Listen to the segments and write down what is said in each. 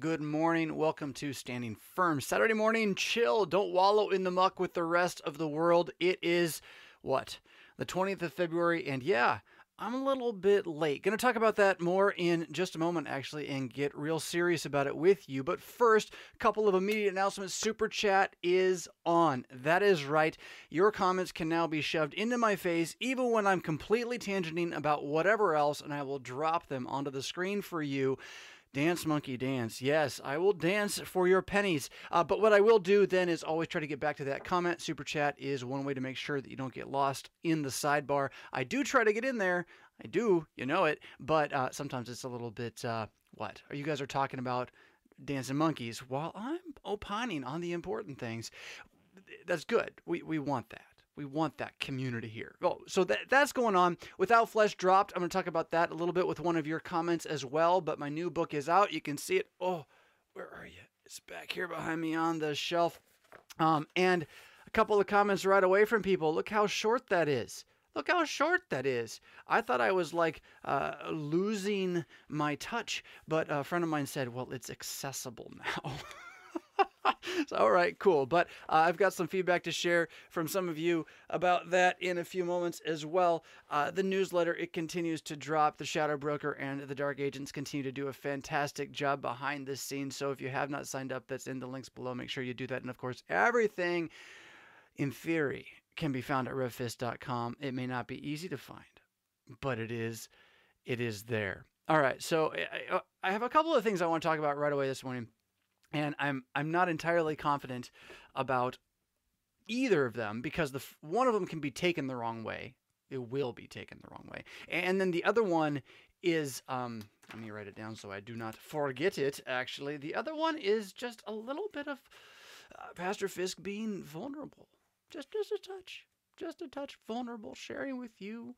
Good morning. Welcome to Standing Firm. Saturday morning chill. Don't wallow in the muck with the rest of the world. It is what? The 20th of February. And yeah, I'm a little bit late. Going to talk about that more in just a moment, actually, and get real serious about it with you. But first, a couple of immediate announcements. Super Chat is on. That is right. Your comments can now be shoved into my face, even when I'm completely tangenting about whatever else, and I will drop them onto the screen for you. Dance Monkey Dance. Yes, I will dance for your pennies. Uh, but what I will do then is always try to get back to that comment. Super Chat is one way to make sure that you don't get lost in the sidebar. I do try to get in there. I do, you know it. But uh, sometimes it's a little bit, uh, what? Are you guys are talking about dancing monkeys while I'm opining on the important things. That's good. We, we want that. We want that community here. Oh, so that, that's going on. Without Flesh dropped, I'm going to talk about that a little bit with one of your comments as well. But my new book is out. You can see it. Oh, where are you? It's back here behind me on the shelf. Um, and a couple of comments right away from people. Look how short that is. Look how short that is. I thought I was like uh, losing my touch, but a friend of mine said, well, it's accessible now. so, all right, cool. But uh, I've got some feedback to share from some of you about that in a few moments as well. Uh, the newsletter it continues to drop. The Shadow Broker and the Dark Agents continue to do a fantastic job behind the scenes. So if you have not signed up, that's in the links below. Make sure you do that. And of course, everything in theory can be found at revfisk.com. It may not be easy to find, but it is. It is there. All right. So I, I have a couple of things I want to talk about right away this morning and I'm I'm not entirely confident about either of them because the one of them can be taken the wrong way. It will be taken the wrong way, and then the other one is um, let me write it down so I do not forget it. Actually, the other one is just a little bit of uh, Pastor Fisk being vulnerable, just just a touch, just a touch vulnerable, sharing with you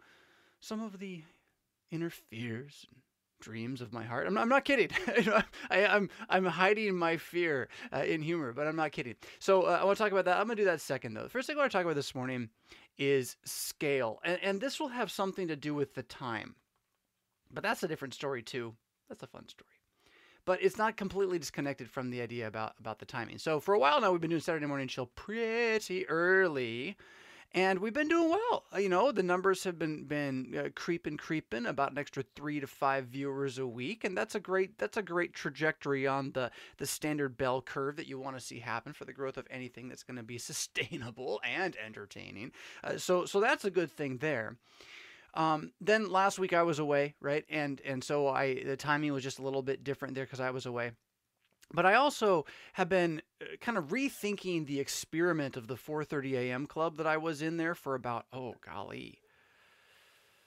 some of the inner fears and dreams of my heart. I'm not, I'm not kidding. I, am I'm, I'm hiding my fear uh, in humor, but I'm not kidding. So uh, I want to talk about that. I'm going to do that second, though. The first thing I want to talk about this morning is scale. And, and this will have something to do with the time. But that's a different story, too. That's a fun story. But it's not completely disconnected from the idea about, about the timing. So for a while now, we've been doing Saturday Morning Chill pretty early and we've been doing well. Uh, you know, the numbers have been been uh, creeping, creeping about an extra three to five viewers a week, and that's a great that's a great trajectory on the the standard bell curve that you want to see happen for the growth of anything that's going to be sustainable and entertaining. Uh, so so that's a good thing there. Um, then last week I was away, right, and and so I the timing was just a little bit different there because I was away. But I also have been kind of rethinking the experiment of the 4:30 a.m. club that I was in there for about oh golly,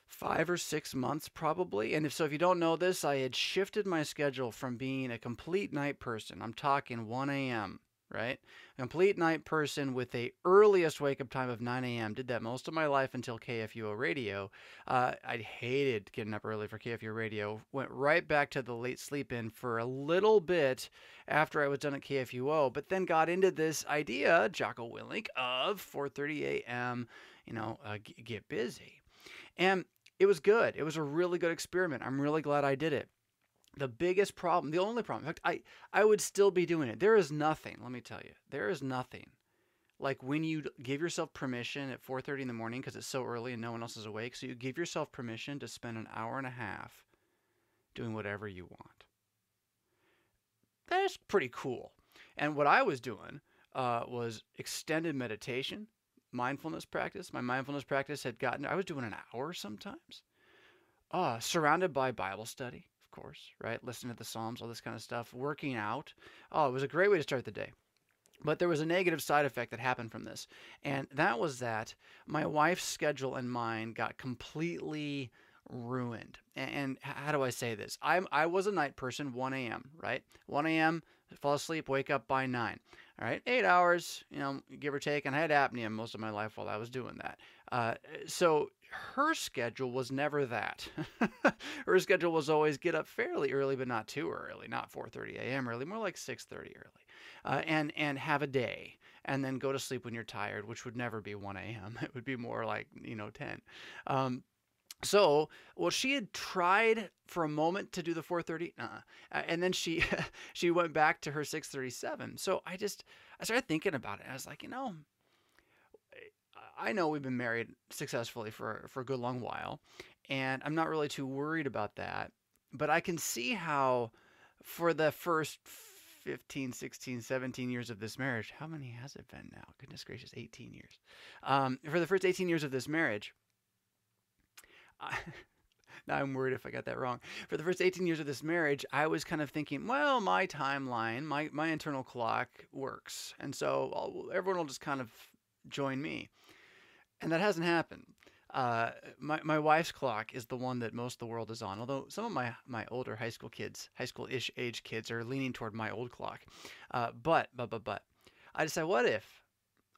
five or six months probably. And if so, if you don't know this, I had shifted my schedule from being a complete night person. I'm talking 1 a.m right? A complete night person with a earliest wake up time of 9 a.m. Did that most of my life until KFUO radio. Uh, I hated getting up early for KFUO radio. Went right back to the late sleep in for a little bit after I was done at KFUO, but then got into this idea, Jocko Willink, of 4:30 a.m. You know, uh, get busy, and it was good. It was a really good experiment. I'm really glad I did it the biggest problem, the only problem, in fact, I, I would still be doing it. There is nothing, let me tell you, there is nothing like when you give yourself permission at 4.30 in the morning because it's so early and no one else is awake, so you give yourself permission to spend an hour and a half doing whatever you want. That's pretty cool. And what I was doing uh, was extended meditation, mindfulness practice. My mindfulness practice had gotten, I was doing an hour sometimes. Uh, surrounded by Bible study course, right? Listening to the Psalms, all this kind of stuff, working out. Oh, it was a great way to start the day. But there was a negative side effect that happened from this. And that was that my wife's schedule and mine got completely ruined. And how do I say this? I'm I was a night person, 1 a.m. Right, 1 a.m. Fall asleep, wake up by nine. All right, eight hours, you know, give or take. And I had apnea most of my life while I was doing that. Uh, so her schedule was never that. her schedule was always get up fairly early, but not too early, not 4:30 a.m. early, more like 6:30 early, uh, and and have a day, and then go to sleep when you're tired, which would never be 1 a.m. It would be more like you know 10. Um, so well she had tried for a moment to do the 430 uh-uh. and then she she went back to her 637 so i just i started thinking about it i was like you know i know we've been married successfully for for a good long while and i'm not really too worried about that but i can see how for the first 15 16 17 years of this marriage how many has it been now goodness gracious 18 years um, for the first 18 years of this marriage I, now I'm worried if I got that wrong. For the first 18 years of this marriage, I was kind of thinking, well, my timeline, my, my internal clock works. And so I'll, everyone will just kind of join me. And that hasn't happened. Uh, my, my wife's clock is the one that most of the world is on, although some of my, my older high school kids, high school ish age kids, are leaning toward my old clock. Uh, but, but, but, but, I decided, what if,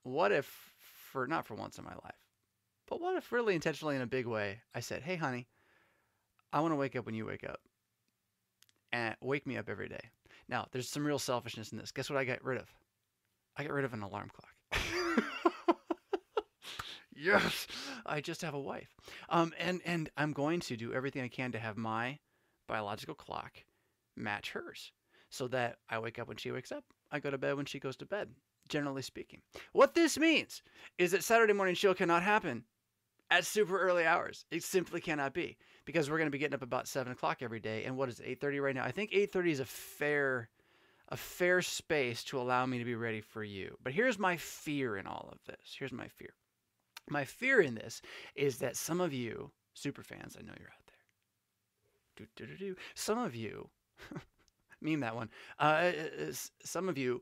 what if, for not for once in my life, but what if, really intentionally in a big way, I said, hey, honey, I want to wake up when you wake up. And wake me up every day. Now, there's some real selfishness in this. Guess what I got rid of? I got rid of an alarm clock. yes, I just have a wife. Um, and, and I'm going to do everything I can to have my biological clock match hers so that I wake up when she wakes up. I go to bed when she goes to bed, generally speaking. What this means is that Saturday morning chill cannot happen at super early hours. It simply cannot be because we're going to be getting up about seven o'clock every day. And what is it, eight thirty right now? I think eight thirty is a fair, a fair space to allow me to be ready for you. But here's my fear in all of this. Here's my fear. My fear in this is that some of you super fans, I know you're out there. Do, do, do, do. Some of you, meme that one. Uh, some of you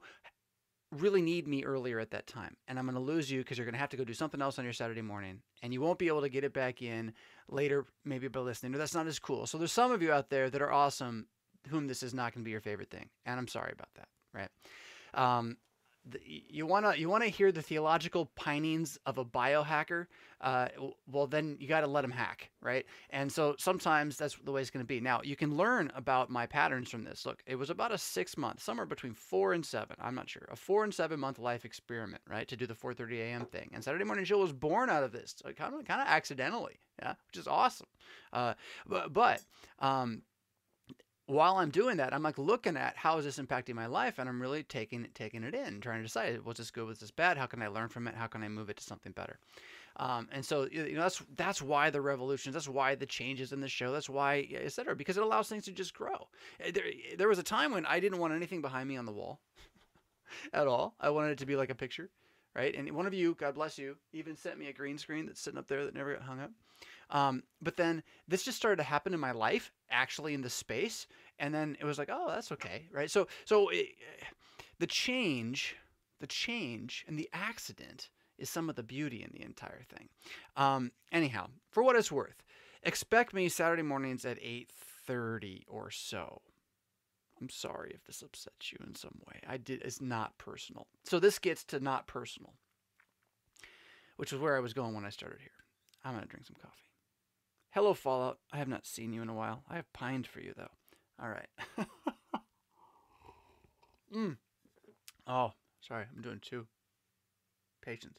really need me earlier at that time. And I'm going to lose you because you're going to have to go do something else on your Saturday morning. And you won't be able to get it back in later, maybe by listening. Or that's not as cool. So there's some of you out there that are awesome whom this is not going to be your favorite thing. And I'm sorry about that, right? Um, you want to you want to hear the theological pinings of a biohacker uh, well then you got to let them hack right? And so sometimes that's the way it's going to be. Now you can learn about my patterns from this. Look it was about a six month somewhere between four and seven i'm not sure a four and seven month life experiment right to do the 4.30 a.m thing. And saturday morning chill was born out of this kind of kind of accidentally yeah which is awesome. Uh, but, but um, while I'm doing that, I'm like looking at how is this impacting my life, and I'm really taking taking it in, trying to decide was this good, was this bad, how can I learn from it, how can I move it to something better. Um, and so you know that's that's why the revolutions, that's why the changes in the show, that's why etc. Because it allows things to just grow. Eh, there, there was a time when I didn't want anything behind me on the wall at all. I wanted it to be like a picture, right? And one of you, God bless you, even sent me a green screen that's sitting up there that never got hung up. Um, but then this just started to happen in my life, actually in the space, and then it was like, oh, that's okay, right? So, so it, the change, the change, and the accident is some of the beauty in the entire thing. Um, anyhow, for what it's worth, expect me Saturday mornings at eight thirty or so. I'm sorry if this upsets you in some way. I did. It's not personal. So this gets to not personal, which is where I was going when I started here. I'm gonna drink some coffee. Hello, Fallout. I have not seen you in a while. I have pined for you, though. All right. mm. Oh, sorry. I'm doing two. Patience.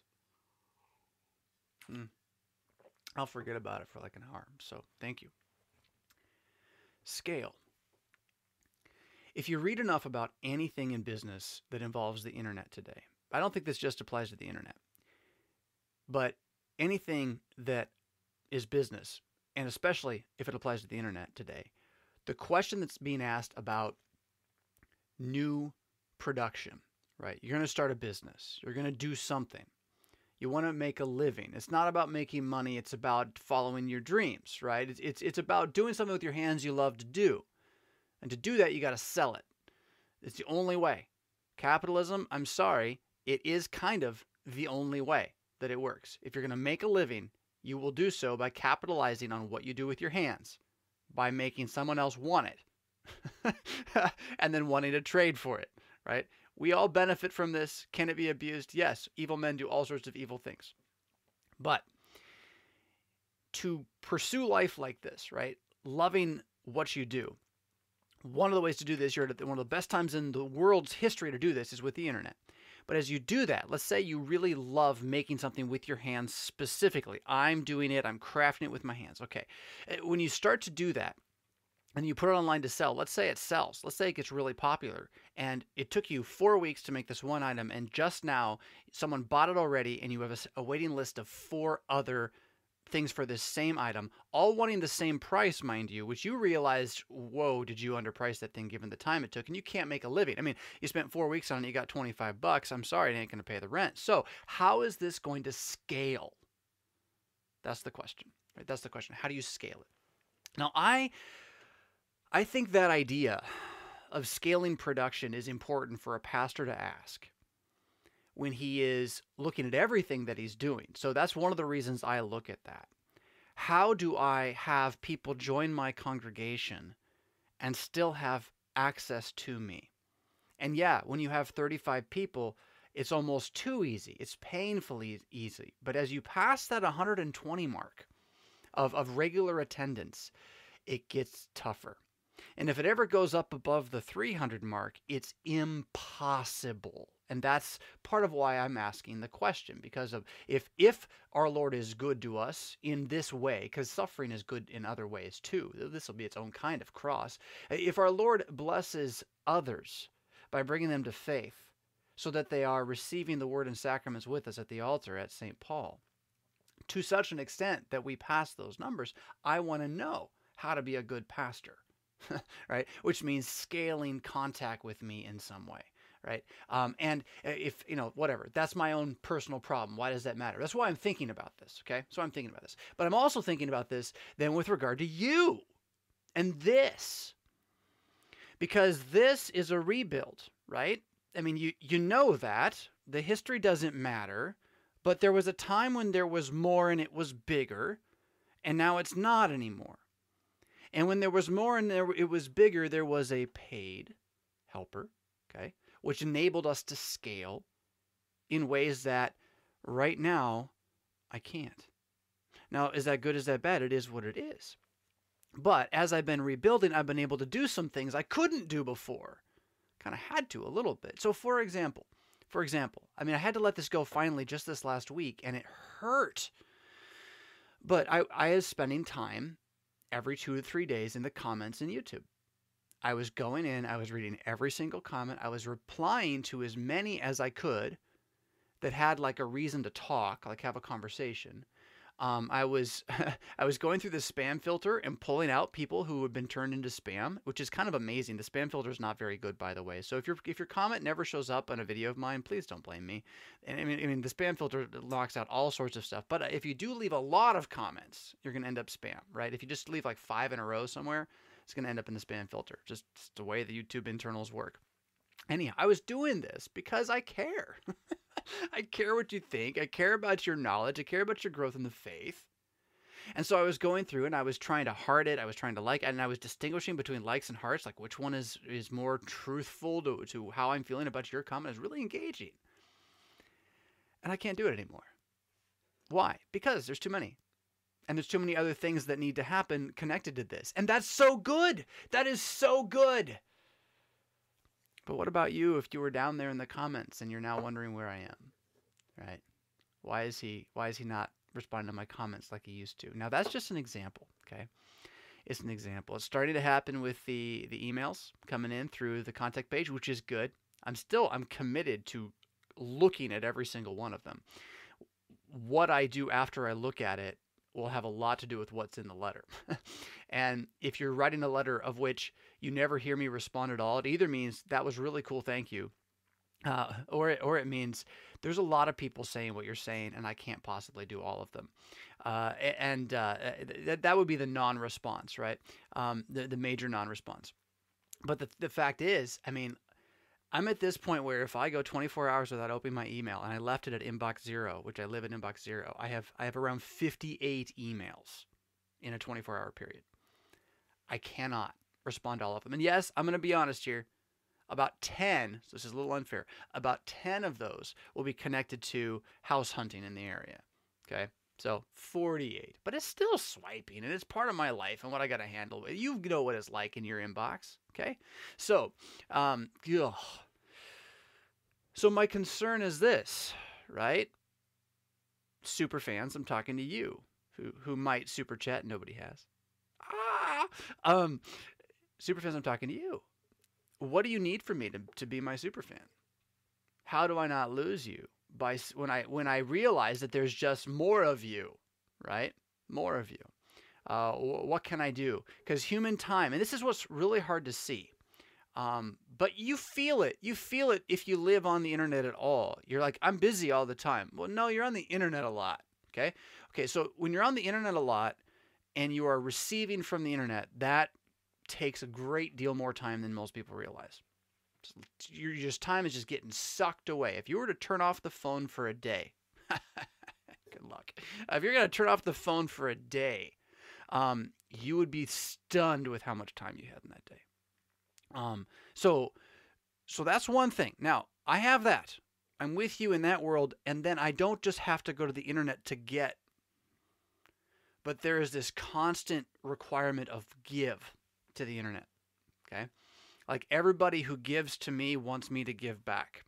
Mm. I'll forget about it for like an hour. So thank you. Scale. If you read enough about anything in business that involves the internet today, I don't think this just applies to the internet, but anything that is business and especially if it applies to the internet today, the question that's being asked about new production, right? You're going to start a business, you're going to do something. You want to make a living. It's not about making money, it's about following your dreams, right? It's, it's, it's about doing something with your hands you love to do. And to do that, you got to sell it. It's the only way. Capitalism, I'm sorry, it is kind of the only way that it works. If you're going to make a living, you will do so by capitalizing on what you do with your hands, by making someone else want it, and then wanting to trade for it, right? We all benefit from this. Can it be abused? Yes. Evil men do all sorts of evil things. But to pursue life like this, right? Loving what you do. One of the ways to do this, you're at one of the best times in the world's history to do this is with the internet. But as you do that, let's say you really love making something with your hands specifically. I'm doing it, I'm crafting it with my hands. Okay. Uh, when you start to do that, and you put it online to sell, let's say it sells, let's say it gets really popular, and it took you four weeks to make this one item, and just now someone bought it already, and you have a waiting list of four other things for this same item, all wanting the same price, mind you, which you realized, whoa, did you underprice that thing given the time it took? And you can't make a living. I mean, you spent four weeks on it, you got 25 bucks. I'm sorry, it ain't going to pay the rent. So, how is this going to scale? That's the question, right? That's the question. How do you scale it? Now, I, I think that idea of scaling production is important for a pastor to ask when he is looking at everything that he's doing. So that's one of the reasons I look at that. How do I have people join my congregation and still have access to me? And yeah, when you have 35 people, it's almost too easy. It's painfully easy. But as you pass that 120 mark of, of regular attendance, it gets tougher. And if it ever goes up above the 300 mark, it's impossible and that's part of why I'm asking the question because of if if our Lord is good to us in this way, because suffering is good in other ways too. This will be its own kind of cross. If our Lord blesses others by bringing them to faith, so that they are receiving the word and sacraments with us at the altar at St. Paul, to such an extent that we pass those numbers, I want to know how to be a good pastor. right? Which means scaling contact with me in some way right? Um, and uh, if, you know, whatever, that's my own personal problem. Why does that matter? That's why I'm thinking about this, okay? So I'm thinking about this. But I'm also thinking about this then with regard to you and this. Because this is a rebuild, right? I mean, you, you know that. The history doesn't matter. But there was a time when there was more and it was bigger, and now it's not anymore. And when there was more and there, it was bigger, there was a paid helper, okay? Which enabled us to scale in ways that right now I can't. Now, is that good? Is that bad? It is what it is. But as I've been rebuilding, I've been able to do some things I couldn't do before. Kind of had to a little bit. So, for example, for example, I mean, I had to let this go finally just this last week, and it hurt. But I, I was spending time every two to three days in the comments in YouTube. I was going in, I was reading every single comment, I was replying to as many as I could that had like a reason to talk, like have a conversation. Um, I was I was going through the spam filter and pulling out people who had been turned into spam, which is kind of amazing. The spam filter is not very good, by the way. So if your if your comment never shows up on a video of mine, please don't blame me. And I mean, I mean the spam filter locks out all sorts of stuff. But if you do leave a lot of comments, you're gonna end up spam, right? If you just leave like five in a row somewhere, it's going to end up in the spam filter. Just, the way the YouTube internals work. Anyhow, I was doing this because I care. I care what you think. I care about your knowledge. I care about your growth in the faith. And so I was going through and I was trying to heart it. I was trying to like it, and I was distinguishing between likes and hearts, like which one is is more truthful to, to how I'm feeling about your comment is really engaging. And I can't do it anymore. Why? Because there's too many. And there's too many other things that need to happen connected to this. And that's so good. That is so good. But what about you if you were down there in the comments and you're now wondering where I am? Right? Why is he why is he not responding to my comments like he used to? Now that's just an example, okay? It's an example. It's starting to happen with the the emails coming in through the contact page, which is good. I'm still I'm committed to looking at every single one of them. What I do after I look at it will have a lot to do with what's in the letter. and if you're writing a letter of which you never hear me respond at all, it either means that was really cool, thank you, uh, or it, or it means there's a lot of people saying what you're saying, and I can't possibly do all of them. Uh, and uh, th- that would be the non-response, right? Um, the the major non-response. But the the fact is, I mean, I'm at this point where if I go 24 hours without opening my email and I left it at inbox zero, which I live at inbox zero, I have I have around 58 emails in a 24 hour period. I cannot respond to all of them. And yes, I'm going to be honest here. About 10, so this is a little unfair, about 10 of those will be connected to house hunting in the area. Okay. So 48, but it's still swiping and it's part of my life and what I got to handle. You know what it's like in your inbox. Okay. So, um, ugh. So my concern is this, right? Super fans, I'm talking to you who who might super chat nobody has. Ah, um super fans, I'm talking to you. What do you need from me to, to be my super fan? How do I not lose you by when I when I realize that there's just more of you, right? More of you. Uh, what can I do? Because human time, and this is what's really hard to see. Um, but you feel it. You feel it if you live on the internet at all. You're like, I'm busy all the time. Well, no, you're on the internet a lot. Okay. Okay. So when you're on the internet a lot and you are receiving from the internet, that takes a great deal more time than most people realize. Your just time is just getting sucked away. If you were to turn off the phone for a day, good luck. If you're to turn off the phone for a day, um, you would be stunned with how much time you had in that day. Um, so, so that's one thing. Now, I have that. I'm with you in that world, and then I don't just have to go to the internet to get, but there is this constant requirement of give to the internet. Okay? Like everybody who gives to me wants me to give back.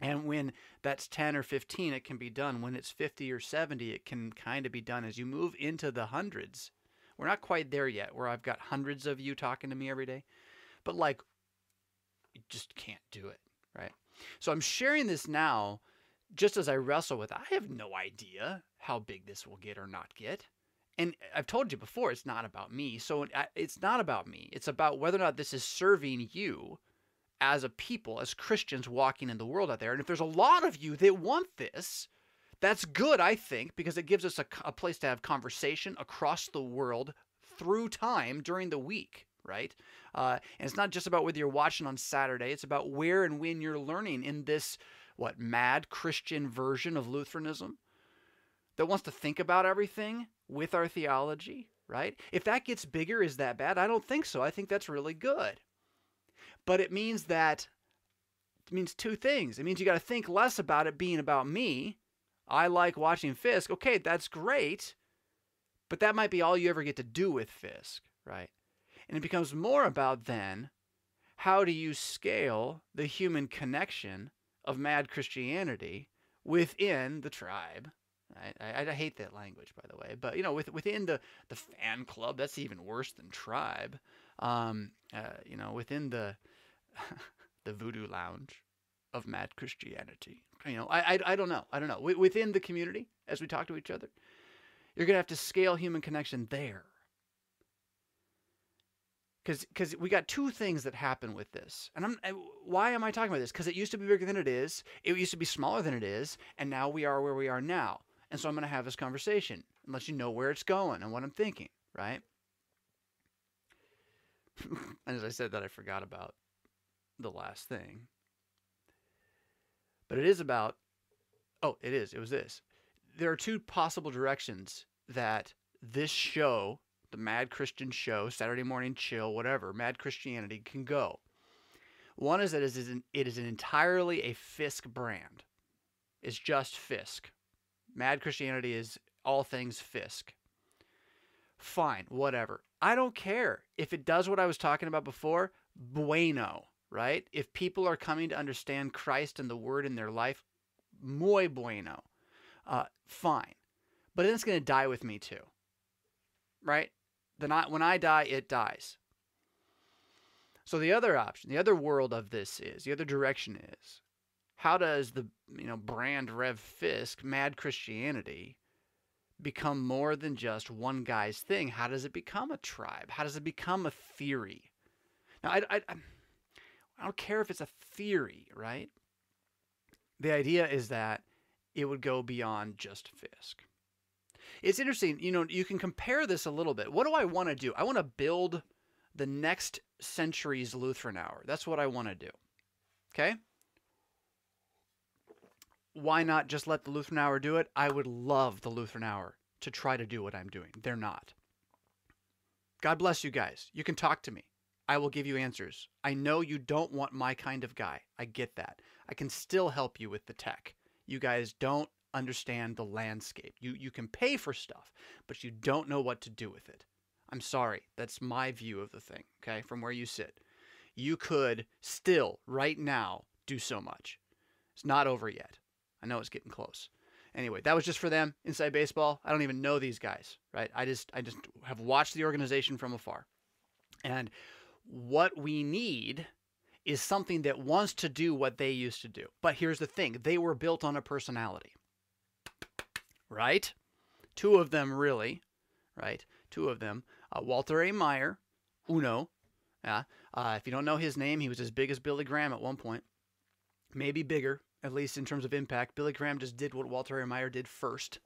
And when that's 10 or 15, it can be done. When it's 50 or 70, it can kind of be done. As you move into the hundreds, we're not quite there yet where I've got hundreds of you talking to me every day. But like, you just can't do it, right? So I'm sharing this now just as I wrestle with I have no idea how big this will get or not get. And I've told you before, it's not about me. So it's not about me. It's about whether or not this is serving you as a people, as Christians walking in the world out there. And if there's a lot of you that want this, that's good, I think, because it gives us a, a place to have conversation across the world through time during the week right? Uh, and it's not just about whether you're watching on Saturday, it's about where and when you're learning in this, what, mad Christian version of Lutheranism that wants to think about everything with our theology, right? If that gets bigger, is that bad? I don't think so. I think that's really good. But it means that it means two things. It means you got to think less about it being about me. I like watching Fisk. Okay, that's great. But that might be all you ever get to do with Fisk, right? And it becomes more about then how do you scale the human connection of mad Christianity within the tribe? I, I, I, hate that language, by the way, but you know, with, within the, the fan club, that's even worse than tribe. Um, uh, you know, within the the voodoo lounge of mad Christianity. You know, I, I, I don't know. I don't know. Within the community, as we talk to each other, you're to have to scale human connection there because because we got two things that happen with this and i'm why am i talking about this because it used to be bigger than it is it used to be smaller than it is and now we are where we are now and so i'm going to have this conversation and let you know where it's going and what i'm thinking right and as i said that i forgot about the last thing but it is about oh it is it was this there are two possible directions that this show the Mad Christian Show, Saturday Morning Chill, whatever, Mad Christianity can go. One is that it is, an, it is an entirely a Fisk brand. It's just Fisk. Mad Christianity is all things Fisk. Fine, whatever. I don't care. If it does what I was talking about before, bueno, right? If people are coming to understand Christ and the Word in their life, muy bueno. Uh, fine. But then it's going to die with me too. Right? then I, when I die, it dies. So the other option, the other world of this is, the other direction is, how does the you know brand Rev Fisk, Mad Christianity, become more than just one guy's thing? How does it become a tribe? How does it become a theory? Now, I, I, I don't care if it's a theory, right? The idea is that it would go beyond just Fisk. It's interesting, you know, you can compare this a little bit. What do I want to do? I want to build the next century's Lutheran hour. That's what I want to do. Okay? Why not just let the Lutheran hour do it? I would love the Lutheran hour to try to do what I'm doing. They're not. God bless you guys. You can talk to me. I will give you answers. I know you don't want my kind of guy. I get that. I can still help you with the tech. You guys don't understand the landscape. You you can pay for stuff, but you don't know what to do with it. I'm sorry. That's my view of the thing, okay? From where you sit. You could still right now do so much. It's not over yet. I know it's getting close. Anyway, that was just for them inside baseball. I don't even know these guys, right? I just I just have watched the organization from afar. And what we need is something that wants to do what they used to do. But here's the thing, they were built on a personality. Right? Two of them really, right? Two of them. Uh, Walter A. Maier, Uno. Yeah. Uh, if you don't know his name, he was as big as Billy Graham at one point. Maybe bigger, at least in terms of impact. Billy Graham just did what Walter A. Maier did first.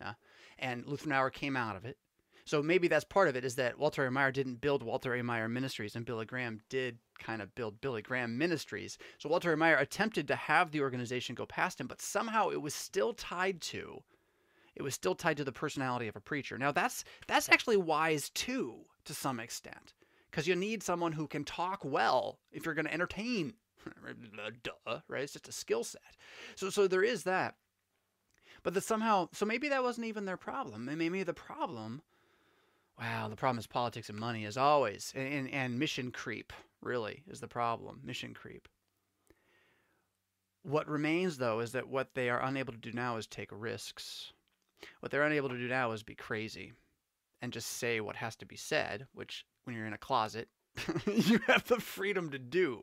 Yeah. And Lutheran Hour came out of it. So maybe that's part of it is that Walter A. Maier didn't build Walter A. Maier Ministries and Billy Graham did kind of build Billy Graham Ministries. So Walter A. Maier attempted to have the organization go past him, but somehow it was still tied to it was still tied to the personality of a preacher. Now that's that's actually wise too to some extent because you need someone who can talk well if you're going to entertain. Duh, right? It's just a skill set. So so there is that. But that somehow, so maybe that wasn't even their problem. And maybe the problem Wow, the problem is politics and money, as always, and, and mission creep, really, is the problem. Mission creep. What remains, though, is that what they are unable to do now is take risks. What they're unable to do now is be crazy and just say what has to be said, which, when you're in a closet, you have the freedom to do.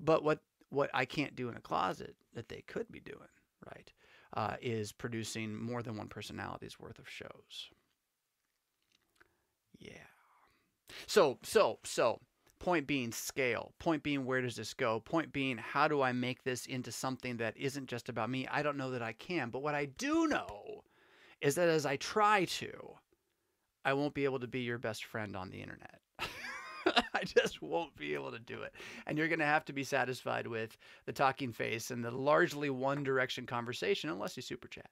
But what, what I can't do in a closet that they could be doing, right, uh, is producing more than one personality's worth of shows. Yeah. So, so, so, point being scale. Point being, where does this go? Point being, how do I make this into something that isn't just about me? I don't know that I can. But what I do know is that as I try to, I won't be able to be your best friend on the internet. I just won't be able to do it. And you're going to have to be satisfied with the talking face and the largely one direction conversation unless you super chat.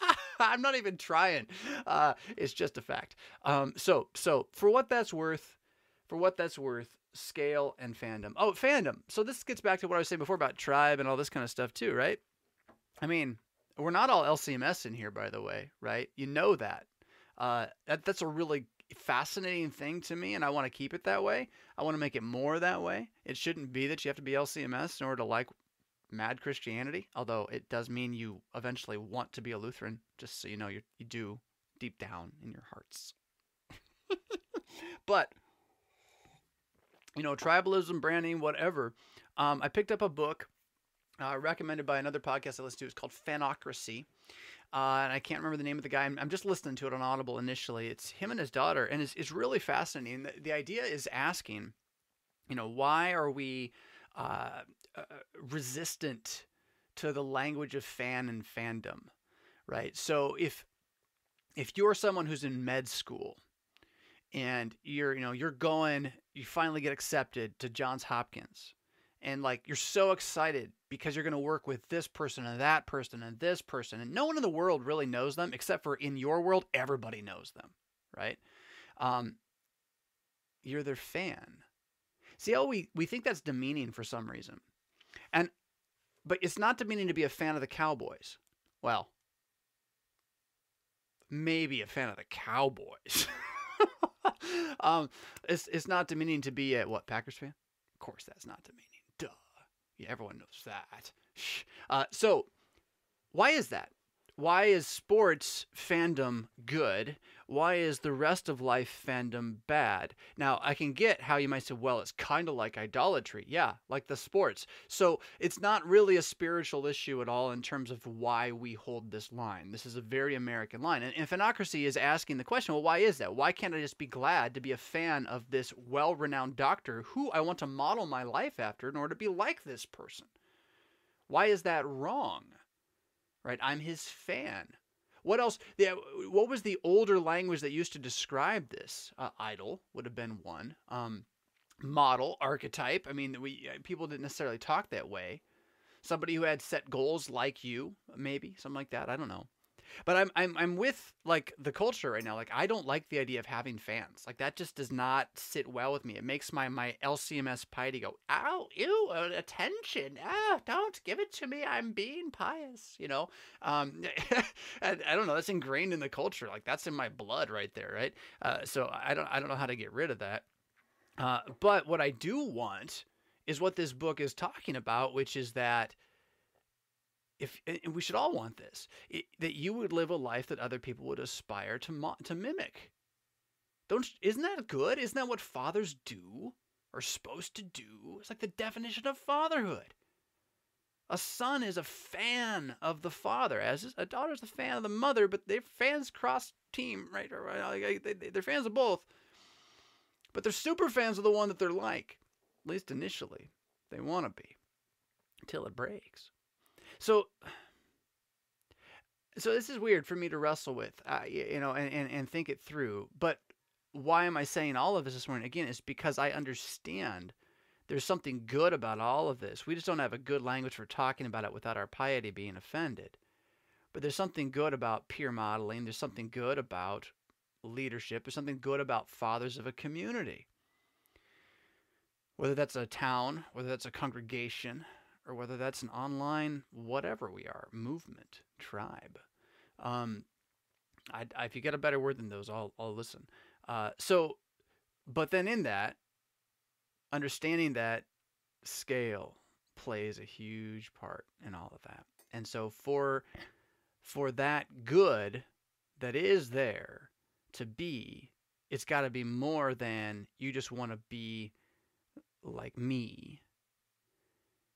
I'm not even trying. Uh, it's just a fact. Um, so, so for what that's worth, for what that's worth, scale and fandom. Oh, fandom. So this gets back to what I was saying before about tribe and all this kind of stuff too, right? I mean, we're not all LCMS in here, by the way, right? You know that. Uh, that that's a really fascinating thing to me, and I want to keep it that way. I want to make it more that way. It shouldn't be that you have to be LCMS in order to like mad Christianity, although it does mean you eventually want to be a Lutheran, just so you know you you do deep down in your hearts. but you know, tribalism, branding, whatever. Um, I picked up a book uh, recommended by another podcast I listen to. It's called Fanocracy. Uh, and I can't remember the name of the guy. I'm, I'm, just listening to it on Audible initially. It's him and his daughter, and it's, it's really fascinating. The, the idea is asking, you know, why are we uh, uh, resistant to the language of fan and fandom, right? So if if you're someone who's in med school and you're you know you're going, you finally get accepted to Johns Hopkins, and like you're so excited because you're going to work with this person and that person and this person, and no one in the world really knows them except for in your world, everybody knows them, right? Um, you're their fan. See how we, we think that's demeaning for some reason. And but it's not demeaning to be a fan of the Cowboys. Well, maybe a fan of the Cowboys. um, it's it's not demeaning to be a what Packers fan. Of course, that's not demeaning. Yeah, everyone knows that. Uh, so, why is that? Why is sports fandom good? Why is the rest of life fandom bad? Now, I can get how you might say, well, it's kind of like idolatry. Yeah, like the sports. So it's not really a spiritual issue at all in terms of why we hold this line. This is a very American line. And, and is asking the question, well, why is that? Why can't I just be glad to be a fan of this well renowned doctor who I want to model my life after in order to be like this person? Why is that wrong? Right? I'm his fan. What else? Yeah, what was the older language that used to describe this? Uh, idol would have been one. Um, model, archetype. I mean, we uh, people didn't necessarily talk that way. Somebody who had set goals like you, maybe something like that. I don't know. But I'm I'm I'm with like the culture right now. Like I don't like the idea of having fans. Like that just does not sit well with me. It makes my my LCMS piety go, ow, ew, uh, attention. Ah, don't give it to me. I'm being pious. You know. Um, I, I don't know. That's ingrained in the culture. Like that's in my blood right there. Right. Uh, so I don't I don't know how to get rid of that. Uh, but what I do want is what this book is talking about, which is that if and we should all want this, it, that you would live a life that other people would aspire to mo- to mimic. Don't isn't that good? Isn't that what fathers do? Are supposed to do? It's like the definition of fatherhood. A son is a fan of the father, as is, a daughter is a fan of the mother, but they're fans cross team, right? They're fans of both, but they're super fans of the one that they're like, at least initially. They want to be until it breaks. So, so this is weird for me to wrestle with, uh, you know, and, and, and think it through. But why am I saying all of this this morning? Again, it's because I understand there's something good about all of this. We just don't have a good language for talking about it without our piety being offended. But there's something good about peer modeling. There's something good about leadership. There's something good about fathers of a community. Whether that's a town, whether that's a congregation, or whether that's an online, whatever we are, movement, tribe. Um, I, I, if you get a better word than those, I'll, I'll listen. Uh, so, but then in that, understanding that scale plays a huge part in all of that. And so for for that good that is there to be, it's got to be more than you just want to be like me.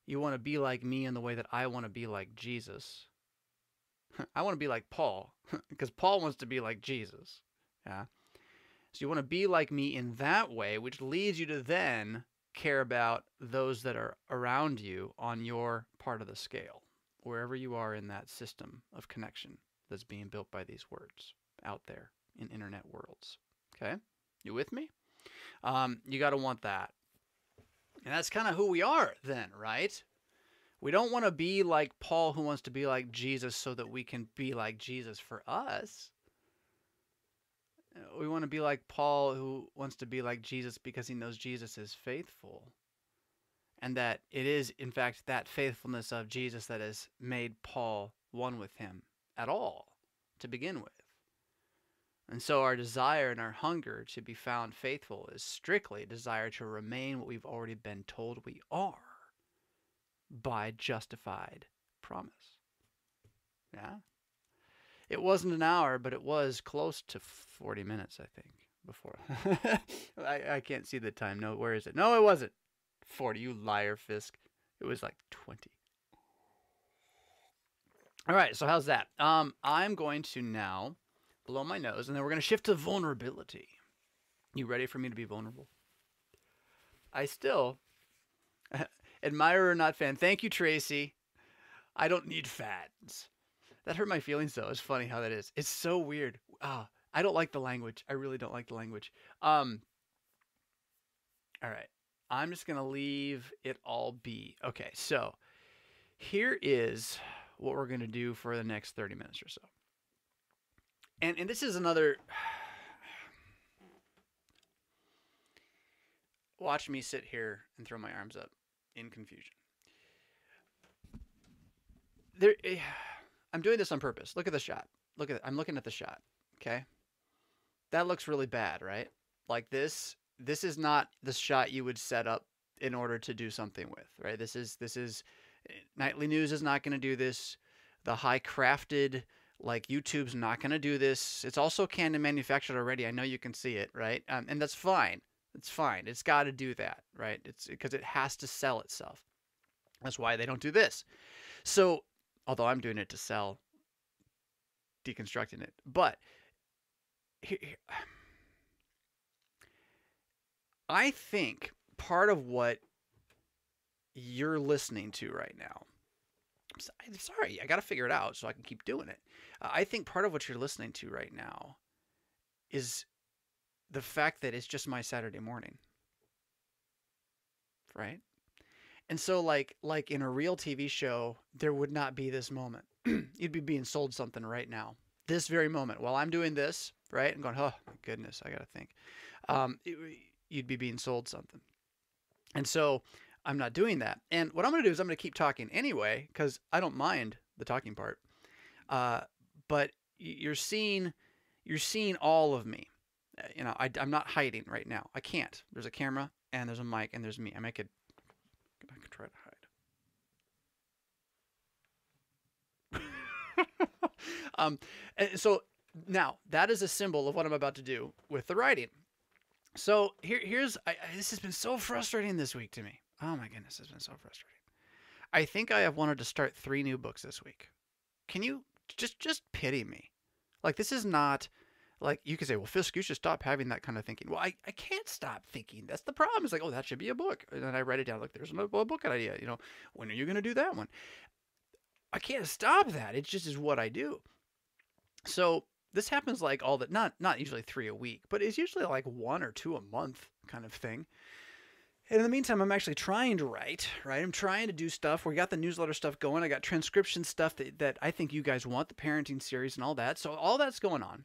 You want to be like me in the way that I want to be like Jesus. I want to be like Paul because Paul wants to be like Jesus. Yeah. So you want to be like me in that way, which leads you to then care about those that are around you on your part of the scale, wherever you are in that system of connection that's being built by these words out there in internet worlds. Okay? You with me? Um, you got to want that. And that's kind of who we are then, right? We don't want to be like Paul who wants to be like Jesus so that we can be like Jesus for us. Uh, we want to be like Paul, who wants to be like Jesus because he knows Jesus is faithful. And that it is, in fact, that faithfulness of Jesus that has made Paul one with him at all to begin with. And so our desire and our hunger to be found faithful is strictly a desire to remain what we've already been told we are by justified promise. Yeah? It wasn't an hour, but it was close to 40 minutes, I think, before. I, I can't see the time. No, where is it? No, it wasn't 40, you liar, Fisk. It was like 20. All right, so how's that? Um, I'm going to now blow my nose, and then we're going to shift to vulnerability. You ready for me to be vulnerable? I still, admirer or not fan, thank you, Tracy. I don't need fans. That hurt my feelings though. It's funny how that is. It's so weird. Ah, I don't like the language. I really don't like the language. Um. All right. I'm just gonna leave it all be. Okay. So here is what we're gonna do for the next 30 minutes or so. And and this is another. Watch me sit here and throw my arms up in confusion. There. Eh, I'm doing this on purpose. Look at the shot. Look at. I'm looking at the shot. Okay. That looks really bad, right? Like this this is not the shot you would set up in order to do something with, right? This is this is nightly news is not going to do this. The high crafted like YouTube's not going to do this. It's also canned and manufactured already. I know you can see it, right? Um, and that's fine. It's fine. It's got to do that, right? It's because it has to sell itself. That's why they don't do this. So although I'm doing it to sell, deconstructing it. But here, I think part of what you're listening to right now. I'm sorry, I got to figure it out so I can keep doing it. Uh, I think part of what you're listening to right now is the fact that it's just my Saturday morning. Right? And so like like in a real TV show, there would not be this moment. You'd be being sold something right now. This very moment while I'm doing this, right? And going, "Oh, my goodness, I got to think." Um, it, you'd be being sold something. And so I'm not doing that. And what I'm going to do is I'm going to keep talking anyway cuz I don't mind the talking part. Uh, but you're seeing you're seeing all of me. Uh, you know, I, I'm not hiding right now. I can't. There's a camera and there's a mic and there's me. I make it I could try to hide. um, so now that is a symbol of what I'm about to do with the writing. So here, here's I, I, this has been so frustrating this week to me. Oh my goodness, it's been so frustrating. I think I have wanted to start three new books this week. Can you just just pity me? Like this is not like you could say, well, Fisk, you should stop having that kind of thinking. Well, I, I can't stop thinking. That's the problem. It's like, oh, that should be a book. And then I write it down. Like, there's a book idea. You know, when are you going to do that one? I can't stop that. It just is what I do. So this happens like all that, not not usually three a week, but it's usually like one or two a month kind of thing. And in the meantime, I'm actually trying to write, right? I'm trying to do stuff. We got the newsletter stuff going. I got transcription stuff that, that I think you guys want, the parenting series and all that. So all that's going on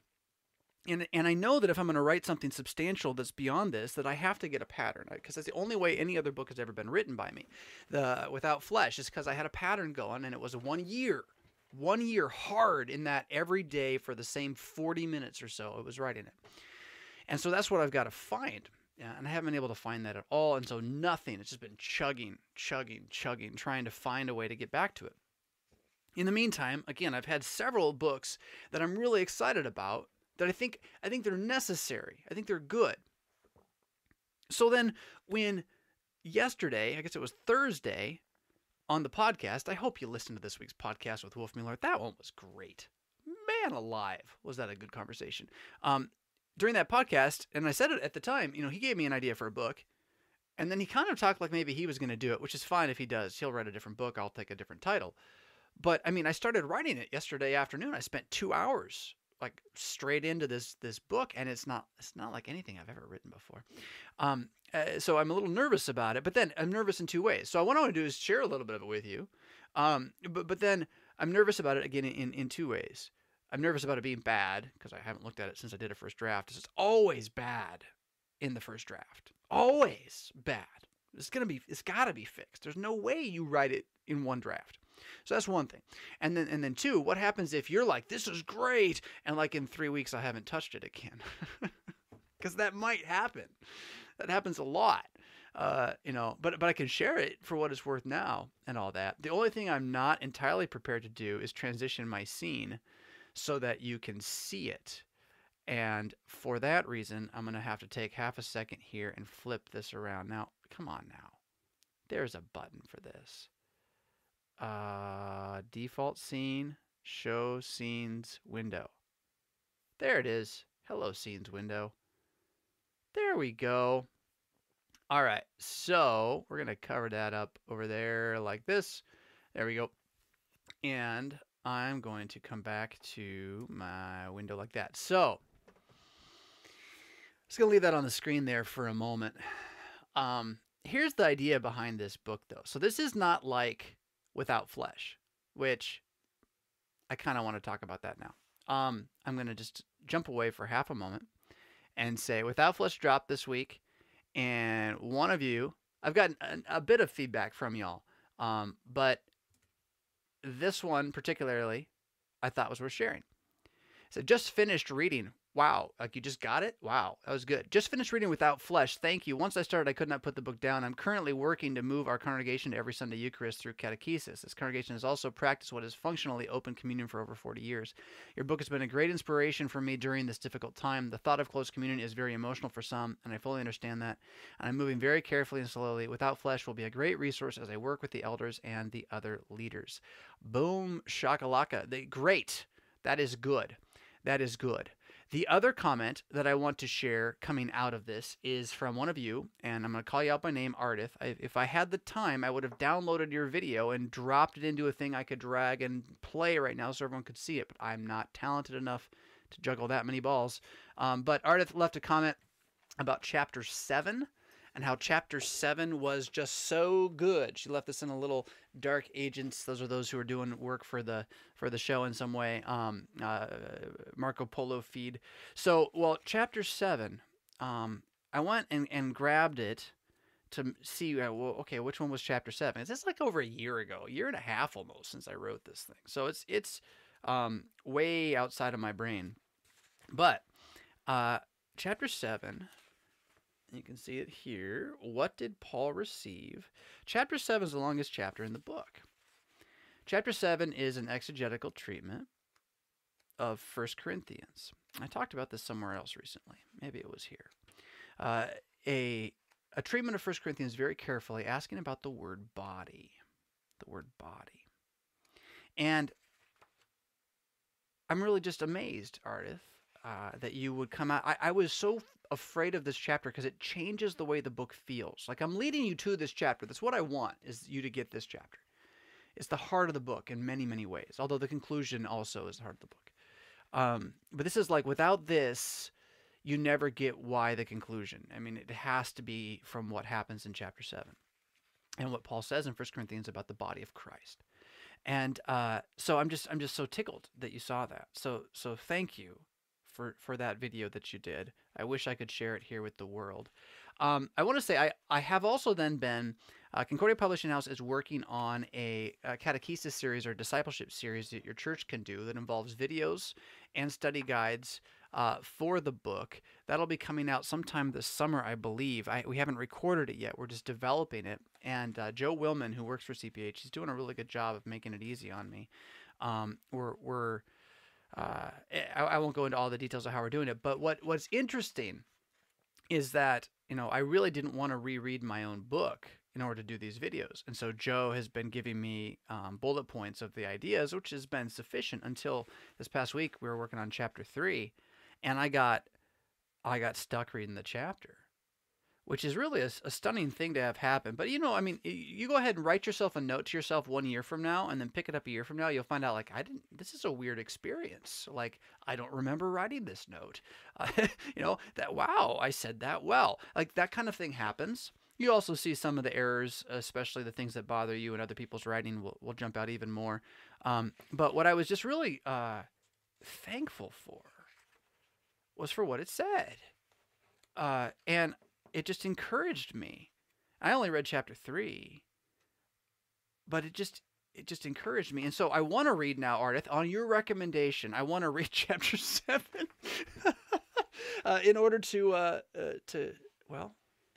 and and I know that if I'm going to write something substantial that's beyond this, that I have to get a pattern because that's the only way any other book has ever been written by me. The Without Flesh is because I had a pattern going, and it was one year, one year hard in that every day for the same 40 minutes or so. I was writing it, and so that's what I've got to find. Yeah, and I haven't been able to find that at all, and so nothing. It's just been chugging, chugging, chugging, trying to find a way to get back to it. In the meantime, again, I've had several books that I'm really excited about that I think I think they're necessary. I think they're good. So then when yesterday, I guess it was Thursday, on the podcast, I hope you listened to this week's podcast with Wolf Mueller. That one was great. Man alive, was that a good conversation? Um, during that podcast, and I said it at the time, you know, he gave me an idea for a book, and then he kind of talked like maybe he was going to do it, which is fine if he does. He'll write a different book. I'll take a different title. But I mean, I started writing it yesterday afternoon. I spent two hours like straight into this this book and it's not it's not like anything I've ever written before. Um, uh, so I'm a little nervous about it, but then I'm nervous in two ways. So what I want to do is share a little bit of it with you. Um, but but then I'm nervous about it again in in two ways. I'm nervous about it being bad because I haven't looked at it since I did a first draft. It's always bad in the first draft. Always bad. It's gonna be it's gotta be fixed. There's no way you write it in one draft. So that's one thing. And then and then two, what happens if you're like, this is great, and like in three weeks I haven't touched it again? Because that might happen. That happens a lot. Uh, you know, but but I can share it for what it's worth now and all that. The only thing I'm not entirely prepared to do is transition my scene so that you can see it. And for that reason, I'm going to have to take half a second here and flip this around. Now, come on now. There's a button for this uh, default scene, show scenes window. There it is. Hello, scenes window. There we go. All right, so we're going to cover that up over there like this. There we go. And I'm going to come back to my window like that. So, I'm just going to leave that on the screen there for a moment. Um, here's the idea behind this book, though. So, this is not like without flesh, which I kind of want to talk about that now. Um, I'm going to just jump away for half a moment and say without flesh dropped this week, and one of you, I've gotten a, a bit of feedback from y'all, um, but this one particularly, I thought was worth sharing. So just finished reading Wow, like you just got it? Wow, that was good. Just finished reading Without Flesh. Thank you. Once I started, I could not put the book down. I'm currently working to move our congregation to every Sunday Eucharist through catechesis. This congregation has also practiced what is functionally open communion for over 40 years. Your book has been a great inspiration for me during this difficult time. The thought of close communion is very emotional for some, and I fully understand that. And I'm moving very carefully and slowly. Without Flesh will be a great resource as I work with the elders and the other leaders. Boom, shakalaka. They, great. That is good. That is good. The other comment that I want to share coming out of this is from one of you, and I'm going to call you out by name, Ardith. I, if I had the time, I would have downloaded your video and dropped it into a thing I could drag and play right now so everyone could see it, but I'm not talented enough to juggle that many balls. Um, but Ardith left a comment about chapter 7 and how chapter 7 was just so good. She left this in a little dark agents. Those are those who are doing work for the for the show in some way. Um, uh, Marco Polo feed. So, well, chapter 7, um, I went and, and grabbed it to see, uh, well, okay, which one was chapter 7? Is this like over a year ago, a year and a half almost since I wrote this thing. So it's, it's um, way outside of my brain. But uh, chapter 7 you can see it here. What did Paul receive? Chapter 7 is the longest chapter in the book. Chapter 7 is an exegetical treatment of First Corinthians. I talked about this somewhere else recently. Maybe it was here. Uh, a a treatment of First Corinthians very carefully, asking about the word body, the word body, and I'm really just amazed, Ardith, uh, that you would come out. I, I was so afraid of this chapter because it changes the way the book feels. Like I'm leading you to this chapter. That's what I want is you to get this chapter. It's the heart of the book in many, many ways. Although the conclusion also is the heart of the book. Um, but this is like without this, you never get why the conclusion. I mean, it has to be from what happens in chapter seven, and what Paul says in 1 Corinthians about the body of Christ. And uh, so I'm just I'm just so tickled that you saw that. So so thank you for for that video that you did. I wish I could share it here with the world. Um, I want to say I I have also then been uh, Concordia Publishing House is working on a, a, catechesis series or discipleship series that your church can do that involves videos and study guides uh, for the book. That'll be coming out sometime this summer, I believe. I, we haven't recorded it yet. We're just developing it. And uh, Joe Willman, who works for CPH, he's doing a really good job of making it easy on me. Um, we're we're uh, I, I won't go into all the details of how we're doing it, but what what's interesting is that you know I really didn't want to reread my own book in order to do these videos. And so Joe has been giving me um, bullet points of the ideas, which has been sufficient until this past week. We were working on chapter three, and I got I got stuck reading the chapter, which is really a, a, stunning thing to have happen. But you know, I mean, you go ahead and write yourself a note to yourself one year from now, and then pick it up a year from now. You'll find out like I didn't. This is a weird experience. Like I don't remember writing this note. Uh, you know that wow, I said that well. Like that kind of thing happens. You also see some of the errors, especially the things that bother you and other people's writing will, will jump out even more. Um, but what I was just really uh, thankful for was for what it said. Uh, and it just encouraged me. I only read chapter three, but it just it just encouraged me. And so I want to read now, Ardith, on your recommendation. I want to read chapter seven uh, in order to uh, uh, to well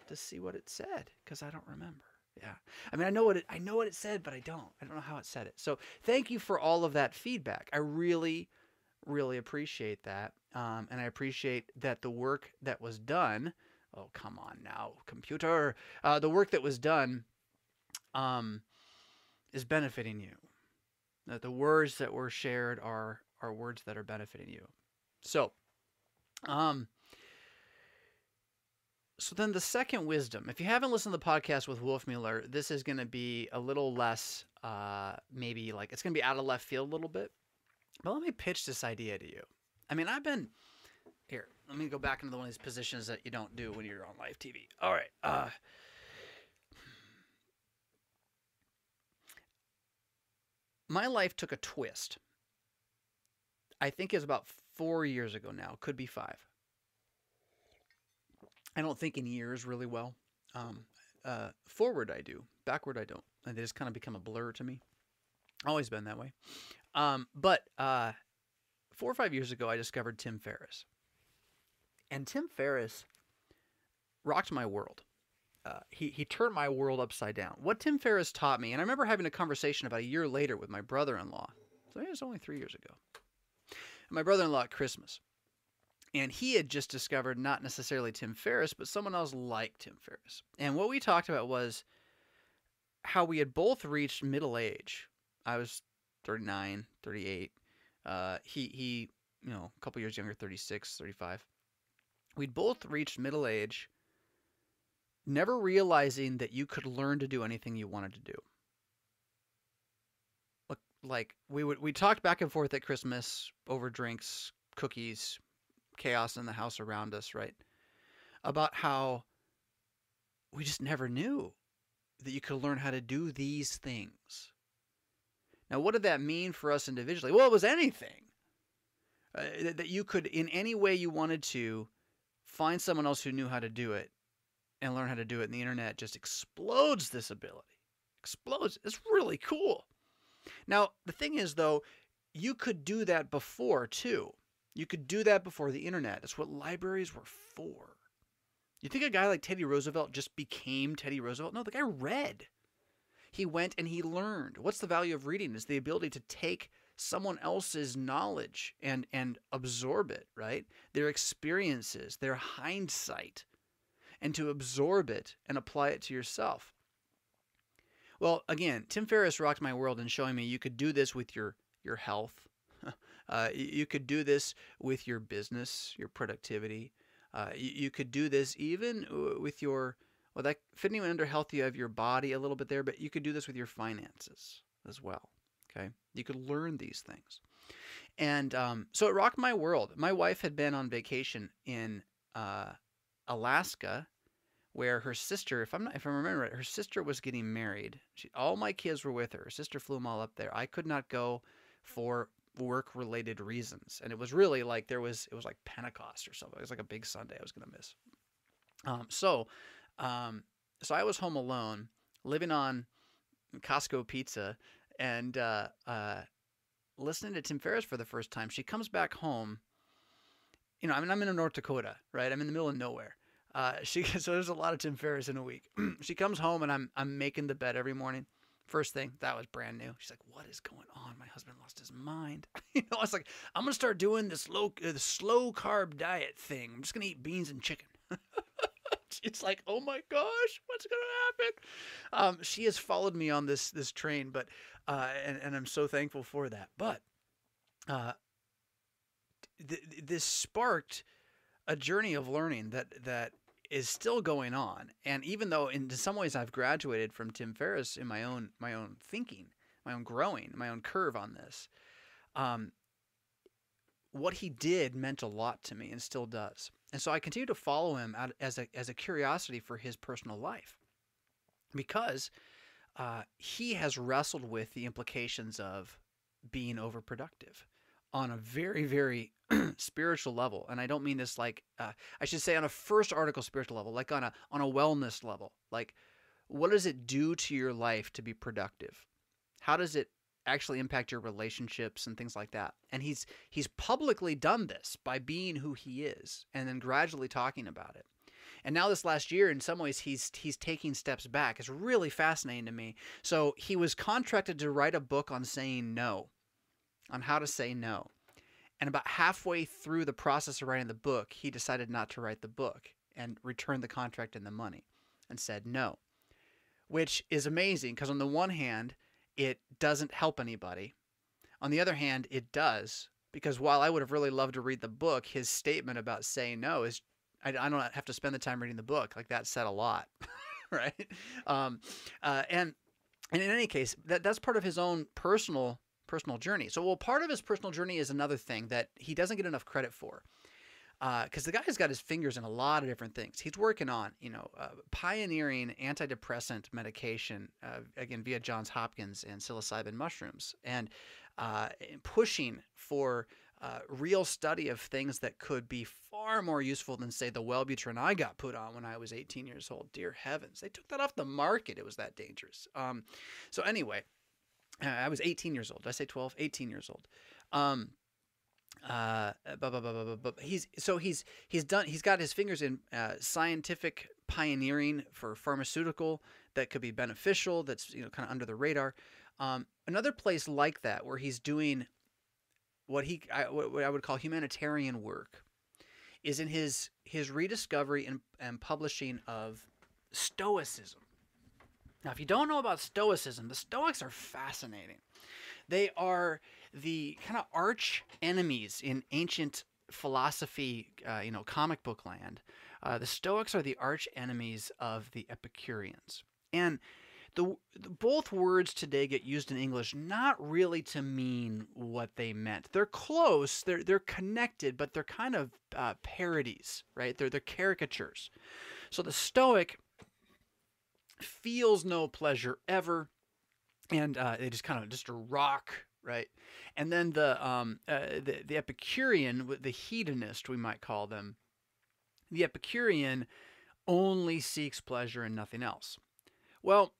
to see what it said because I don't remember. Yeah, I mean I know what it I know what it said, but I don't. I don't know how it said it. So thank you for all of that feedback. I really, really appreciate that, um, and I appreciate that the work that was done. Oh come on now, computer! Uh, the work that was done, um, is benefiting you. That the words that were shared are are words that are benefiting you. So, um, so then the second wisdom, if you haven't listened to the podcast with Wolf Mueller, this is going to be a little less, uh, maybe like it's going to be out of left field a little bit. But let me pitch this idea to you. I mean, I've been here. Let me go back into one of these positions that you don't do when you're on live TV. All right. Uh, my life took a twist. I think it's about four years ago now. Could be five. I don't think in years really well. Um, uh, forward I do, backward I don't. And they just kind of become a blur to me. Always been that way. Um, but uh, four or five years ago, I discovered Tim Ferriss, and Tim Ferriss rocked my world. Uh, he he turned my world upside down. What Tim Ferriss taught me, and I remember having a conversation about a year later with my brother-in-law. So it was only three years ago. And my brother-in-law at Christmas, and he had just discovered not necessarily Tim Ferriss, but someone else like Tim Ferriss. And what we talked about was how we had both reached middle age. I was 39, 38. Uh, he, he, you know, a couple years younger, 36, 35. We'd both reached middle age, never realizing that you could learn to do anything you wanted to do. Like we would, we talked back and forth at Christmas over drinks, cookies, chaos in the house around us, right? About how we just never knew that you could learn how to do these things. Now, what did that mean for us individually? Well, it was anything. Uh, that you could, in any way you wanted to, find someone else who knew how to do it and learn how to do it. And the internet just explodes this ability. Explodes. It's really cool. Now, the thing is, though, you could do that before, too. You could do that before the internet. That's what libraries were for. You think a guy like Teddy Roosevelt just became Teddy Roosevelt? No, the guy read. He went and he learned. What's the value of reading? Is the ability to take someone else's knowledge and and absorb it, right? Their experiences, their hindsight, and to absorb it and apply it to yourself. Well, again, Tim Ferriss rocked my world in showing me you could do this with your your health. Uh, you could do this with your business, your productivity. Uh, you, could do this even with your well, that fitting under health, you have your body a little bit there, but you could do this with your finances as well. Okay, you could learn these things, and um, so it rocked my world. My wife had been on vacation in uh, Alaska, where her sister, if I'm not, if I remember right, her sister was getting married. She, all my kids were with her. Her sister flew them all up there. I could not go for work related reasons, and it was really like there was it was like Pentecost or something. It was like a big Sunday I was gonna miss. Um, so, um, so I was home alone, living on Costco pizza and uh, uh, listening to Tim Ferriss for the first time. She comes back home. You know, I mean, I'm in North Dakota, right? I'm in the middle of nowhere. Uh, she so there's a lot of Tim Ferriss in a week. she comes home and I'm I'm making the bed every morning. First thing that was brand new. She's like, "What is going on? My husband lost his mind." you know, I was like, "I'm gonna start doing this low uh, the slow carb diet thing. I'm just gonna eat beans and chicken." it's like, oh my gosh, what's gonna happen? Um, she has followed me on this this train, but uh, and and I'm so thankful for that. But uh, th- this sparked a journey of learning that that is still going on. And even though in some ways I've graduated from Tim Ferriss in my own my own thinking, my own growing, my own curve on this, um, what he did meant a lot to me and still does. And so I continue to follow him as a, as a curiosity for his personal life because uh, he has wrestled with the implications of being overproductive on a very, very spiritual level. And I don't mean this like, uh, I should say on a first article spiritual level, like on a, on a wellness level. Like, what does it do to your life to be productive? How does it actually impact your relationships and things like that. And he's he's publicly done this by being who he is and then gradually talking about it. And now this last year in some ways he's he's taking steps back. It's really fascinating to me. So he was contracted to write a book on saying no. On how to say no. And about halfway through the process of writing the book, he decided not to write the book and returned the contract and the money and said no. Which is amazing because on the one hand, it doesn't help anybody. On the other hand, it does because while I would have really loved to read the book, his statement about saying no is I, I don't have to spend the time reading the book. Like that said a lot, right? Um, uh, and and in any case, that that's part of his own personal personal journey. So, well, part of his personal journey is another thing that he doesn't get enough credit for because uh, the guy's got his fingers in a lot of different things. He's working on, you know, uh, pioneering antidepressant medication, uh, again, via Johns Hopkins and psilocybin mushrooms, and uh, pushing for uh, real study of things that could be far more useful than, say, the Wellbutrin I got put on when I was 18 years old. Dear heavens, they took that off the market. It was that dangerous. Um, so, anyway, I was 18 years old. Did I say 12? 18 years old. Um, uh, but, but, but, he's so he's he's done he's got his fingers in uh, scientific pioneering for pharmaceutical that could be beneficial that's you know kind of under the radar. Um, another place like that where he's doing what he I, what I would call humanitarian work is in his his rediscovery and, and publishing of stoicism. Now if you don't know about stoicism the stoics are fascinating they are the kind of arch enemies in ancient philosophy, uh, you know, comic book land. Uh, the Stoics are the arch enemies of the Epicureans. And the, the, both words today get used in English not really to mean what they meant. They're close, they're they're connected, but they're kind of uh, parodies, right? They're they're caricatures. So the Stoic feels no pleasure ever, and uh, they just kind of just a rock right? And then the um, uh, the, the Epicurean, the hedonist, we might call them. The Epicurean only seeks pleasure and nothing else. Well,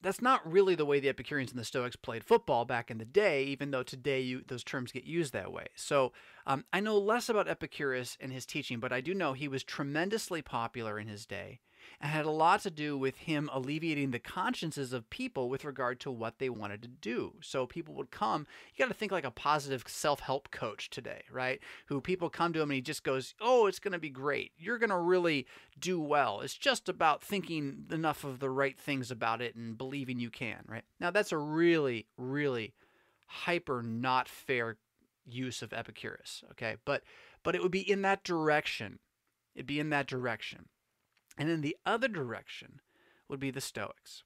that's not really the way the Epicureans and the Stoics played football back in the day, even though today you, those terms get used that way. So um, I know less about Epicurus and his teaching, but I do know he was tremendously popular in his day. And had a lot to do with him alleviating the consciences of people with regard to what they wanted to do. So people would come, you got to think like a positive self help coach today, right? Who people come to him and he just goes, Oh, it's going to be great. You're going to really do well. It's just about thinking enough of the right things about it and believing you can, right? Now, that's a really, really hyper not fair use of Epicurus, okay? But but it would be in that direction. It'd be in that direction. And then the other direction would be the Stoics.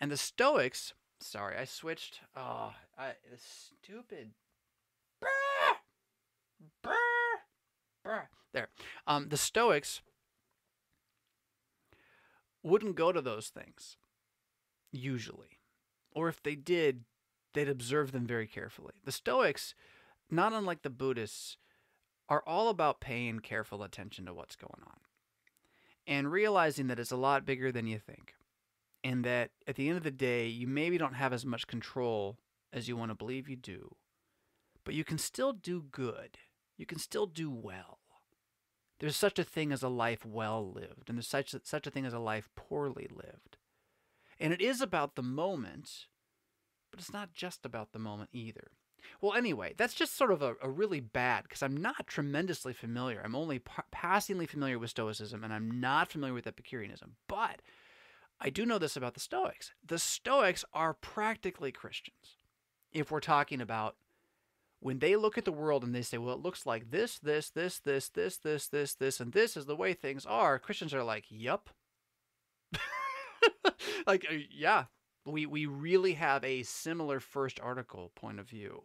And the Stoics, sorry, I switched. Oh, I, stupid. There. Um, the Stoics wouldn't go to those things, usually. Or if they did, they'd observe them very carefully. The Stoics, not unlike the Buddhists, are all about paying careful attention to what's going on and realizing that it's a lot bigger than you think. And that at the end of the day, you maybe don't have as much control as you want to believe you do, but you can still do good. You can still do well. There's such a thing as a life well lived, and there's such a, such a thing as a life poorly lived. And it is about the moment, but it's not just about the moment either. Well, anyway, that's just sort of a, a really bad because I'm not tremendously familiar. I'm only pa- passingly familiar with Stoicism and I'm not familiar with Epicureanism. But I do know this about the Stoics. The Stoics are practically Christians. If we're talking about when they look at the world and they say, well, it looks like this, this, this, this, this, this, this, this, and this is the way things are, Christians are like, yup. like, uh, yeah, we, we really have a similar first article point of view.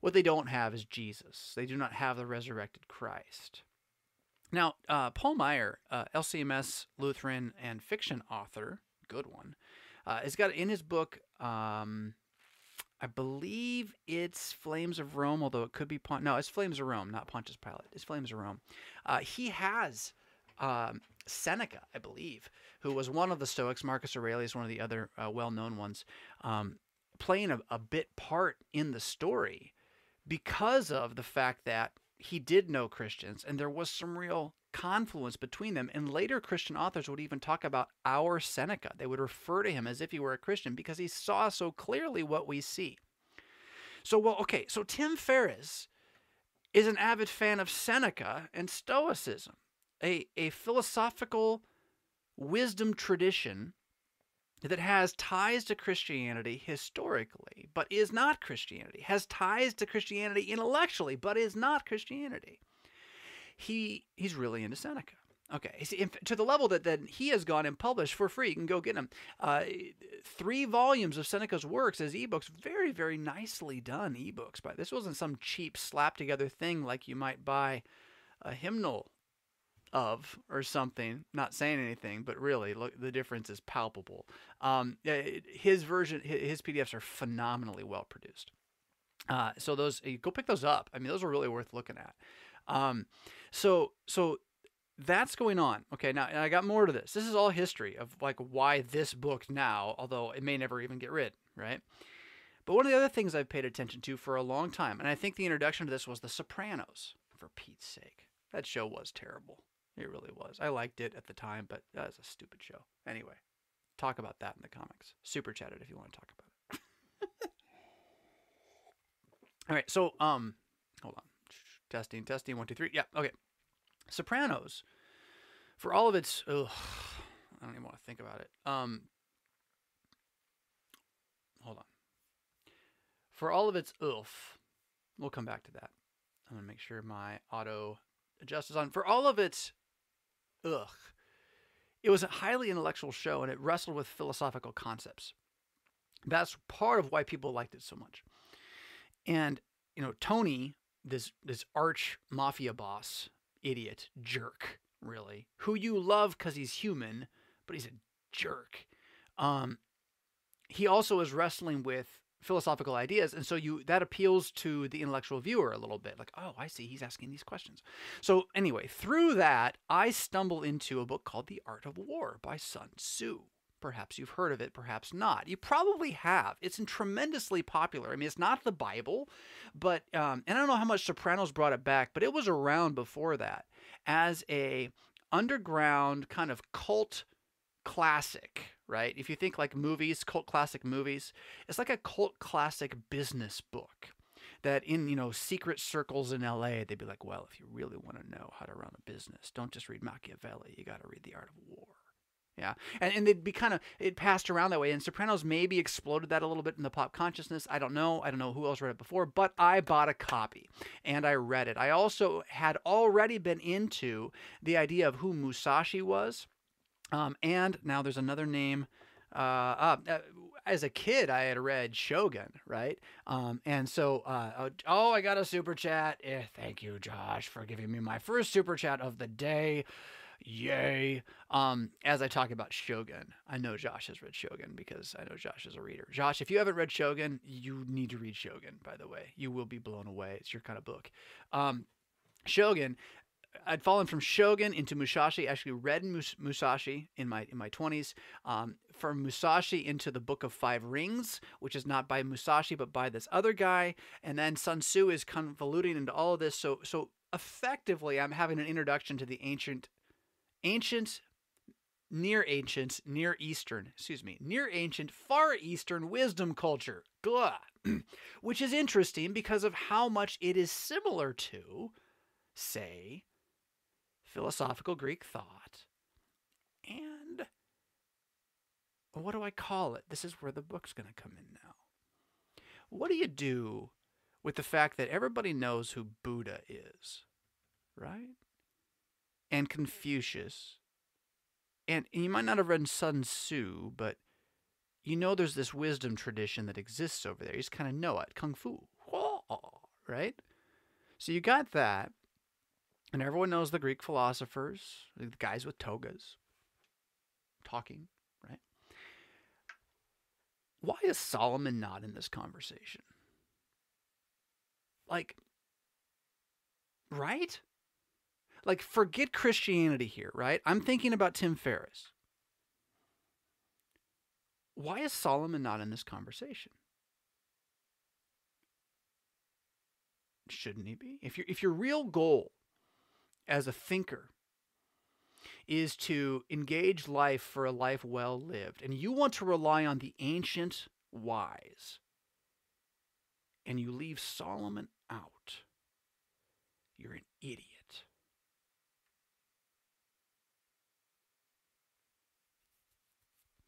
What they don't have is Jesus. They do not have the resurrected Christ. Now, uh, Paul Maier, uh, LCMS Lutheran and fiction author, good one, uh, has got in his book, um, I believe it's Flames of Rome, although it could be Pont. No, it's Flames of Rome, not Pontius Pilate. It's Flames of Rome. Uh, he has um, Seneca, I believe, who was one of the Stoics. Marcus Aurelius, one of the other uh, well-known ones, um, playing a, a bit part in the story because of the fact that he did know Christians and there was some real confluence between them. And later Christian authors would even talk about our Seneca. They would refer to him as if he were a Christian because he saw so clearly what we see. So, well, okay, so Tim Ferriss is an avid fan of Seneca and Stoicism, a, a philosophical wisdom tradition that has ties to Christianity historically, but is not Christianity, has ties to Christianity intellectually, but is not Christianity. He he's really into Seneca. Okay, to the level that, that he has gone and published for free. You can go get them. Uh, three volumes of Seneca's works as ebooks, very, very nicely done ebooks. But this wasn't some cheap slap together thing like you might buy a hymnal of or something not saying anything but really look the difference is palpable. Um, his version his pdfs are phenomenally well produced. Uh, so those go pick those up. I mean those are really worth looking at. Um, so so that's going on. Okay now i got more to this. This is all history of like why this book now although it may never even get rid right? But one of the other things i've paid attention to for a long time and i think the introduction to this was the sopranos for pete's sake. That show was terrible it really was. I liked it at the time, but that was a stupid show. Anyway, talk about that in the comics. Super chat it if you want to talk about it. All right, so um, hold on. Testing, testing. One, two, three. Yeah, okay. Sopranos, for all of its, ugh, I don't even want to think about it. Um, hold on. For all of its oof, we'll come back to that. I'm gonna make sure my auto adjust is on. For all of its ugh. It was a highly intellectual show and it wrestled with philosophical concepts. That's part of why people liked it so much. And, you know, Tony, this this arch mafia boss, idiot, jerk, really, who you love because he's human, but he's a jerk. Um, he also is wrestling with philosophical ideas and so you that appeals to the intellectual viewer a little bit like oh i see he's asking these questions. So anyway through that i stumble into a book called the art of war by sun tzu. Perhaps you've heard of it perhaps not. You probably have. It's tremendously popular. I mean it's not the bible but um, and i don't know how much sopranos brought it back but it was around before that as a underground kind of cult classic, right? If you think like movies, cult classic movies, it's like a cult classic business book that in, you know, secret circles in LA, they'd be like, well, if you really want to know how to run a business, don't just read Machiavelli, you got to read The Art of War. Yeah. And, and they'd be kind of, it passed around that way. And Sopranos maybe exploded that a little bit in the pop consciousness. I don't know. I don't know who else read it before, but I bought a copy and I read it. I also had already been into the idea of who Musashi was. Um, and now there's another name. Uh, uh, as a kid, I had read Shogun, right? Um, and so, uh, oh, I got a super chat. Eh, thank you, Josh, for giving me my first super chat of the day. Yay. Um, as I talk about Shogun, I know Josh has read Shogun because I know Josh is a reader. Josh, if you haven't read Shogun, you need to read Shogun, by the way. You will be blown away. It's your kind of book. Um, Shogun, I'd fallen from Shogun into Musashi. Actually, read Mus- Musashi in my in my twenties. Um, from Musashi into the Book of Five Rings, which is not by Musashi but by this other guy, and then Sun Tzu is convoluting into all of this. So so effectively, I'm having an introduction to the ancient ancient, near ancient, near eastern, excuse me, near ancient, far eastern wisdom culture. Which is interesting because of how much it is similar to, say, philosophical Greek thought. And what do I call it? This is where the book's going to come in now. What do you do with the fact that everybody knows who Buddha is? Right? and Confucius. And, you might not have read Sun Tzu, but you know there's this wisdom tradition that exists over there. You just kind of know it. Kung Fu. Right? So you got that. And everyone knows the Greek philosophers, the guys with togas talking, right? Why is Solomon not in this conversation? Like, right? Like, forget Christianity here, right? I'm thinking about Tim Ferriss. Why is Solomon not in this conversation? Shouldn't he be? If, you if your real goal as a thinker is to engage life for a life well lived, and you want to rely on the ancient wise, and you leave Solomon out, you're an idiot.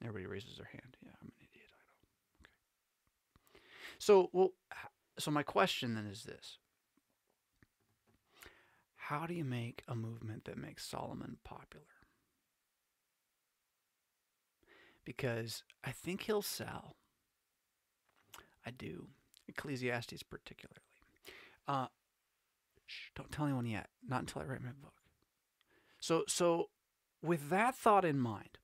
Everybody raises their hand. Yeah, I'm an idiot. I know. Okay. So, well, so my question then is this: How do you make a movement that makes Solomon popular? Because I think he'll sell. I do. Ecclesiastes particularly. Uh, shh, don't tell anyone yet. Not until I write my book. So, so with that thought in mind,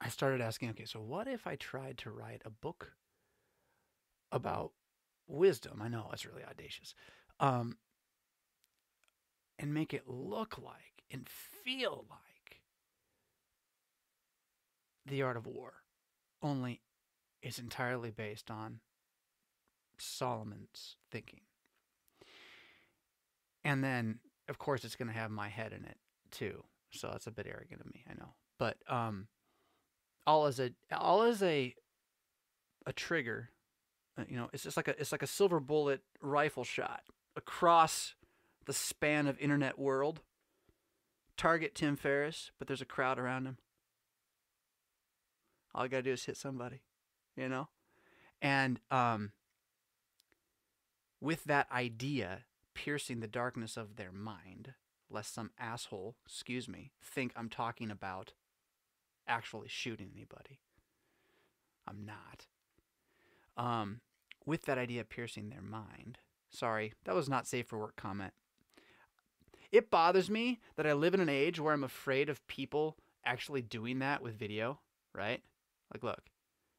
I started asking, okay, so what if I tried to write a book about wisdom? I know it's really audacious. Um, and make it look like and feel like the art of war, only it's entirely based on Solomon's thinking. And then, of course, it's going to have my head in it too. So that's a bit arrogant of me, I know. But um, all as a all as a a trigger. Uh, you know, it's just like a it's like a silver bullet rifle shot across the span of internet world. Target Tim Ferriss, but there's a crowd around him. All you gotta do is hit somebody, you know, and um, with that idea piercing the darkness of their mind, lest some asshole, excuse me, think I'm talking about actually shooting anybody. I'm not. Um, with that idea piercing their mind. Sorry, that was not safe for work comment. It bothers me that I live in an age where I'm afraid of people actually doing that with video, right? Like, look,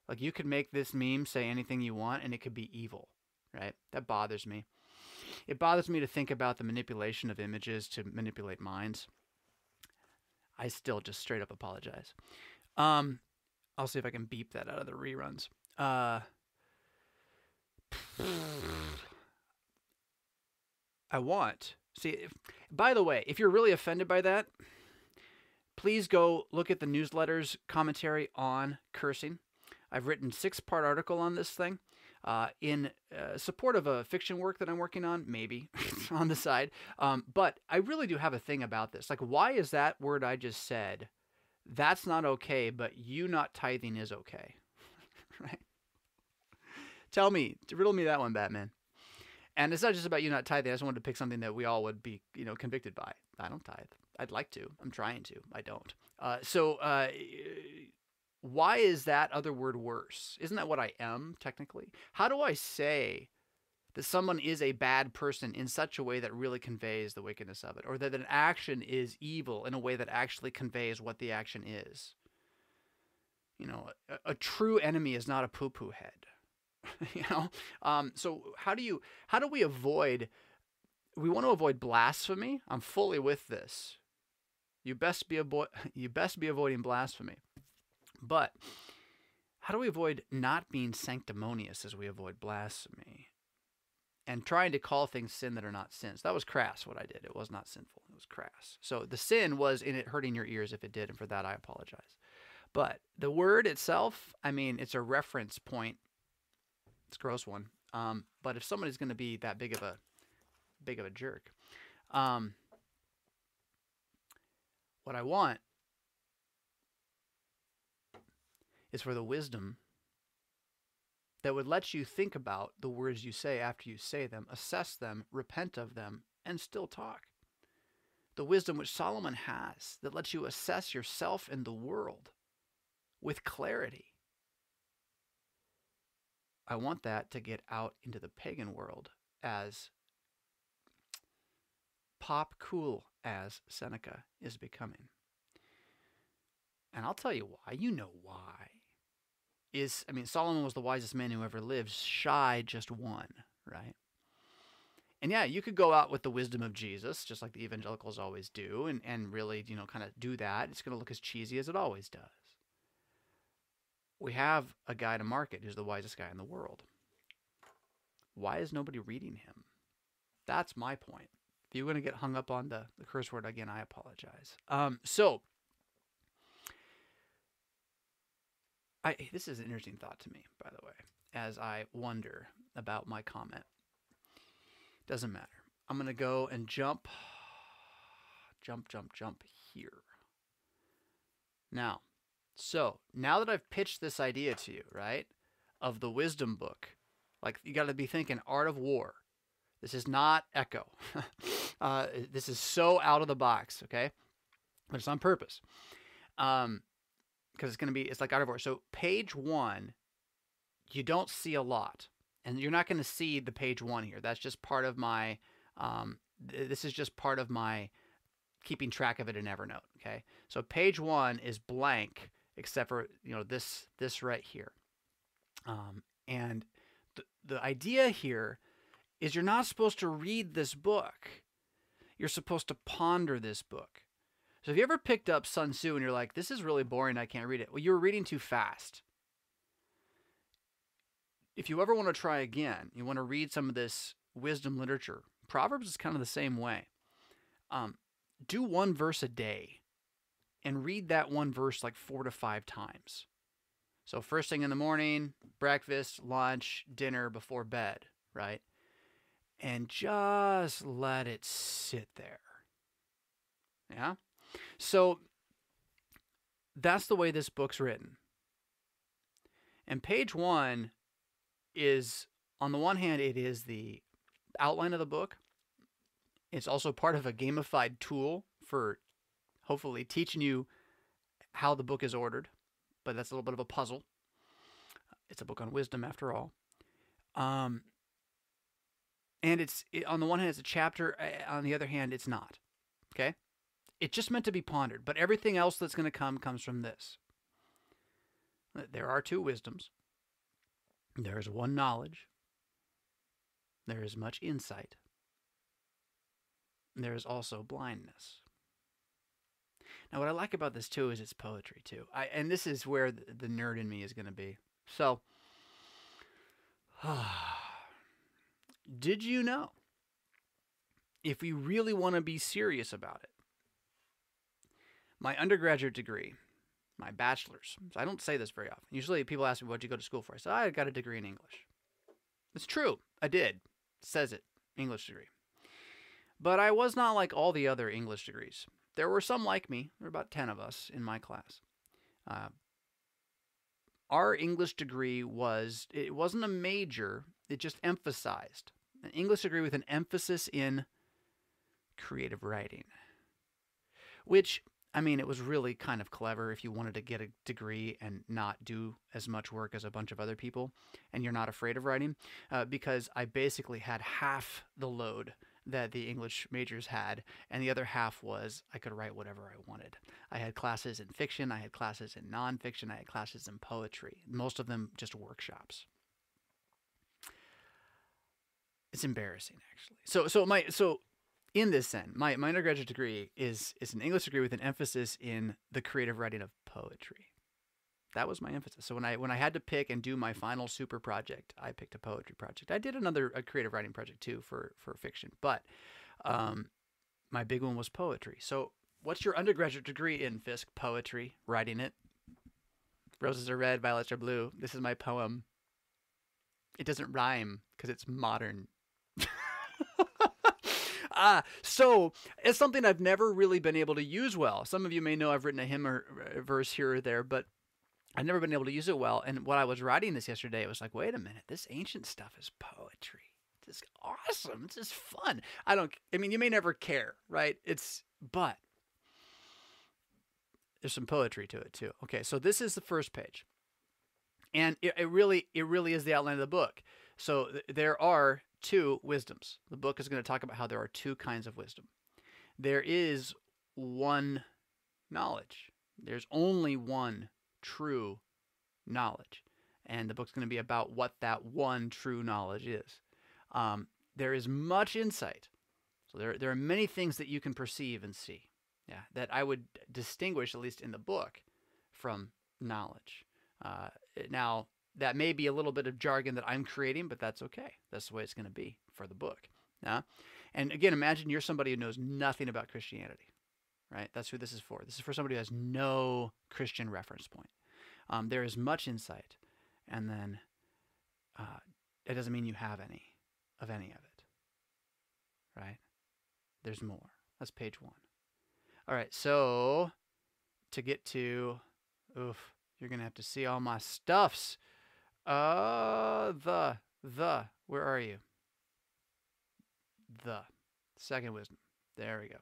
like you could make this meme say anything you want and it could be evil, right? That bothers me. It bothers me to think about the manipulation of images to manipulate minds. I still just straight up apologize. Um, I'll see if I can beep that out of the reruns. Uh, I want See, if, by the way, if you're really offended by that, please go look at the newsletter's commentary on cursing. I've written six-part article on this thing uh, in uh, support of a fiction work that I'm working on, maybe on the side. Um, but I really do have a thing about this. Like, why is that word I just said? That's not okay, but you not tithing is okay, right? Tell me, riddle me that one, Batman. And it's not just about you not tithing. I just wanted to pick something that we all would be, you know, convicted by. I don't tithe. I'd like to. I'm trying to. I don't. Uh, so, uh, why is that other word worse? Isn't that what I am technically? How do I say that someone is a bad person in such a way that really conveys the wickedness of it, or that an action is evil in a way that actually conveys what the action is? You know, a, a true enemy is not a poo poo head. you know, um, so how do you how do we avoid? We want to avoid blasphemy. I'm fully with this. You best be avo- you best be avoiding blasphemy. But how do we avoid not being sanctimonious as we avoid blasphemy? And trying to call things sin that are not sins. That was crass what I did. It was not sinful. It was crass. So the sin was in it hurting your ears if it did, and for that I apologize. But the word itself, I mean, it's a reference point. It's a gross one. Um, but if somebody's going to be that big of a big of a jerk, um, what I want is for the wisdom that would let you think about the words you say after you say them, assess them, repent of them, and still talk. The wisdom which Solomon has that lets you assess yourself and the world with clarity. I want that to get out into the pagan world as pop cool as Seneca is becoming. And I'll tell you why. You know why is I mean Solomon was the wisest man who ever lived. Shai just one, right? And yeah, you could go out with the wisdom of Jesus, just like the evangelicals always do, and, and really, you know, kind of do that. It's going to look as cheesy as it always does. We have a guy to market who's the wisest guy in the world. Why is nobody reading him? That's my point. If you're going to get hung up on the, the curse word again, I apologize. Um, so, I this is an interesting thought to me, by the way, as I wonder about my comment. Doesn't matter. I'm gonna go and jump, jump, jump, jump here. Now, so now that I've pitched this idea to you, right, of the wisdom book, like you got to be thinking Art of War. This is not Echo. uh, this is so out of the box, okay? But it's on purpose. Um, because it's going to be it's like Art of War. So page one, you don't see a lot, and you're not going to see the page one here. That's just part of my. Um, th- this is just part of my keeping track of it in Evernote. Okay, so page one is blank except for you know this this right here, um, and the the idea here is you're not supposed to read this book. You're supposed to ponder this book. So if you ever picked up Sun Tzu and you're like, this is really boring, I can't read it, well, you were reading too fast. If you ever want to try again, you want to read some of this wisdom literature, Proverbs is kind of the same way. Um, do one verse a day and read that one verse like four to five times. So, first thing in the morning, breakfast, lunch, dinner, before bed, right? And just let it sit there. Yeah? So that's the way this book's written. And page one is, on the one hand, it is the outline of the book. It's also part of a gamified tool for hopefully teaching you how the book is ordered, but that's a little bit of a puzzle. It's a book on wisdom, after all. Um, and it's it, on the one hand, it's a chapter. On the other hand, it's not. Okay, it's just meant to be pondered, but everything else that's going to come comes from this. There are two wisdoms. There is one knowledge. There is much insight. There is also blindness. Now, what I like about this too is it's poetry too. I, and this is where the, the nerd in me is going to be. So, did you know if we really want to be serious about it, my undergraduate degree, my bachelor's, so I don't say this very often. Usually people ask me, what'd you go to school for? I say, I got a degree in English. It's true. I did. Says it. English degree. But I was not like all the other English degrees. There were some like me. There were about 10 of us in my class. Uh, our English degree was, it wasn't a major, it just emphasized. An English degree with an emphasis in creative writing. Which, I mean, it was really kind of clever if you wanted to get a degree and not do as much work as a bunch of other people and you're not afraid of writing, uh, because I basically had half the load that the English majors had, and the other half was I could write whatever I wanted. I had classes in fiction, I had classes in nonfiction, I had classes in poetry, most of them just workshops. It's embarrassing actually. So so my so in this sense, my, my undergraduate degree is is an English degree with an emphasis in the creative writing of poetry. That was my emphasis. So when I when I had to pick and do my final super project, I picked a poetry project. I did another a creative writing project too for for fiction, but um, my big one was poetry. So what's your undergraduate degree in Fisk? Poetry, writing it. Roses are red, violets are blue. This is my poem. It doesn't rhyme because it's modern. ah, so it's something I've never really been able to use well. Some of you may know I've written a hymn or verse here or there, but I've never been able to use it well. And when I was writing this yesterday, it was like, wait a minute, this ancient stuff is poetry. It's awesome. It's just fun. I don't, I mean, you may never care, right? It's, but there's some poetry to it too. Okay, so this is the first page. And it, it really, it really is the outline of the book. So th- there are two wisdoms. The book is going to talk about how there are two kinds of wisdom. There is one knowledge. There's only one true knowledge. And the book's going to be about what that one true knowledge is. Um, there is much insight. So there, there are many things that you can perceive and see. Yeah, that I would distinguish, at least in the book, from knowledge. Uh, now, that may be a little bit of jargon that I'm creating, but that's okay. That's the way it's going to be for the book. Yeah? And again, imagine you're somebody who knows nothing about Christianity, right? That's who this is for. This is for somebody who has no Christian reference point. Um, there is much insight, and then uh, it doesn't mean you have any of any of it, right? There's more. That's page one. All right, so to get to, oof, you're to have to see all my stuffs. Uh, the, the, where are you? The second wisdom. There we go.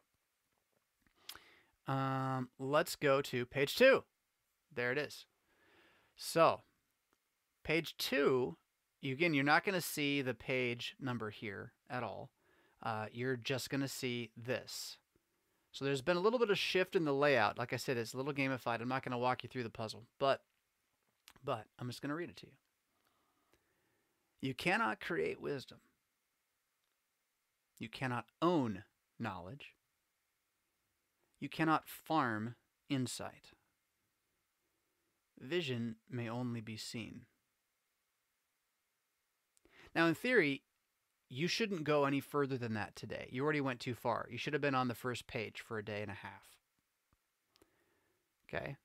Um, let's go to page two. There it is. So, page two, again, you're not going to see the page number here at all. Uh, you're just going to see this. So there's been a little bit of shift in the layout. Like I said, it's a little gamified. I'm not going to walk you through the puzzle, but but I'm just going to read it to you. You cannot create wisdom. You cannot own knowledge. You cannot farm insight. Vision may only be seen. Now, in theory, you shouldn't go any further than that today. You already went too far. You should have been on the first page for a day and a half. Okay?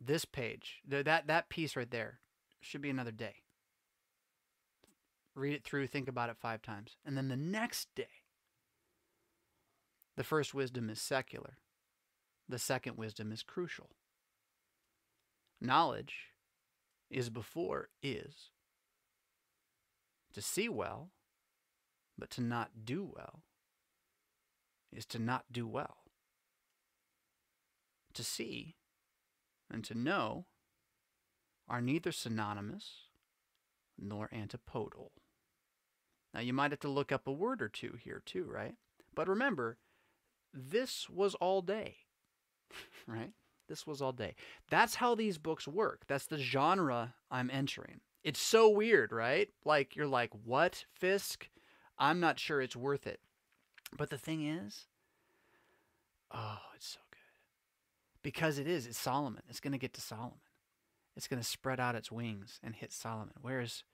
This page, that, that piece right there, should be another day read it through, think about it five times. And then the next day, the first wisdom is secular, the second wisdom is crucial. Knowledge is before is. To see well, but to not do well, is to not do well. To see and to know are neither synonymous nor antipodal. Now, you might have to look up a word or two here, too, right? But remember, this was all day, right? This was all day. That's how these books work. That's the genre I'm entering. It's so weird, right? Like, you're like, what, Fisk? I'm not sure it's worth it. But the thing is, oh, it's so good. Because it is. It's Solomon. It's going to get to Solomon. It's going to spread out its wings and hit Solomon. Whereas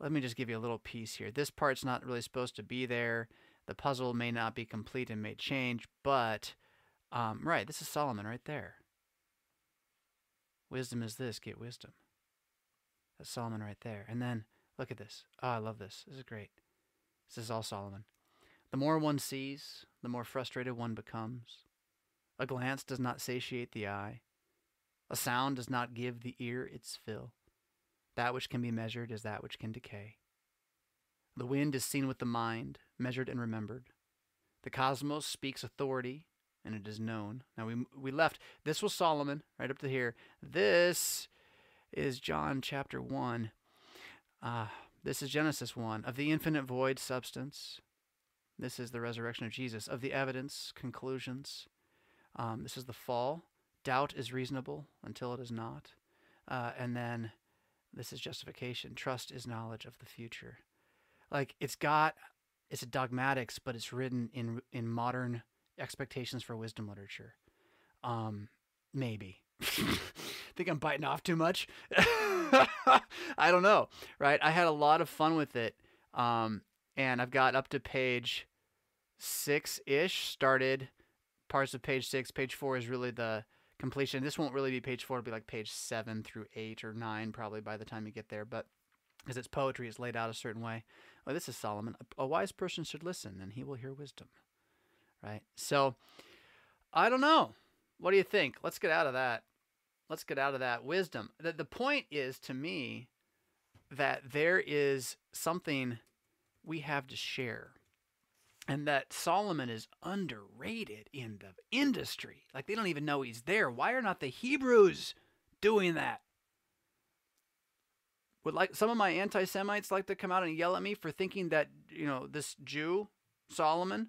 let me just give you a little piece here. This part's not really supposed to be there. The puzzle may not be complete and may change, but um, right, this is Solomon right there. Wisdom is this, get wisdom. That's Solomon right there. And then look at this. Oh, I love this. This is great. This is all Solomon. The more one sees, the more frustrated one becomes. A glance does not satiate the eye. A sound does not give the ear its fill. That which can be measured is that which can decay. The wind is seen with the mind, measured and remembered. The cosmos speaks authority, and it is known. Now we we left. This was Solomon right up to here. This is John chapter one. Uh, this is Genesis one of the infinite void substance. This is the resurrection of Jesus of the evidence conclusions. Um, this is the fall. Doubt is reasonable until it is not, uh, and then this is justification. Trust is knowledge of the future. Like it's got it's a dogmatics, but it's written in in modern expectations for wisdom literature. Um, maybe. Think I'm biting off too much? I don't know, right? I had a lot of fun with it. Um, and I've got up to page six ish started parts of page six. Page four is really the completion. This won't really be page four, it'll be like page seven through eight or nine probably by the time you get there. But because it's poetry, it's laid out a certain way. Well, this is Solomon. A wise person should listen, and he will hear wisdom right? So I don't know. What do you think? Let's get out of that. Let's get out of that wisdom. The, the point is to me that there is something we have to share. And that Solomon is underrated in the industry. Like they don't even know he's there. Why are not the Hebrews doing that? Would like some of my anti-Semites like to come out and yell at me for thinking that, you know, this Jew, Solomon,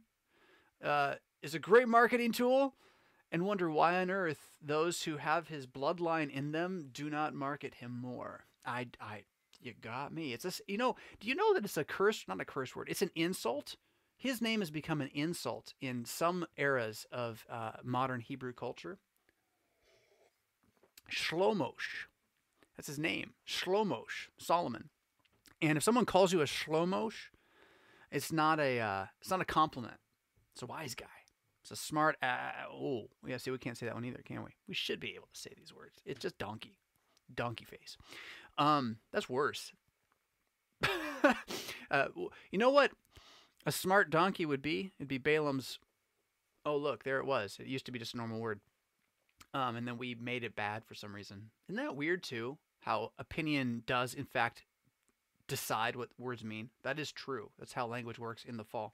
uh, is a great marketing tool and wonder why on earth those who have his bloodline in them do not market him more. I, I, you got me. It's a, you know, do you know that it's a curse, not a curse word, it's an insult? His name has become an insult in some eras of uh, modern Hebrew culture. Shlomosh. That's his name. Shlomosh, Solomon. And if someone calls you a Shlomosh, it's not a uh, it's not a compliment. It's a wise guy. It's a smart. Uh, oh, yeah. See, we can't say that one either, can we? We should be able to say these words. It's just donkey, donkey face. Um, that's worse. uh, you know what? A smart donkey would be. It'd be Balaam's. Oh, look, there it was. It used to be just a normal word. Um, and then we made it bad for some reason. Isn't that weird too? How opinion does, in fact, decide what words mean. That is true. That's how language works in the fall.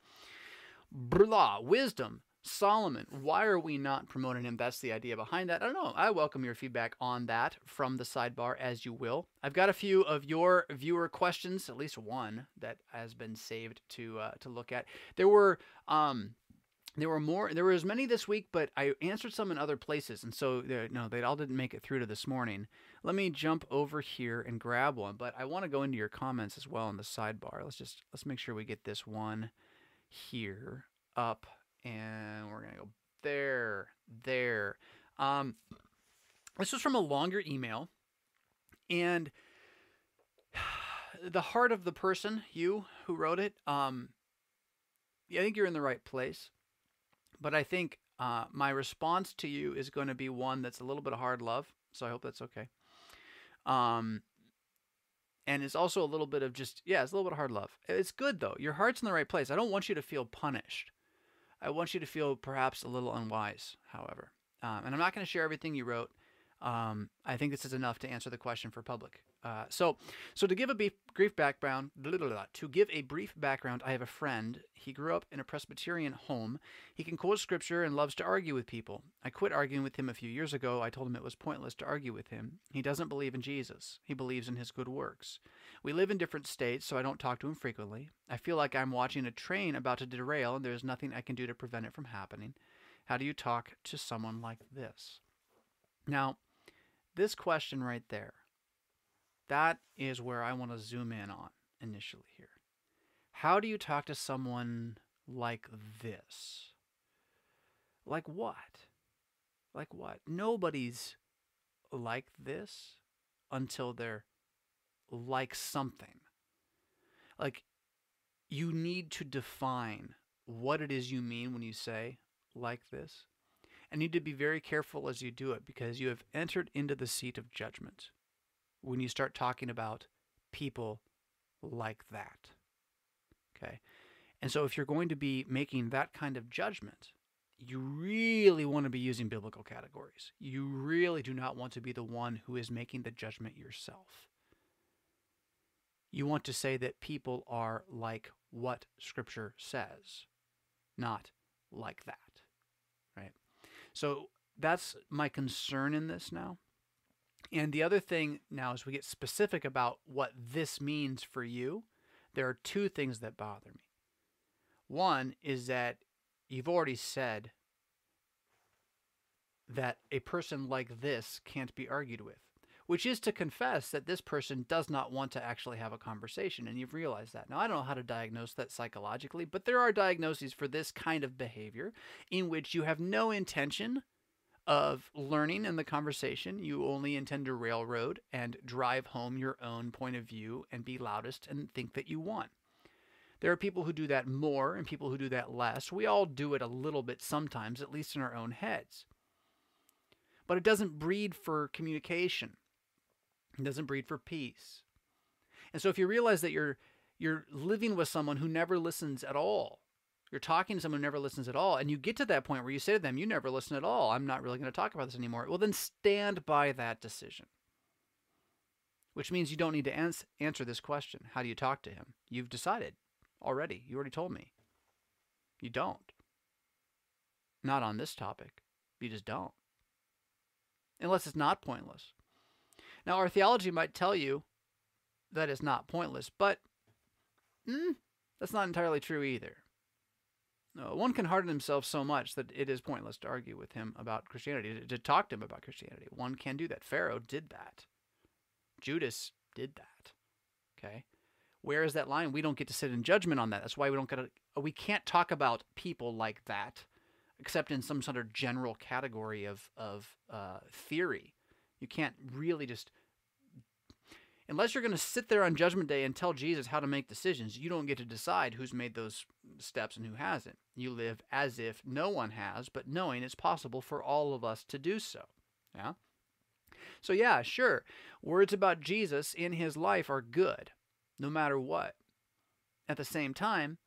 Blah, wisdom, Solomon. Why are we not promoting him? That's the idea behind that. I don't know. I welcome your feedback on that from the sidebar as you will. I've got a few of your viewer questions, at least one that has been saved to uh, to look at. There were um, there were more. There were as many this week, but I answered some in other places, and so no, they all didn't make it through to this morning. Let me jump over here and grab one, but I want to go into your comments as well in the sidebar. Let's just let's make sure we get this one here up and we're going to go there, there. Um, this was from a longer email and the heart of the person, you who wrote it, um, I think you're in the right place. But I think uh, my response to you is going to be one that's a little bit of hard love. So I hope that's okay. Um, and it's also a little bit of just yeah it's a little bit of hard love. It's good though. Your heart's in the right place. I don't want you to feel punished. I want you to feel perhaps a little unwise however. Um, and i'm not going to share everything you wrote. Um, I think this is enough to answer the question for public. Uh, so, so to give a brief, brief background, blah, blah, blah, to give a brief background, I have a friend. He grew up in a Presbyterian home. He can quote scripture and loves to argue with people. I quit arguing with him a few years ago. I told him it was pointless to argue with him. He doesn't believe in Jesus. He believes in his good works. We live in different states, so I don't talk to him frequently. I feel like I'm watching a train about to derail, and there's nothing I can do to prevent it from happening. How do you talk to someone like this? Now, this question right there, that is where I want to zoom in on initially here. How do you talk to someone like this? Like what? Like what? Nobody's like this until they're like something. Like, you need to define what it is you mean when you say like this. And need to be very careful as you do it because you have entered into the seat of judgment when you start talking about people like that. Okay. And so if you're going to be making that kind of judgment, you really want to be using biblical categories. You really do not want to be the one who is making the judgment yourself. You want to say that people are like what Scripture says, not like that. Right? So that's my concern in this now. And the other thing now, as we get specific about what this means for you, there are two things that bother me. One is that you've already said that a person like this can't be argued with, which is to confess that this person does not want to actually have a conversation, and you've realized that. Now, I don't know how to diagnose that psychologically, but there are diagnoses for this kind of behavior in which you have no intention of learning in the conversation. You only intend to railroad and drive home your own point of view and be loudest and think that you won. There are people who do that more and people who do that less. We all do it a little bit sometimes, at least in our own heads. But it doesn't breed for communication. It doesn't breed for peace. And so if you realize that you're you're living with someone who never listens at all, you're talking to someone who never listens at all, and you get to that point where you say to them, You never listen at all. I'm not really going to talk about this anymore. Well, then stand by that decision. Which means you don't need to ans- answer this question How do you talk to him? You've decided already. You already told me. You don't. Not on this topic. You just don't. Unless it's not pointless. Now, our theology might tell you that it's not pointless, but mm, that's not entirely true either. No, one can harden himself so much that it is pointless to argue with him about Christianity, to, to talk to him about Christianity. One can do that. Pharaoh did that. Judas did that. Okay? Where is that line? We don't get to sit in judgment on that. That's why we don't get to, we can't talk about people like that except in some sort of general category of of uh, theory. You can't really just unless you're going to sit there on judgment day and tell Jesus how to make decisions, you don't get to decide who's made those steps and who hasn't. You live as if no one has, but knowing it's possible for all of us to do so. Yeah? So yeah, sure. Words about Jesus in his life are good no matter what. At the same time,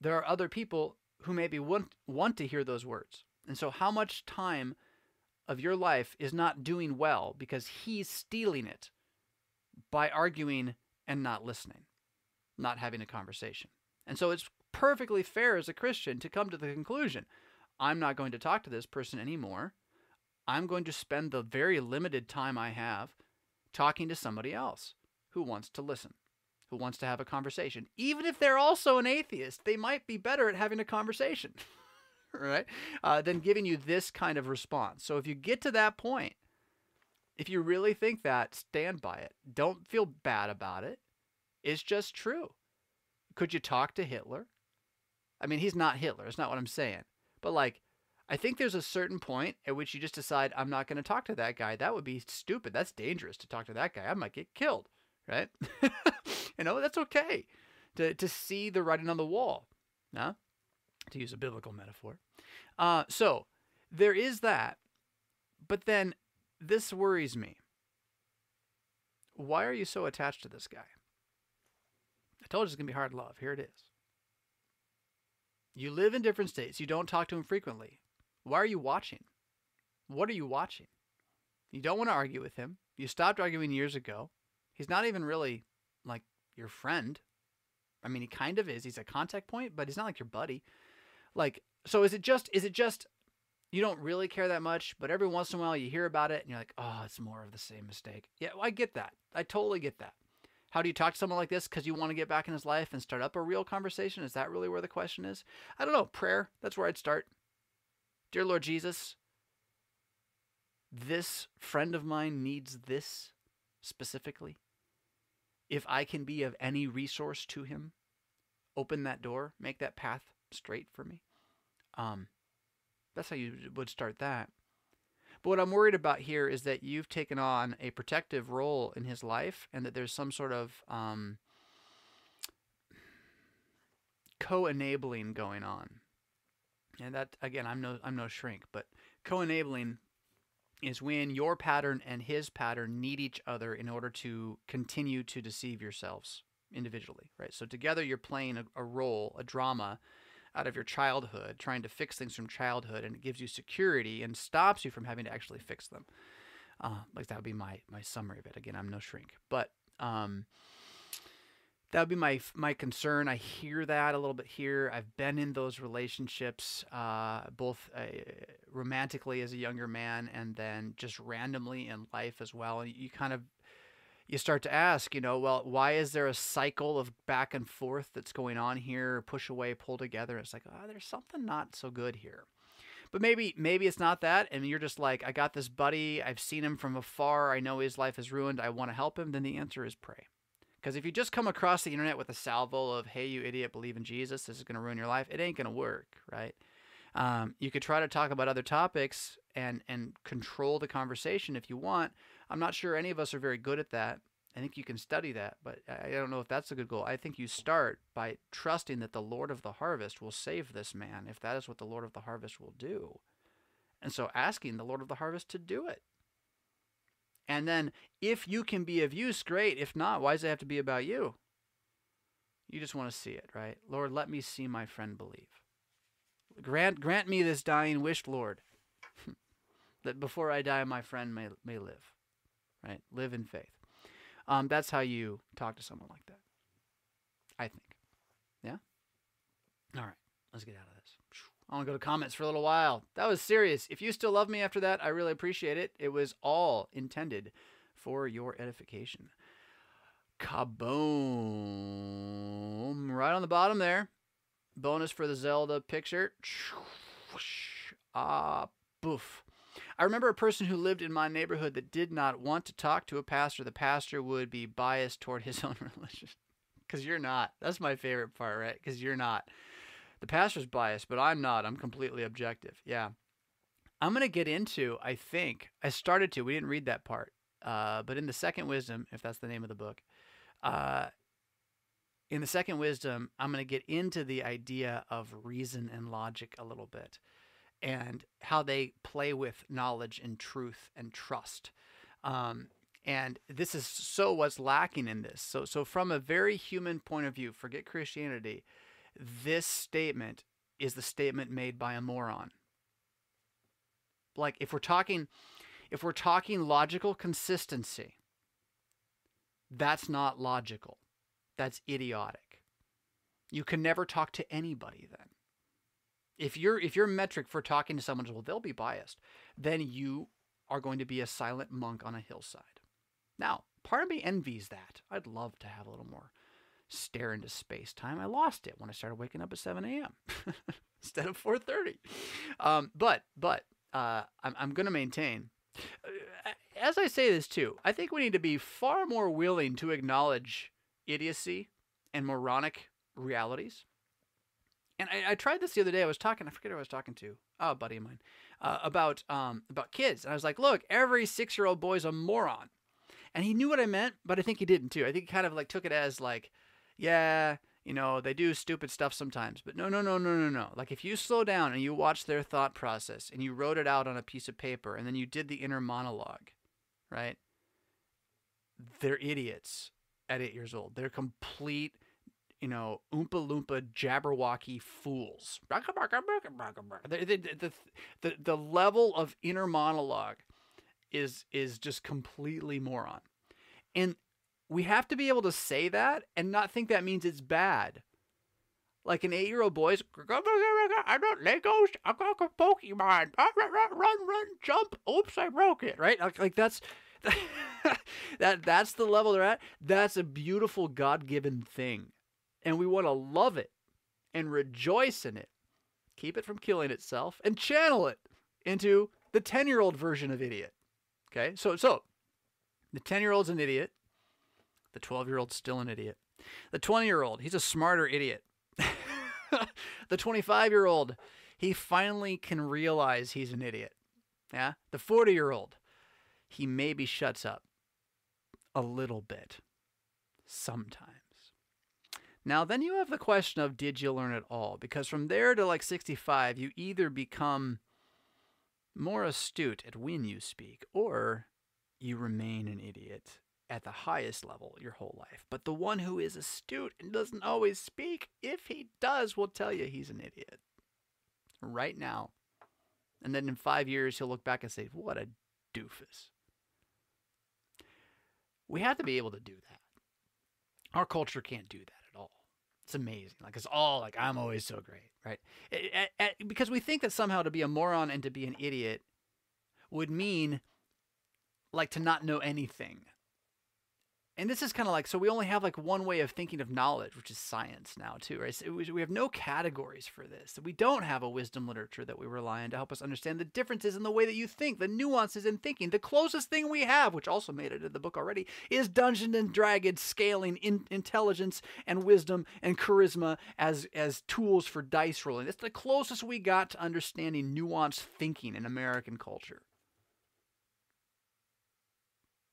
there are other people who maybe want, want to hear those words. And so, how much time of your life is not doing well because he's stealing it by arguing and not listening, not having a conversation? And so, it's perfectly fair as a Christian to come to the conclusion I'm not going to talk to this person anymore. I'm going to spend the very limited time I have talking to somebody else who wants to listen who wants to have a conversation. Even if they're also an atheist, they might be better at having a conversation, right? Uh, than giving you this kind of response. So if you get to that point, if you really think that, stand by it. Don't feel bad about it. It's just true. Could you talk to Hitler? I mean, he's not Hitler. It's not what I'm saying. But like, I think there's a certain point at which you just decide, I'm not going to talk to that guy. That would be stupid. That's dangerous to talk to that guy. I might get killed, right? You know, that's okay to, to see the writing on the wall, huh? to use a biblical metaphor. Uh, so there is that. But then this worries me. Why are you so attached to this guy? I told you it's going to be hard love. Here it is. You live in different states. You don't talk to him frequently. Why are you watching? What are you watching? You don't want to argue with him. You stopped arguing years ago. He's not even really like your friend. I mean, he kind of is. He's a contact point, but he's not like your buddy. Like, so is it just is it just you don't really care that much, but every once in a while you hear about it and you're like, oh, it's more of the same mistake. Yeah, well, I get that. I totally get that. How do you talk to someone like this? Because you want to get back in his life and start up a real conversation? Is that really where the question is? I don't know. Prayer. That's where I'd start. Dear Lord Jesus, this friend of mine needs this specifically if I can be of any resource to him, open that door, make that path straight for me. Um, that's how you would start that. But what I'm worried about here is that you've taken on a protective role in his life and that there's some sort of um, co-enabling going on. And that again, I'm no I'm no shrink, but co-enabling is when your pattern and his pattern need each other in order to continue to deceive yourselves individually, right? So together you're playing a, a role, a drama out of your childhood, trying to fix things from childhood, and it gives you security and stops you from having to actually fix them. Uh, like that would be my my summary of it. Again, I'm no shrink, but um, that would be my my concern. I hear that a little bit here. I've been in those relationships, uh, both uh, romantically as a younger man, and then just randomly in life as well. And you kind of you start to ask, you know, well, why is there a cycle of back and forth that's going on here? Push away, pull together. It's like, oh, there's something not so good here. But maybe maybe it's not that, and you're just like, I got this buddy. I've seen him from afar. I know his life is ruined. I want to help him. Then the answer is pray. Because if you just come across the internet with a salvo of, hey, you idiot, believe in Jesus, this is going to ruin your life, it ain't going to work, right? Um, you could try to talk about other topics and, and control the conversation if you want. I'm not sure any of us are very good at that. I think you can study that, but I don't know if that's a good goal. I think you start by trusting that the Lord of the harvest will save this man if that is what the Lord of the harvest will do. And so asking the Lord of the harvest to do it. And then if you can be of use, great. If not, why does it have to be about you? You just want to see it, right? Lord, let me see my friend believe. Grant grant me this dying wish, Lord, that before I die my friend may may live. Right? Live in faith. Um, that's how you talk to someone like that. I think. Yeah? All right. Let's get out of this. I want to go to comments for a little while. That was serious. If you still love me after that, I really appreciate it. It was all intended for your edification. Kaboom. Right on the bottom there. Bonus for the Zelda picture. Ah, boof. I remember a person who lived in my neighborhood that did not want to talk to a pastor. The pastor would be biased toward his own religion. Because you're not. That's my favorite part, right? Because you're not. The pastor's biased, but I'm not. I'm completely objective. Yeah. I'm going to get into, I think, I started to, we didn't read that part, uh, but in the second wisdom, if that's the name of the book, uh, in the second wisdom, I'm going to get into the idea of reason and logic a little bit and how they play with knowledge and truth and trust. Um, and this is so what's lacking in this. So, so from a very human point of view, forget Christianity. This statement is the statement made by a moron. Like if we're talking, if we're talking logical consistency, that's not logical. That's idiotic. You can never talk to anybody then. If your if your metric for talking to someone is well they'll be biased then you are going to be a silent monk on a hillside. Now part of me envies that. I'd love to have a little more stare into space time i lost it when i started waking up at 7 a.m instead of 4.30 um, but but uh, i'm, I'm going to maintain uh, as i say this too i think we need to be far more willing to acknowledge idiocy and moronic realities and I, I, tried this the other day. I was talking. I forget who I was talking to. Oh, a buddy of mine, uh, about um, about kids. And I was like, "Look, every six year old boy's a moron," and he knew what I meant, but I think he didn't too. I think he kind of like took it as like, "Yeah, you know, they do stupid stuff sometimes." But no, no, no, no, no, no. Like if you slow down and you watch their thought process and you wrote it out on a piece of paper and then you did the inner monologue, right? They're idiots at eight years old. They're complete you know, Oompa Loompa Jabberwocky fools. The, the, the, the, level of inner monologue is is just completely moron. And we have to be able to say that and not think that means it's bad. Like an eight-year-old boy's, I got Legos, I got a Pokemon, run, run, run, jump. Oops, I broke it. Right? Like, like that's that that's the level they're at. That's a beautiful God-given thing and we want to love it and rejoice in it. Keep it from killing itself and channel it into the 10 year old version of idiot. Okay, so so the 10 year old's an idiot, the 12 year old's still an idiot. The 20 year old, he's a smarter idiot. the 25 year old, he finally can realize he's an idiot. Yeah, the 40 year old, he maybe shuts up a little bit sometimes. Now, then you have the question of did you learn it all? Because from there to like 65, you either become more astute at when you speak, or you remain an idiot at the highest level your whole life. But the one who is astute and doesn't always speak, if he does, will tell you he's an idiot right now. And then in five years, he'll look back and say, What a doofus. We have to be able to do that. Our culture can't do that at all. It's amazing. Like, it's all like, I'm always so great, right? Because we think that somehow to be a moron and to be an idiot would mean like to not know anything and this is kind of like so we only have like one way of thinking of knowledge which is science now too right? So we have no categories for this. We don't have a wisdom literature that we rely on to help us understand the differences in the way that you think the nuances in thinking. The closest thing we have which also made it in the book already is dungeons and dragons scaling in intelligence and wisdom and charisma as as tools for dice rolling. It's the closest we got to understanding nuanced thinking in american culture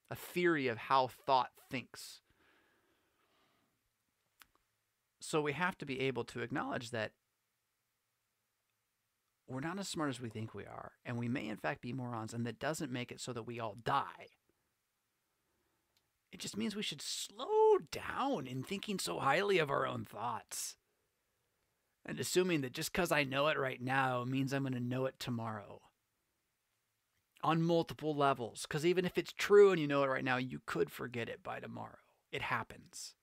a theory of how thought thinks. So we have to be able to acknowledge that we're not as smart as we think we are, and we may in fact be morons, and that doesn't make it so that we all die. It just means we should slow down in thinking so highly of our own thoughts. And assuming that just because I know it right now means I'm going to know it tomorrow on multiple levels. Because even if it's true and you know it right now, you could forget it by tomorrow. It happens.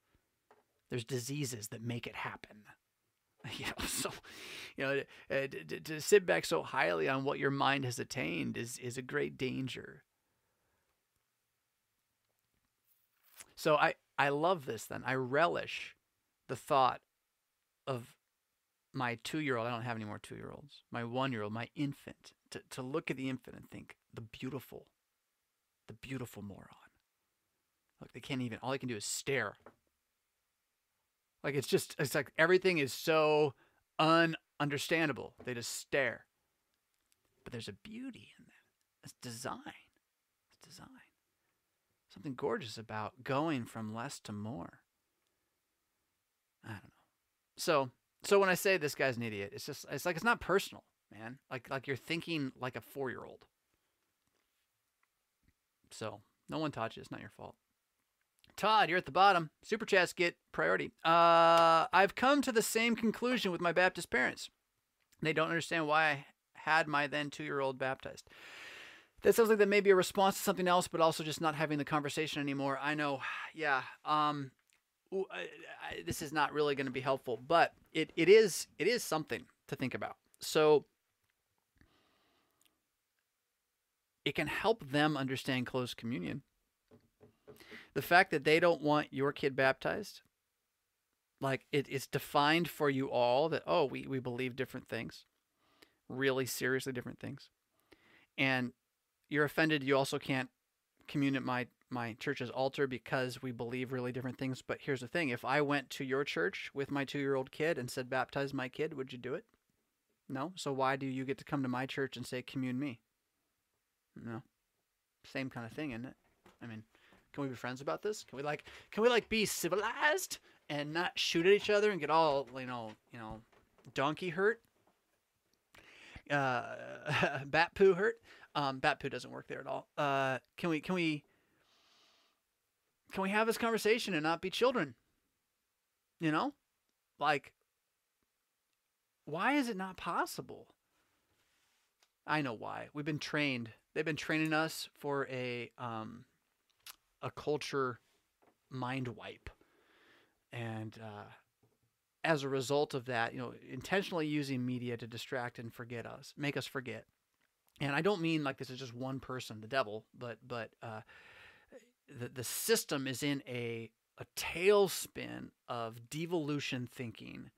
There's diseases that make it happen. You know, so you know uh, to, to, to sit back so highly on what your mind has attained is is a great danger. So I I love this. Then I relish the thought of my two year old. I don't have any more two year olds. My one year old, my infant. To to look at the infant and think, the beautiful, the beautiful moron. Look, they can't even, all they can do is stare. Like it's just, it's like everything is so ununderstandable. They just stare. But there's a beauty in that. It's design. It's design. Something gorgeous about going from less to more. I don't know. So, so when I say this guy's an idiot, it's just, it's like, it's not personal, man. Like, like you're thinking like a four year old. So no one taught you. It's not your fault. Todd, you're at the bottom. Super chats get priority. Uh, I've come to the same conclusion with my Baptist parents. They don't understand why I had my then two year old baptized. That sounds like that may be a response to something else, but also just not having the conversation anymore. I know, yeah. Um, this is not really going to be helpful, but it, it is it is something to think about. So it can help them understand close communion. The fact that they don't want your kid baptized, like it, it's defined for you all that, oh, we, we believe different things, really seriously different things. And you're offended, you also can't commune at my, my church's altar because we believe really different things. But here's the thing if I went to your church with my two year old kid and said, baptize my kid, would you do it? No. So why do you get to come to my church and say, commune me? No. Same kind of thing, isn't it? I mean, can we be friends about this? Can we like can we like be civilized and not shoot at each other and get all, you know, you know, donkey hurt? Uh bat poo hurt? Um bat poo doesn't work there at all. Uh can we can we can we have this conversation and not be children? You know? Like why is it not possible? I know why. We've been trained they've been training us for a um, a culture mind wipe, and uh, as a result of that, you know, intentionally using media to distract and forget us, make us forget. And I don't mean like this is just one person, the devil, but but uh, the the system is in a a tailspin of devolution thinking,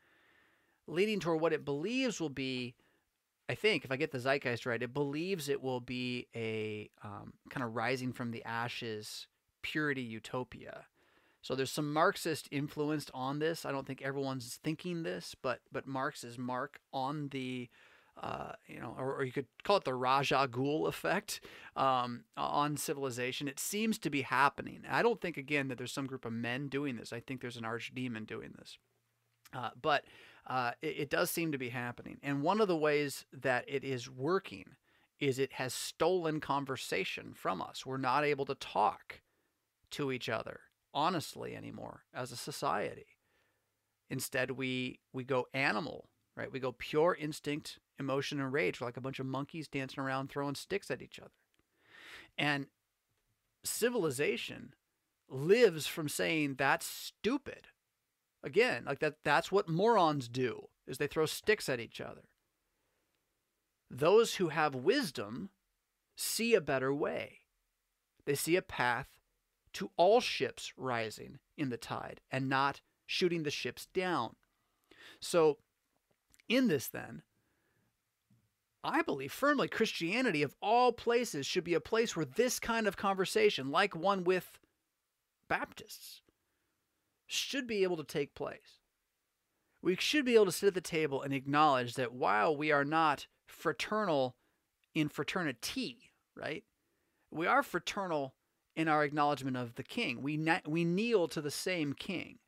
leading toward what it believes will be I think, if I get the zeitgeist right, it believes it will be a um, kind of rising from the ashes purity utopia. So there's some Marxist influence on this. I don't think everyone's thinking this, but but Marx's mark on the uh, you know, or, or, you could call it the Ra's al Ghul effect um, on civilization. It seems to be happening. I don't think again that there's some group of men doing this. I think there's an archdemon doing this. Uh, but uh, it, it does seem to be happening. And one of the ways that it is working is it has stolen conversation from us. We're not able to talk to each other honestly anymore as a society. Instead, we we go animal, right? We go pure instinct, emotion, and rage. Like a bunch of monkeys dancing around throwing sticks at each other. And civilization lives from saying that's stupid. Again, like that that's what morons do is they throw sticks at each other. Those who have wisdom see a better way. They see a path to all ships rising in the tide and not shooting the ships down. So, in this, then, I believe firmly Christianity, of all places, should be a place where this kind of conversation, like one with Baptists, should be able to take place. We should be able to sit at the table and acknowledge that while we are not fraternal in fraternity, right? We are fraternal in our acknowledgement of the king. We, we kneel to the same king.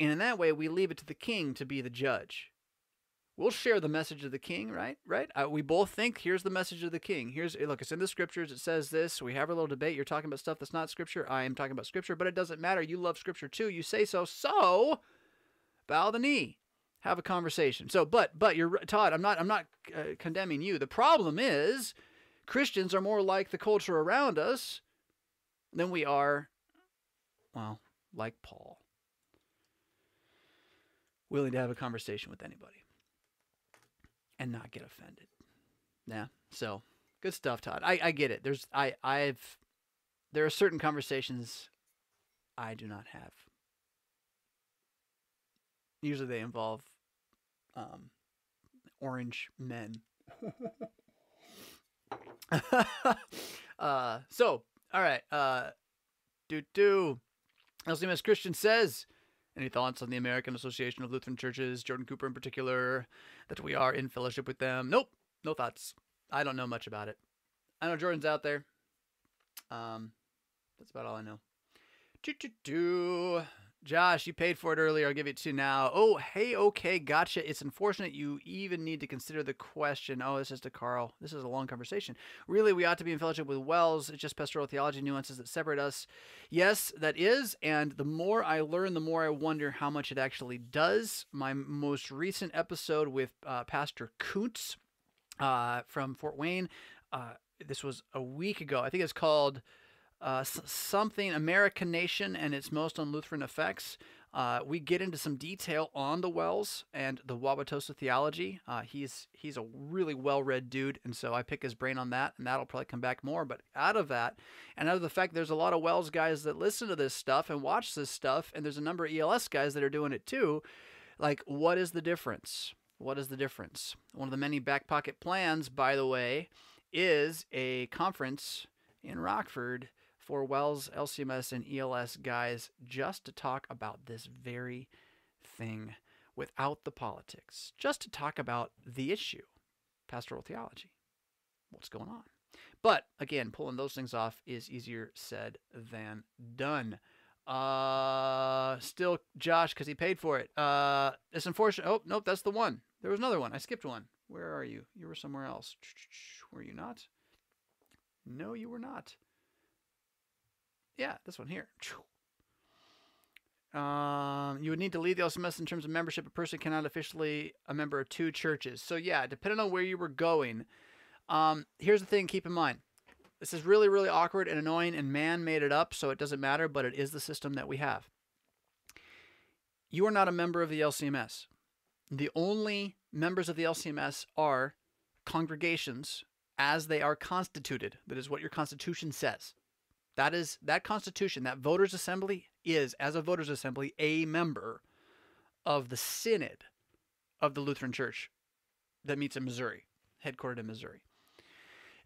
And in that way, we leave it to the king to be the judge. We'll share the message of the king, right? Right? Uh, we both think here's the message of the king. Here's look, it's in the scriptures. It says this. We have a little debate. You're talking about stuff that's not scripture. I am talking about scripture, but it doesn't matter. You love scripture too. You say so. So, bow the knee, have a conversation. So, but but you're Todd. I'm not I'm not uh, condemning you. The problem is Christians are more like the culture around us than we are, well, like Paul, willing to have a conversation with anybody and not get offended. Yeah. So good stuff, Todd. I, I get it. There's I I've there are certain conversations I do not have. Usually they involve um, orange men. uh, so, all right. Uh, do do. LCMS Christian says, any thoughts on the American Association of Lutheran Churches, Jordan Cooper in particular, that we are in fellowship with them? Nope, no thoughts. I don't know much about it. I know Jordan's out there. Um, that's about all I know. Do do do. Josh, you paid for it earlier. I'll give it to you now. Oh, hey, okay, gotcha. It's unfortunate you even need to consider the question. Oh, this is to Carl. This is a long conversation. Really, we ought to be in fellowship with WELS. It's just pastoral theology nuances that separate us. Yes, that is. And the more I learn, the more I wonder how much it actually does. My most recent episode with uh, Pastor Kuntz uh, from Fort Wayne, uh, this was a week ago. I think it's called uh, something American Nation and its most on Lutheran effects. Uh, we get into some detail on the WELS and the Wauwatosa theology. Uh, he's he's a really well-read dude, and so I pick his brain on that, and that'll probably come back more. But out of that, and out of the fact there's a lot of WELS guys that listen to this stuff and watch this stuff, and there's a number of ELS guys that are doing it too. Like, what is the difference? What is the difference? One of the many back pocket plans, by the way, is a conference in Rockford for WELS, LCMS, and ELS guys just to talk about this very thing without the politics, just to talk about the issue pastoral theology. What's going on? But again, pulling those things off is easier said than done. Uh, still Josh because he paid for it. Uh, it's unfortunate. Oh, nope, that's the one. There was another one. I skipped one. Where are you? You were somewhere else. Were you not? No, you were not. Yeah, this one here. Um, you would need to lead the LCMS in terms of membership. A person cannot officially a member of two churches. So yeah, depending on where you were going. Um, here's the thing: keep in mind, this is really, really awkward and annoying, and man made it up, so it doesn't matter. But it is the system that we have. You are not a member of the LCMS. The only members of the LCMS are congregations as they are constituted. That is what your constitution says. That is that constitution, that voters assembly is as a voters assembly a member of the synod of the Lutheran Church that meets in Missouri, headquartered in Missouri.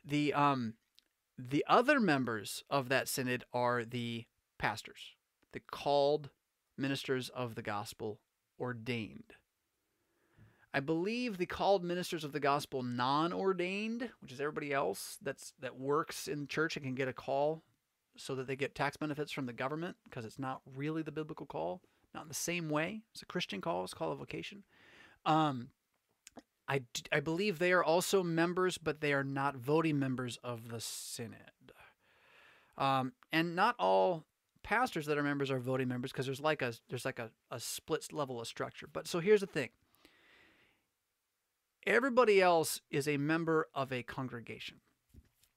The um the other members of that synod are the pastors, the called ministers of the gospel ordained. I believe the called ministers of the gospel non-ordained, which is everybody else that's that works in church and can get a call so that they get tax benefits from the government because it's not really the biblical call, not in the same way as a Christian call, it's a vocation. Um, I, I believe they are also members, but they are not voting members of the synod. Um, and not all pastors that are members are voting members because there's like a there's like a, a split level of structure. But so here's the thing. Everybody else is a member of a congregation.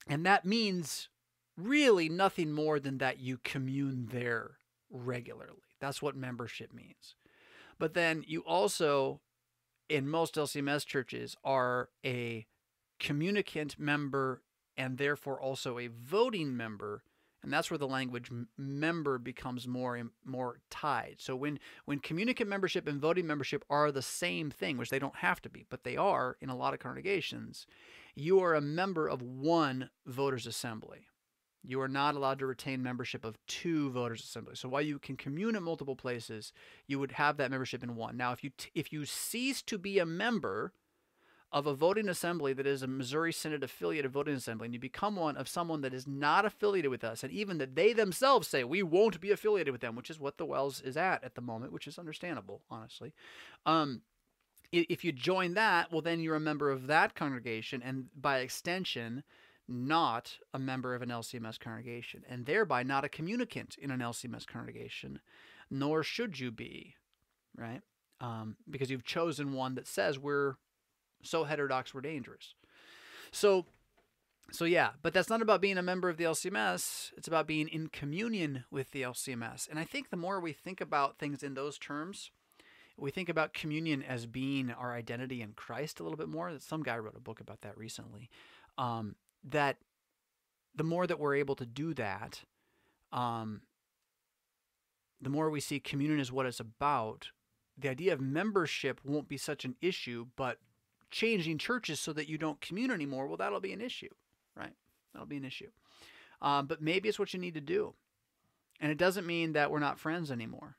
And that means really nothing more than that you commune there regularly. That's what membership means. But then you also, in most LCMS churches, are a communicant member and therefore also a voting member and that's where the language member becomes more and more tied. So when when communicant membership and voting membership are the same thing, which they don't have to be, but they are in a lot of congregations, you are a member of one voters assembly. You are not allowed to retain membership of two voters assemblies. So while you can commune at multiple places, you would have that membership in one. Now, if you t- if you cease to be a member of a voting assembly that is a Missouri Synod affiliated voting assembly, and you become one of someone that is not affiliated with us, and even that they themselves say we won't be affiliated with them, which is what the WELS is at at the moment, which is understandable, honestly. Um, if you join that, well, then you're a member of that congregation, and by extension, not a member of an LCMS congregation, and thereby not a communicant in an LCMS congregation, nor should you be, right? Um, because you've chosen one that says we're so heterodox we're dangerous. So, so yeah, but that's not about being a member of the LCMS. It's about being in communion with the LCMS. And I think the more we think about things in those terms, we think about communion as being our identity in Christ a little bit more. Some guy wrote a book about that recently. Um, that the more that we're able to do that, um, the more we see communion is what it's about. The idea of membership won't be such an issue, but changing churches so that you don't commune anymore, well, that'll be an issue, right? That'll be an issue. Um, but maybe it's what you need to do. And it doesn't mean that we're not friends anymore.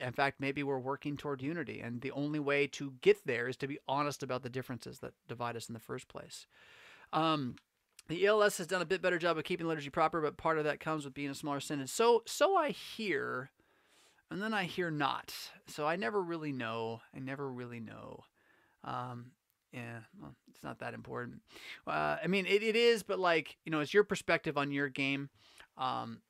In fact, maybe we're working toward unity. And the only way to get there is to be honest about the differences that divide us in the first place. Um, the ELS has done a bit better job of keeping liturgy proper, but part of that comes with being a smaller synod. So, so I hear, and then I hear not. So I never really know. I never really know. Um, yeah, well, it's not that important. Uh, I mean, it, it is, but like, you know, it's your perspective on your game. Um,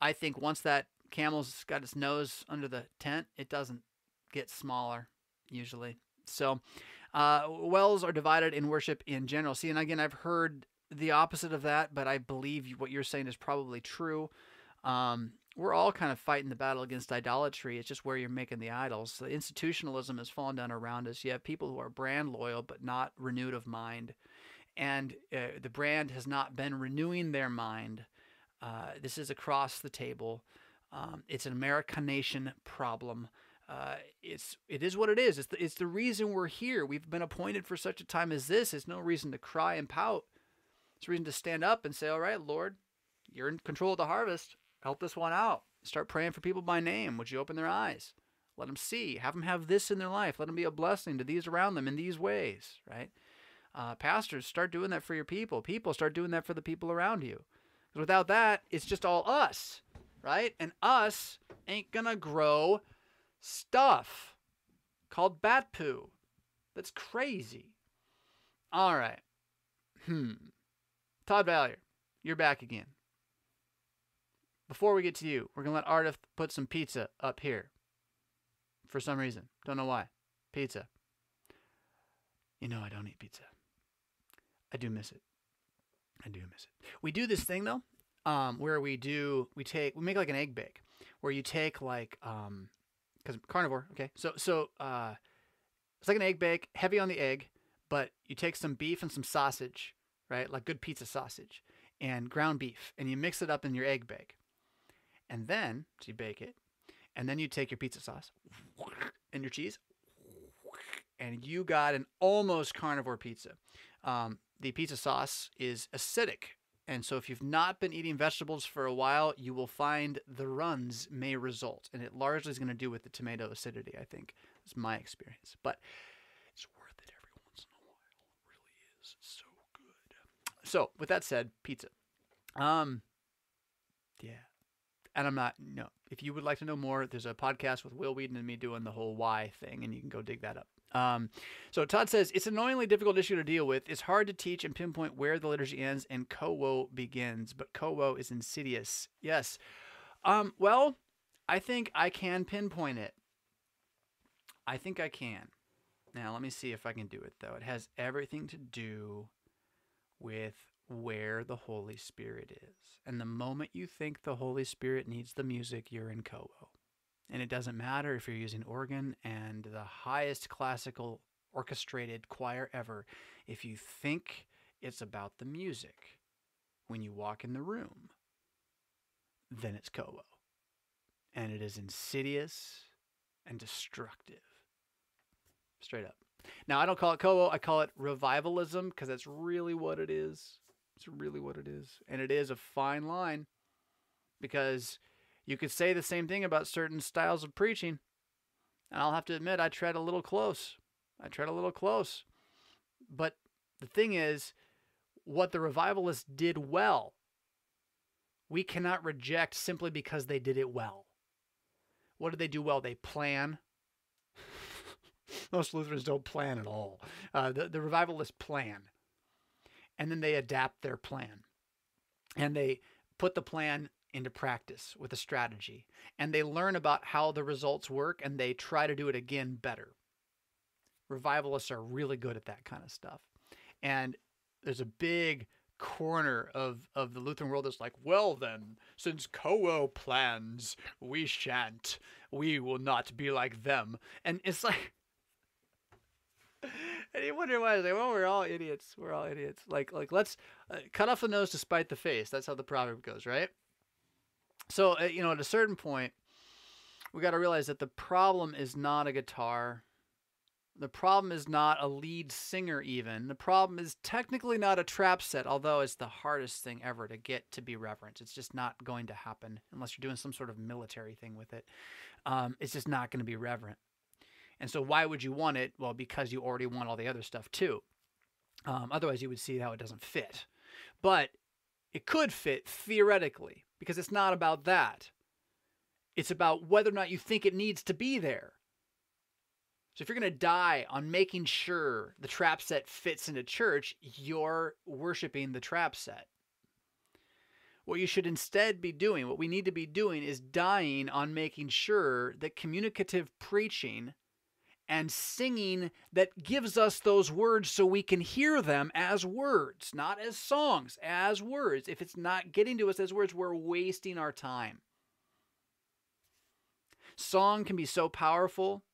I think once that camel's got its nose under the tent, it doesn't get smaller usually. So, uh, WELS are divided in worship in general. See, and again, I've heard the opposite of that, but I believe what you're saying is probably true. Um, we're all kind of fighting the battle against idolatry. It's just where you're making the idols. So institutionalism has fallen down around us. You have people who are brand loyal but not renewed of mind, and uh, the brand has not been renewing their mind. Uh, this is across the table. Um, it's an Americanation problem. Uh, it's it is what it is. It's the, it's the reason we're here. We've been appointed for such a time as this. It's no reason to cry and pout. It's a reason to stand up and say, "All right, Lord, you're in control of the harvest. Help this one out. Start praying for people by name. Would you open their eyes? Let them see. Have them have this in their life. Let them be a blessing to these around them in these ways, right? Uh, pastors, start doing that for your people. People, start doing that for the people around you. Because without that, it's just all us, right? And us ain't going to grow stuff called bat poo. That's crazy. All right. Hmm. Todd Valier, you're back again. Before we get to you, we're going to let Ardith put some pizza up here. For some reason. Don't know why. Pizza. You know I don't eat pizza. I do miss it. I do miss it. We do this thing though, um, where we do we take we make like an egg bake, where you take like um, because carnivore. Okay, so so uh, it's like an egg bake, heavy on the egg, but you take some beef and some sausage, right, like good pizza sausage, and ground beef, and you mix it up in your egg bake. And then, so you bake it, and then you take your pizza sauce and your cheese, and you got an almost carnivore pizza. Um, the pizza sauce is acidic. And so, if you've not been eating vegetables for a while, you will find the runs may result. And it largely is going to do with the tomato acidity, I think. It's my experience. But it's worth it every once in a while. It really is. It's so. So, with that said, pizza. Um, yeah. and I'm not, no. If you would like to know more, there's a podcast with Will Wheaton and me doing the whole why thing, and you can go dig that up. Um, so Todd says it's an annoyingly difficult issue to deal with. It's hard to teach and pinpoint where the liturgy ends and CoWo begins, but CoWo is insidious. Yes. Um, well, I think I can pinpoint it. I think I can. Now, let me see if I can do it, though. It has everything to do with where the Holy Spirit is. And the moment you think the Holy Spirit needs the music, you're in CoWo. And it doesn't matter if you're using organ and the highest classical orchestrated choir ever. If you think it's about the music when you walk in the room, then it's CoWo. And it is insidious and destructive. Straight up. Now, I don't call it CoWo, I call it revivalism because that's really what it is. It's really what it is. And it is a fine line because you could say the same thing about certain styles of preaching. And I'll have to admit, I tread a little close. I tread a little close. But the thing is, what the revivalists did well, we cannot reject simply because they did it well. What did they do well? They plan. Most Lutherans don't plan at all. Uh, the, the revivalists plan and then they adapt their plan and they put the plan into practice with a strategy and they learn about how the results work and they try to do it again better. Revivalists are really good at that kind of stuff. And there's a big corner of, of the Lutheran world that's like, well, then, since CoWo plans, we shan't. We will not be like them. And it's like, and you wonder why. I like, well, we're all idiots. We're all idiots. Like, like let's uh, cut off the nose to spite the face. That's how the proverb goes, right? So, uh, you know, at a certain point, we got to realize that the problem is not a guitar. The problem is not a lead singer, even. The problem is technically not a trap set, although it's the hardest thing ever to get to be reverent. It's just not going to happen unless you're doing some sort of military thing with it. Um, it's just not going to be reverent. And so, why would you want it? Well, because you already want all the other stuff too. Um, otherwise, you would see how it doesn't fit. But it could fit theoretically because it's not about that. It's about whether or not you think it needs to be there. So if you're going to die on making sure the trap set fits into church, you're worshiping the trap set. What you should instead be doing, what we need to be doing, is dying on making sure that communicative preaching and singing that gives us those words so we can hear them as words, not as songs, as words. If it's not getting to us as words, we're wasting our time. Song can be so powerful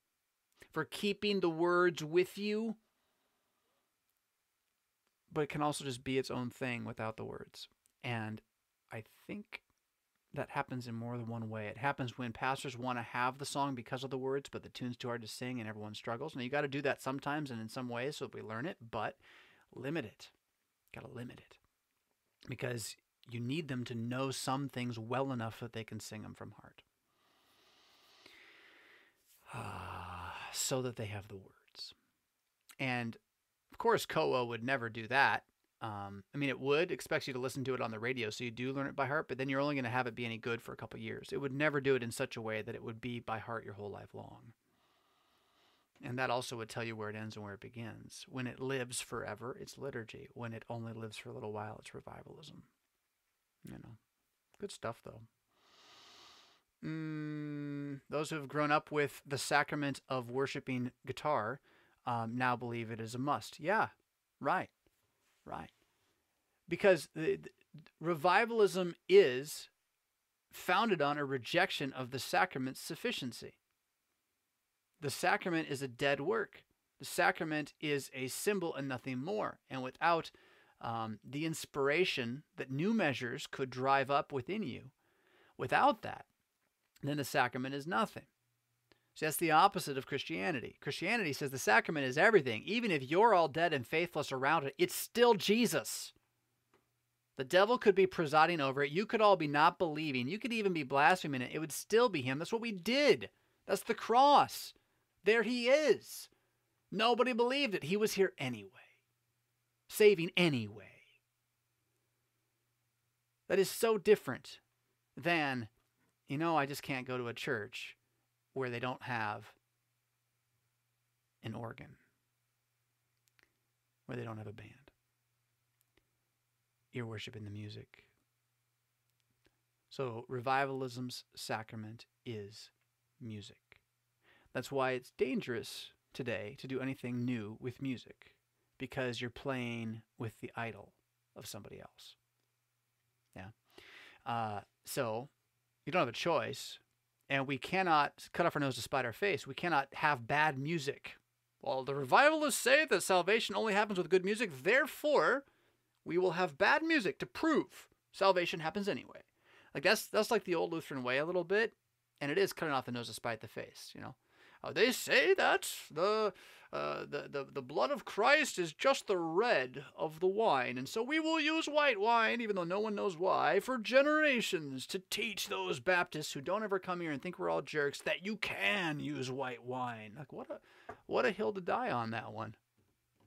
for keeping the words with you, but it can also just be its own thing without the words. And I think that happens in more than one way. It happens when pastors want to have the song because of the words, but the tune's too hard to sing and everyone struggles. Now you got to do that sometimes and in some ways so that we learn it, but limit it. Got to limit it because you need them to know some things well enough that they can sing them from heart. so that they have the words. And of course, CoWo would never do that um, I mean, it would expect you to listen to it on the radio, so you do learn it by heart, but then you're only going to have it be any good for a couple years. It would never do it in such a way that it would be by heart your whole life long. And that also would tell you where it ends and where it begins. When it lives forever, it's liturgy. When it only lives for a little while, it's revivalism. You know, good stuff though. Mm, those who have grown up with the sacrament of worshiping guitar um, now believe it is a must. Yeah, right. Right. Because the, the, revivalism is founded on a rejection of the sacrament's sufficiency. The sacrament is a dead work. The sacrament is a symbol and nothing more. And without um, the inspiration that new measures could drive up within you, without that, then the sacrament is nothing. See, that's the opposite of Christianity. Christianity says the sacrament is everything. Even if you're all dead and faithless around it, it's still Jesus. The devil could be presiding over it. You could all be not believing. You could even be blaspheming it. It would still be him. That's what we did. That's the cross. There he is. Nobody believed it. He was here anyway, saving anyway. That is so different than you know, I just can't go to a church where they don't have an organ, where they don't have a band. You're worshiping the music. So, revivalism's sacrament is music. That's why it's dangerous today to do anything new with music, because you're playing with the idol of somebody else. Yeah. Uh, so, you don't have a choice, and we cannot cut off our nose to spite our face. We cannot have bad music. Well, the revivalists say that salvation only happens with good music, therefore, we will have bad music to prove salvation happens anyway. Like that's that's like the old Lutheran way a little bit, and it is cutting off the nose to spite the face. You know, uh, they say that the, uh, the the the blood of Christ is just the red of the wine, and so we will use white wine, even though no one knows why, for generations to teach those Baptists who don't ever come here and think we're all jerks that you can use white wine. Like what a what a hill to die on that one.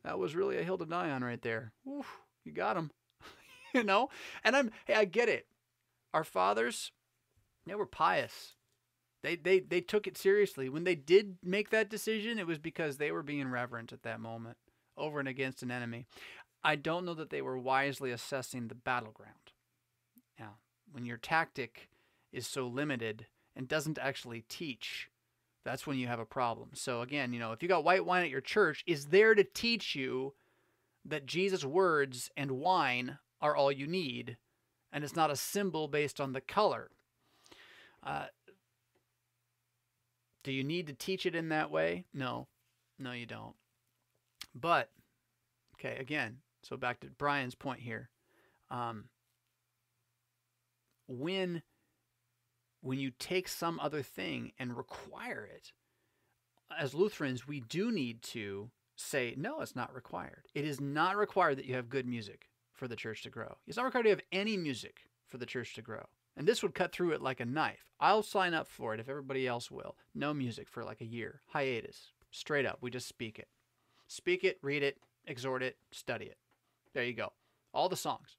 That was really a hill to die on right there. Oof. You got him. you know? And I'm hey, I get it. Our fathers, they were pious. They they they took it seriously. When they did make that decision, it was because they were being reverent at that moment, over and against an enemy. I don't know that they were wisely assessing the battleground. Now, when your tactic is so limited and doesn't actually teach, that's when you have a problem. So again, you know, if you got white wine at your church, is there to teach you that Jesus' words and wine are all you need, and it's not a symbol based on the color. Uh, do you need to teach it in that way? No, no, you don't. But, okay, again, so back to Brian's point here. Um, when when you take some other thing and require it, as Lutherans, we do need to say, no, it's not required. It is not required that you have good music for the church to grow. It's not required to have any music for the church to grow. And this would cut through it like a knife. I'll sign up for it if everybody else will. No music for like a year. Hiatus. Straight up. We just speak it. Speak it, read it, exhort it, study it. There you go. All the songs.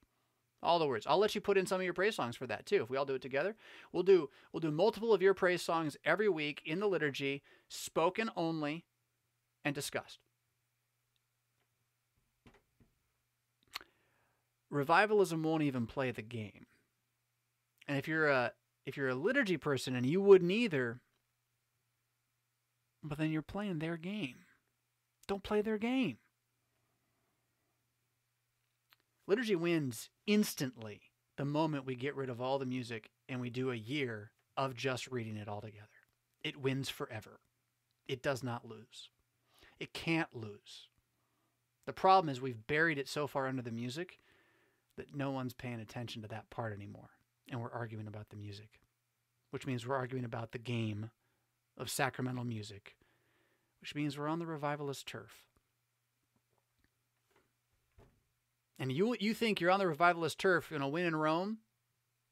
All the words. I'll let you put in some of your praise songs for that too. If we all do it together, we'll do we'll do multiple of your praise songs every week in the liturgy, spoken only and discussed. revivalism won't even play the game. And if you're a if you're a liturgy person and you wouldn't either, but then you're playing their game. Don't play their game. Liturgy wins instantly the moment we get rid of all the music and we do a year of just reading it all together. It wins forever. It does not lose. It can't lose. The problem is we've buried it so far under the music that no one's paying attention to that part anymore. And we're arguing about the music, which means we're arguing about the game of sacramental music, which means we're on the revivalist turf. And you you think you're on the revivalist turf, you know, win in Rome?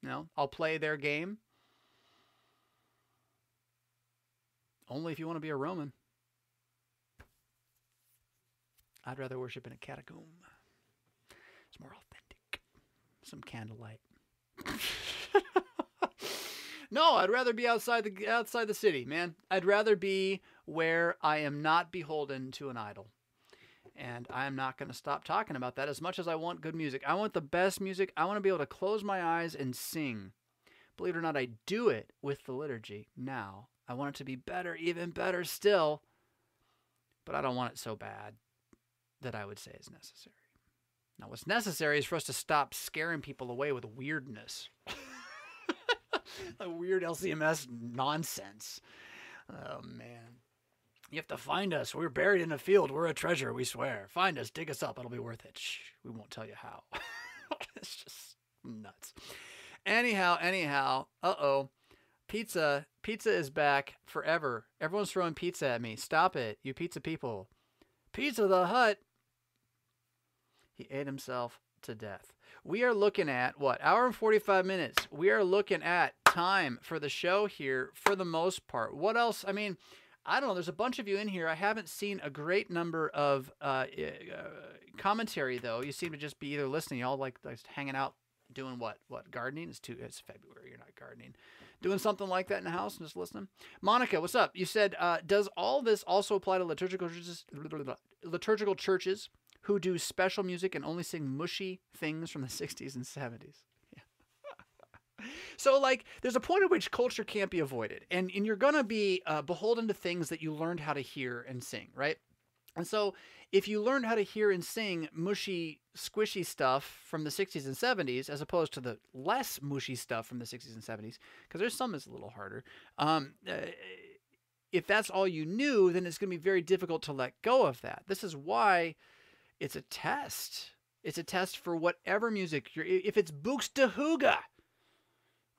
Know, I'll play their game. Only if you want to be a Roman. I'd rather worship in a catacomb. It's more authentic some candlelight. no, I'd rather be outside the outside the city, man. I'd rather be where I am not beholden to an idol. And I am not going to stop talking about that as much as I want good music. I want the best music. I want to be able to close my eyes and sing. Believe it or not, I do it with the liturgy now. I want it to be better, even better still. But I don't want it so bad that I would say is necessary. Now, what's necessary is for us to stop scaring people away with weirdness. a weird LCMS nonsense. Oh, man. You have to find us. We're buried in a field. We're a treasure, we swear. Find us, dig us up. It'll be worth it. Shh, we won't tell you how. it's just nuts. Anyhow, anyhow, uh oh. Pizza, pizza is back forever. Everyone's throwing pizza at me. Stop it, you pizza people. Pizza the Hut he ate himself to death. We are looking at what? Hour and 45 minutes. We are looking at time for the show here for the most part. What else? I mean, I don't know. There's a bunch of you in here. I haven't seen a great number of uh, uh, commentary though. You seem to just be either listening, y'all like just hanging out, doing what? What gardening? It's too. It's February. You're not gardening. Doing something like that in the house and just listening. Monica, what's up? You said, uh, does all this also apply to liturgical churches, liturgical churches who do special music and only sing mushy things from the 60s and 70s? So, like, there's a point at which culture can't be avoided, and, and you're to be uh, beholden to things that you learned how to hear and sing, right? And so, if you learned how to hear and sing mushy, squishy stuff from the 60s and 70s, as opposed to the less mushy stuff from the 60s and 70s, because there's some that's a little harder, um, uh, if that's all you knew, then it's going to be very difficult to let go of that. This is why it's a test. It's a test for whatever music you're. If it's Buxtehude,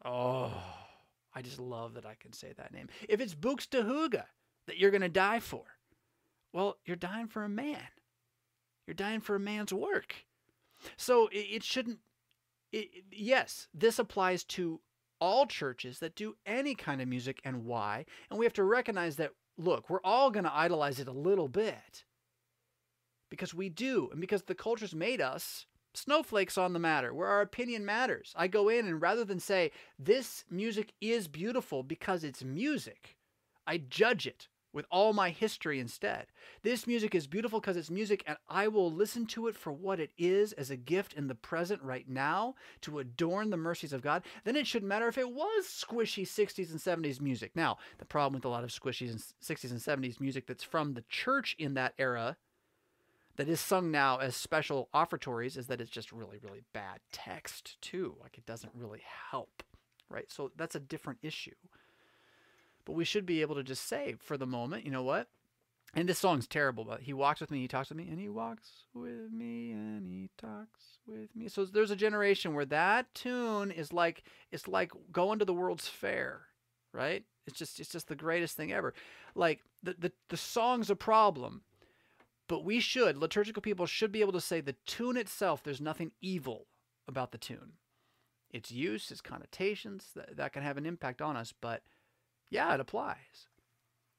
oh, I just love that I can say that name. If it's Buxtehude that you're going to die for, well, you're dying for a man. You're dying for a man's work. So it, it shouldn't. It, yes, this applies to all churches that do any kind of music and why. And we have to recognize that, look, we're all going to idolize it a little bit because we do, and because the culture's made us snowflakes on the matter, where our opinion matters. I go in and rather than say, this music is beautiful because it's music, I judge it with all my history instead. This music is beautiful because it's music, and I will listen to it for what it is as a gift in the present right now to adorn the mercies of God. Then it shouldn't matter if it was squishy 60s and 70s music. Now, the problem with a lot of squishy 60s and 70s music that's from the church in that era that is sung now as special offertories is that it's just really, really bad text too. Like it doesn't really help, right? So that's a different issue. But we should be able to just say for the moment, you know what? And this song's terrible, but he walks with me, he talks with me, and he walks with me, and he talks with me. So there's a generation where that tune is like it's like going to the World's Fair, right? It's just it's just the greatest thing ever. Like the the, the song's a problem, but we should, liturgical people should be able to say the tune itself, there's nothing evil about the tune. Its use, its connotations, that, that can have an impact on us, but yeah, it applies.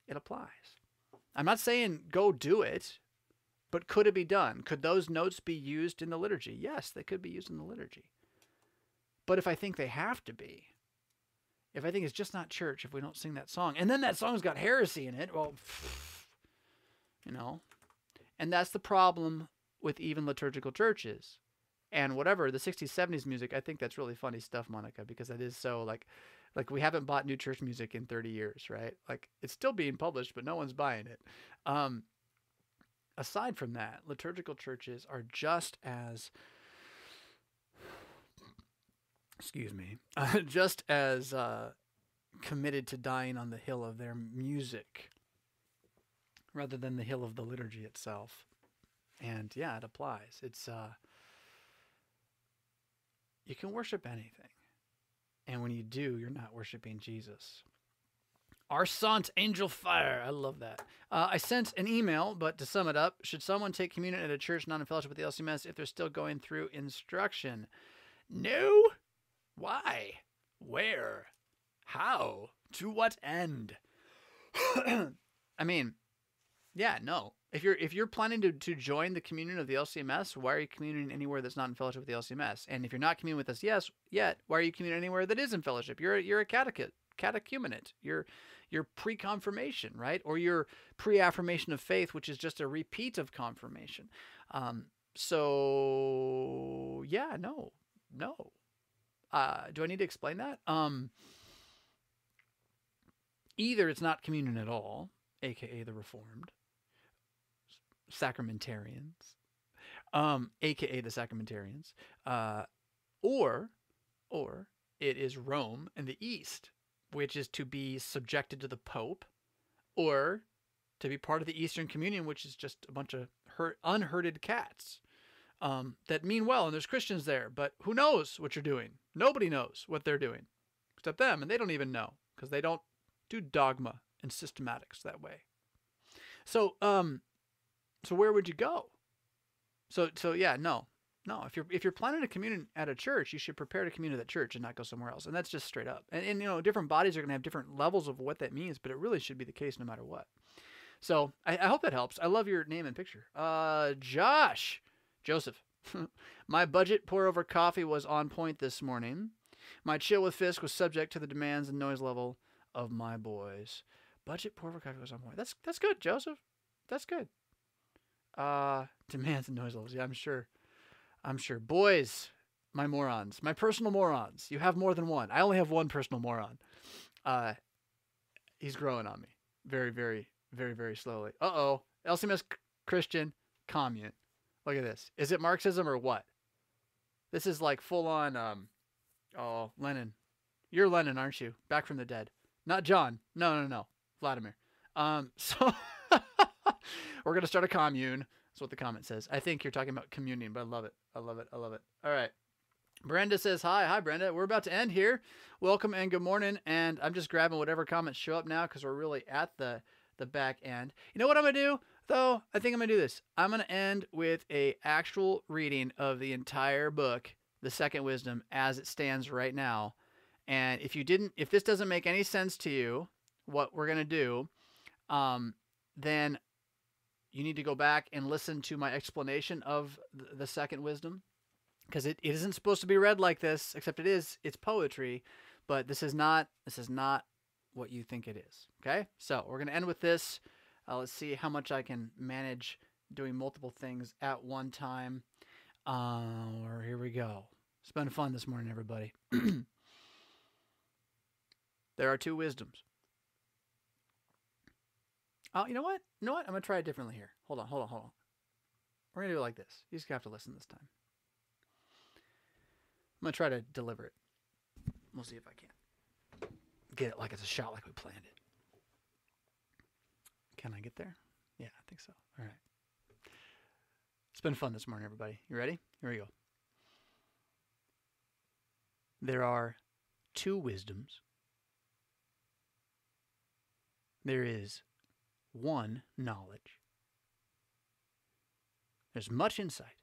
It applies. I'm not saying go do it, but could it be done? Could those notes be used in the liturgy? Yes, they could be used in the liturgy. But if I think they have to be, if I think it's just not church if we don't sing that song, and then that song's got heresy in it, well, you know, and that's the problem with even liturgical churches and whatever the 60s 70s music i think that's really funny stuff monica because that is so like like we haven't bought new church music in 30 years right? Like it's still being published but no one's buying it. Um aside from that liturgical churches are just as excuse me just as uh, committed to dying on the hill of their music rather than the hill of the liturgy itself. And yeah, it applies. It's uh you can worship anything. And when you do, you're not worshiping Jesus. Our Sant Angel Fire. I love that. Uh, I sent an email, but to sum it up, should someone take communion at a church not in fellowship with the LCMS if they're still going through instruction? No. Why? Where? How? To what end? I mean, yeah, no. If you're if you're planning to, to join the communion of the LCMS, why are you communing anywhere that's not in fellowship with the LCMS? And if you're not communing with us, yes, yet why are you communing anywhere that is in fellowship? You're a, you're a catechist, catechumenate. You're you're pre-confirmation, right? Or your pre-affirmation of faith, which is just a repeat of confirmation. Um, so yeah, no, no. Uh, do I need to explain that? Um, either it's not communion at all, aka the Reformed, sacramentarians, um, aka the sacramentarians, uh, or or it is Rome and the East, which is to be subjected to the Pope, or to be part of the Eastern Communion, which is just a bunch of hurt, unherded cats um, that mean well, and there's Christians there, but who knows what you're doing? Nobody knows what they're doing except them, and they don't even know because they don't do dogma and systematics that way. So, um, so where would you go? So so yeah, no. No, if you're if you're planning to commune at a church, you should prepare to commune at that church and not go somewhere else. And that's just straight up. And, and you know, different bodies are going to have different levels of what that means, but it really should be the case no matter what. So I, I hope that helps. I love your name and picture. Uh, Josh, Joseph. My budget pour over coffee was on point this morning. My chill with Fisk was subject to the demands and noise level of my boys. Budget pour over coffee was on point. That's that's good, Joseph. That's good. Uh, demands and noise levels. Yeah, I'm sure. I'm sure. Boys, my morons, my personal morons. You have more than one. I only have one personal moron. Uh, he's growing on me very, very, very, very slowly. Uh oh. LCMS Christian commune. Look at this. Is it Marxism or what? This is like full on. Um, oh, Lenin. You're Lenin, aren't you? Back from the dead. Not John. No, no, no. Vladimir. Um, so we're gonna start a commune. That's what the comment says. I think you're talking about communion, but I love it. I love it. I love it. All right. Brenda says hi. Hi, Brenda. We're about to end here. Welcome and good morning. And I'm just grabbing whatever comments show up now because we're really at the the back end. You know what I'm gonna do though? I think I'm gonna do this. I'm gonna end with a actual reading of the entire book, The Second Wisdom, as it stands right now. And if you didn't, if this doesn't make any sense to you, what we're gonna do, um, then you need to go back and listen to my explanation of the second wisdom because it, it isn't supposed to be read like this except it is it's poetry but this is not this is not what you think it is okay? So we're going to end with this. Uh, let's see how much i can manage doing multiple things at one time. Uh, or here we go. It's been fun this morning everybody. There are two wisdoms Oh, you know what? You know what? I'm gonna try it differently here. Hold on, hold on, hold on. We're gonna do it like this. You just have to listen this time. I'm gonna try to deliver it. We'll see if I can get it like it's a shot, like we planned it. Can I get there? Yeah, I think so. All right. It's been fun this morning, everybody. You ready? Here we go. There are two wisdoms. There is one knowledge. There's much insight.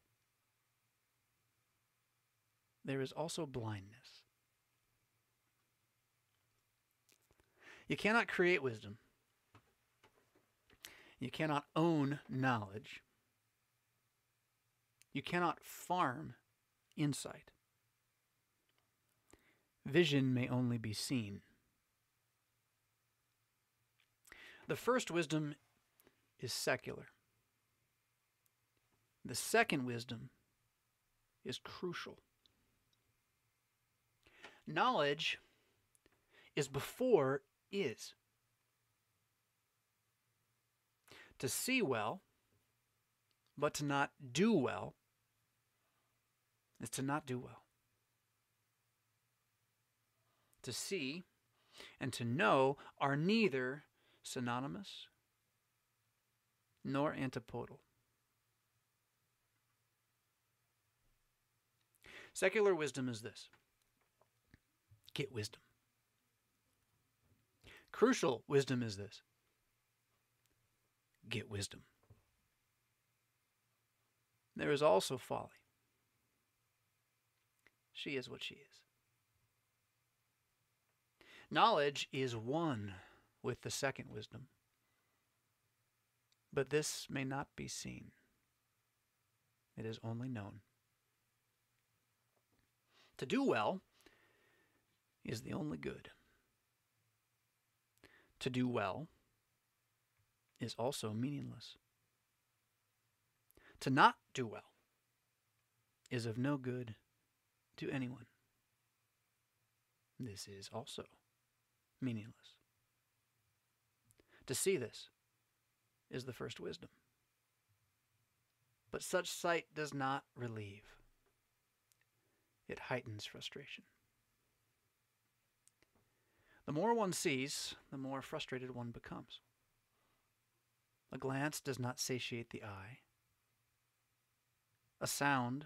There is also blindness. You cannot create wisdom. You cannot own knowledge. You cannot farm insight. Vision may only be seen. The first wisdom is secular. The second wisdom is crucial. Knowledge is before is. To see well, but to not do well, is to not do well. To see and to know are neither synonymous nor antipodal. Secular wisdom is this get wisdom. Crucial wisdom is this get wisdom. There is also folly. She is what she is. Knowledge is one with the second wisdom. But this may not be seen, it is only known. To do well is the only good. To do well is also meaningless. To not do well is of no good to anyone. This is also meaningless. To see this is the first wisdom. But such sight does not relieve, it heightens frustration. The more one sees, the more frustrated one becomes. A glance does not satiate the eye. A sound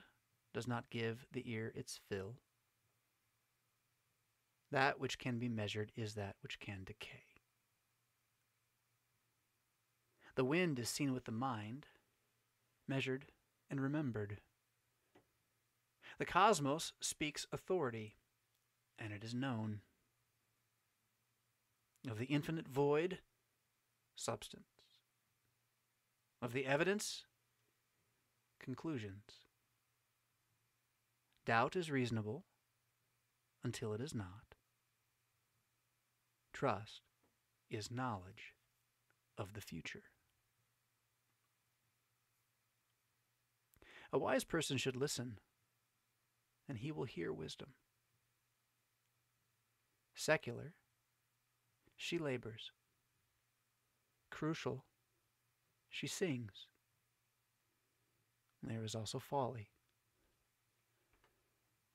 does not give the ear its fill. That which can be measured is that which can decay. The wind is seen with the mind, measured and remembered. The cosmos speaks authority, and it is known. Of the infinite void, substance. Of the evidence, conclusions. Doubt is reasonable, until it is not. Trust is knowledge of the future. A wise person should listen, and he will hear wisdom. Secular, she labors. Crucial, she sings. There is also folly.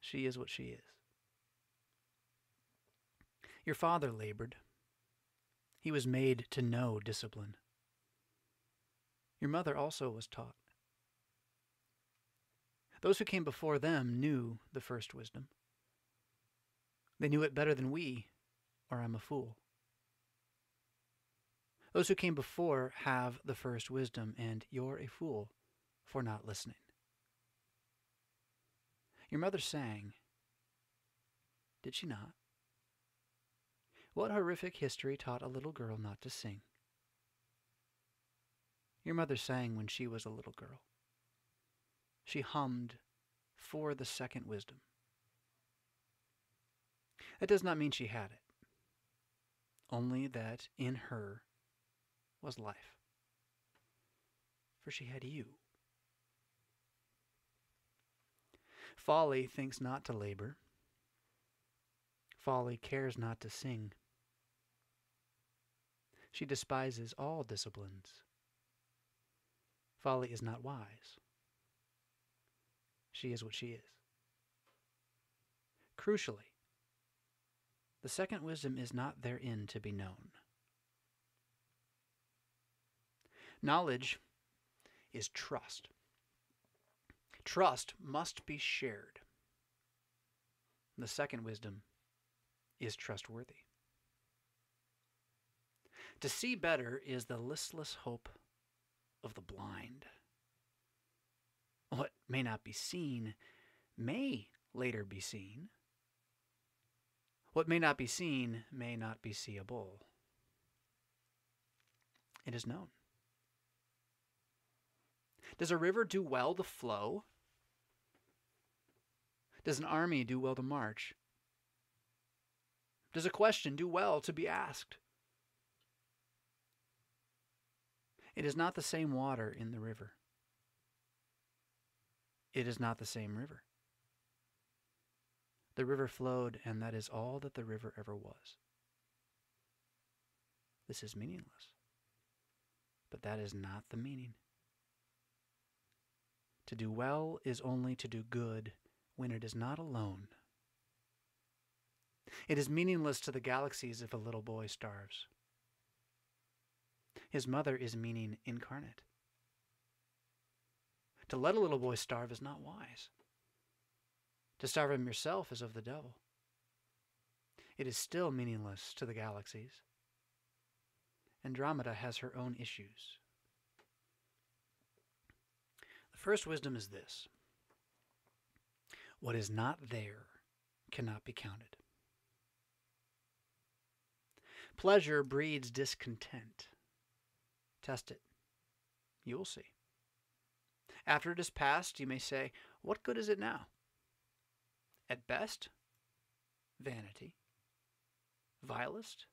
She is what she is. Your father labored. He was made to know discipline. Your mother also was taught. Those who came before them knew the first wisdom. They knew it better than we, or I'm a fool. Those who came before have the first wisdom, and you're a fool for not listening. Your mother sang. Did she not? What horrific history taught a little girl not to sing? Your mother sang when she was a little girl. She hummed for the second wisdom. That does not mean she had it, only that in her was life. For she had you. Folly thinks not to labor. Folly cares not to sing. She despises all disciplines. Folly is not wise. She is what she is. Crucially, the second wisdom is not therein to be known. Knowledge is trust. Trust must be shared. The second wisdom is trustworthy. To see better is the listless hope of the blind. What may not be seen may later be seen. What may not be seen may not be seeable. It is known. Does a river do well to flow? Does an army do well to march? Does a question do well to be asked? It is not the same water in the river. It is not the same river. The river flowed, and that is all that the river ever was. This is meaningless. But that is not the meaning. To do well is only to do good when it is not alone. It is meaningless to the galaxies if a little boy starves. His mother is meaning incarnate. To let a little boy starve is not wise. To starve him yourself is of the devil. It is still meaningless to the galaxies. Andromeda has her own issues. The First wisdom is this what is not there cannot be counted. Pleasure breeds discontent. Test it. You will see. After it is past, you may say, What good is it now? At best, vanity. Vilest,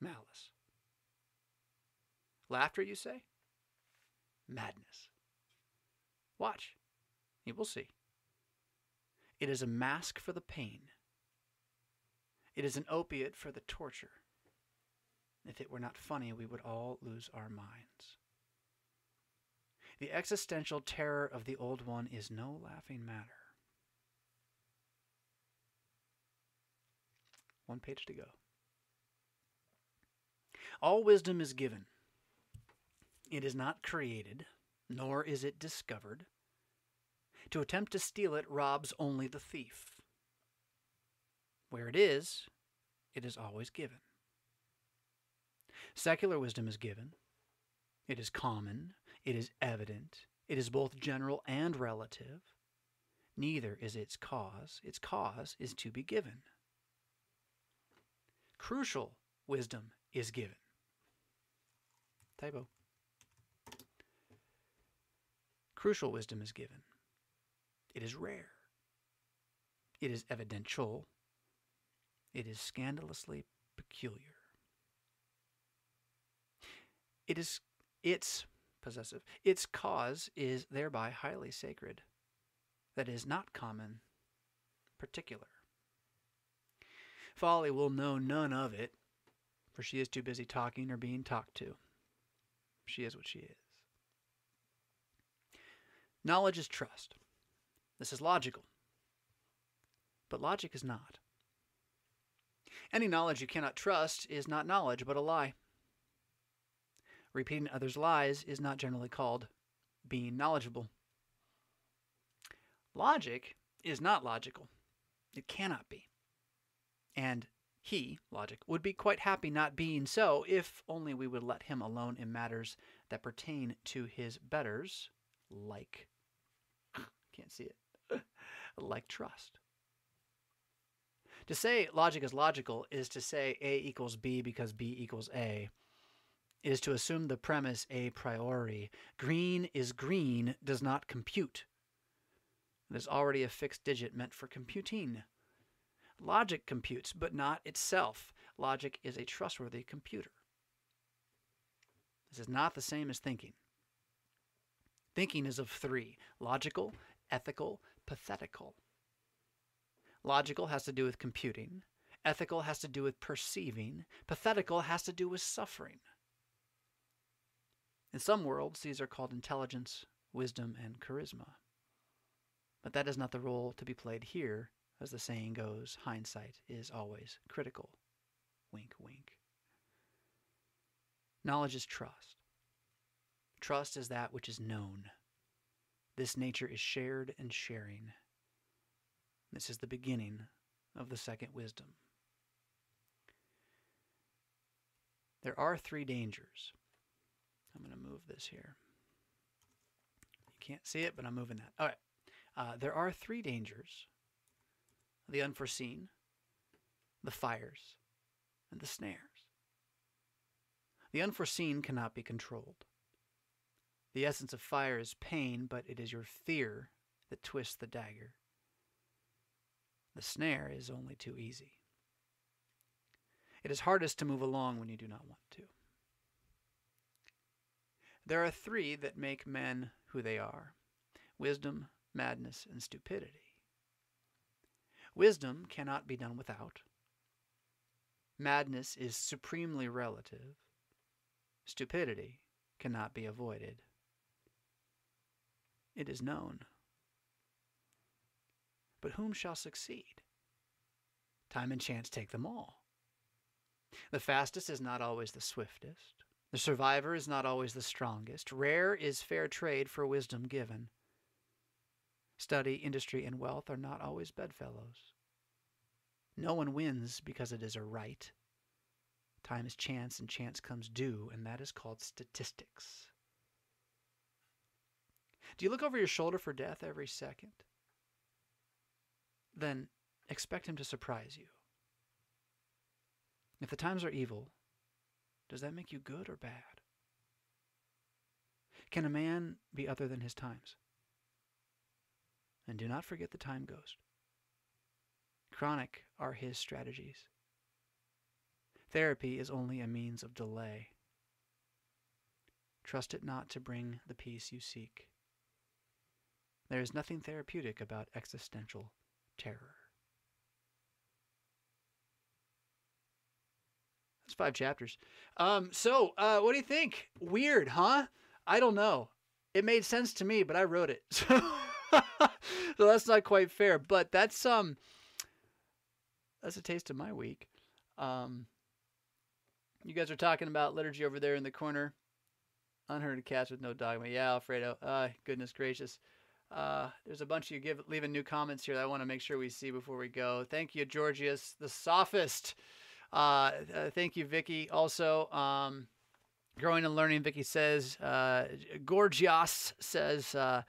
malice. Laughter, you say? Madness. Watch. You will see. It is a mask for the pain. It is an opiate for the torture. If it were not funny, we would all lose our minds. The existential terror of the old one is no laughing matter. One page to go. All wisdom is given. It is not created nor is it discovered. To attempt to steal it robs only the thief. Where it is, it is always given. Secular wisdom is given. It is common. It is evident. It is both general and relative. Neither is its cause. Its cause is to be given. Crucial wisdom is given. Typo. Crucial wisdom is given. It is rare. It is evidential. It is scandalously peculiar. It is its possessive. Its cause is thereby highly sacred. That is not common, particular. Folly will know none of it, for she is too busy talking or being talked to. She is what she is. Knowledge is trust. This is logical. But logic is not. Any knowledge you cannot trust is not knowledge, but a lie. Repeating others' lies is not generally called being knowledgeable. Logic is not logical. It cannot be. And he, logic, would be quite happy not being so if only we would let him alone in matters that pertain to his betters, like, can't see it, like trust. To say logic is logical is to say A equals B because B equals A. Is to assume the premise a priori. Green is green does not compute. Is already a fixed digit meant for computing. Logic computes, but not itself. Logic is a trustworthy computer. This is not the same as thinking. Thinking is of three logical, ethical, pathetical. Logical has to do with computing, ethical has to do with perceiving, pathetical has to do with suffering. In some worlds, these are called intelligence, wisdom, and charisma. But that is not the role to be played here as the saying goes, hindsight is always critical. Wink, wink. Knowledge is trust. Trust is that which is known. This nature is shared and sharing. This is the beginning of the second wisdom. There are three dangers. I'm going to move this here. You can't see it, but I'm moving that. All right. Uh, there are three dangers the unforeseen, the fires, and the snares. The unforeseen cannot be controlled. The essence of fire is pain, but it is your fear that twists the dagger. The snare is only too easy. It is hardest to move along when you do not want to. There are three that make men who they are wisdom, madness, and stupidity. Wisdom cannot be done without. Madness is supremely relative. Stupidity cannot be avoided. It is known. But whom shall succeed? Time and chance take them all. The fastest is not always the swiftest. The survivor is not always the strongest. Rare is fair trade for wisdom given. Study, industry, and wealth are not always bedfellows. No one wins because it is a right. Time is chance, and chance comes due, and that is called statistics. Do you look over your shoulder for death every second? Then expect him to surprise you. If the times are evil, does that make you good or bad? Can a man be other than his times? And do not forget the time ghost. Chronic are his strategies. Therapy is only a means of delay. Trust it not to bring the peace you seek. There is nothing therapeutic about existential terror. That's five chapters. Um, so, uh, what do you think? Weird, huh? I don't know. It made sense to me, but I wrote it. So, so that's not quite fair. But that's um that's a taste of my week. Um, you guys are talking about liturgy over there in the corner. Unheard of cats with no dogma. Yeah, Alfredo. Uh, goodness gracious. Uh, there's a bunch of you give, leaving new comments here that I want to make sure we see before we go. Thank you, Gorgias, the sophist. Uh, uh, thank you, Vicky. Also, um, growing and learning. Vicky says. Uh, Gorgias says. Uh,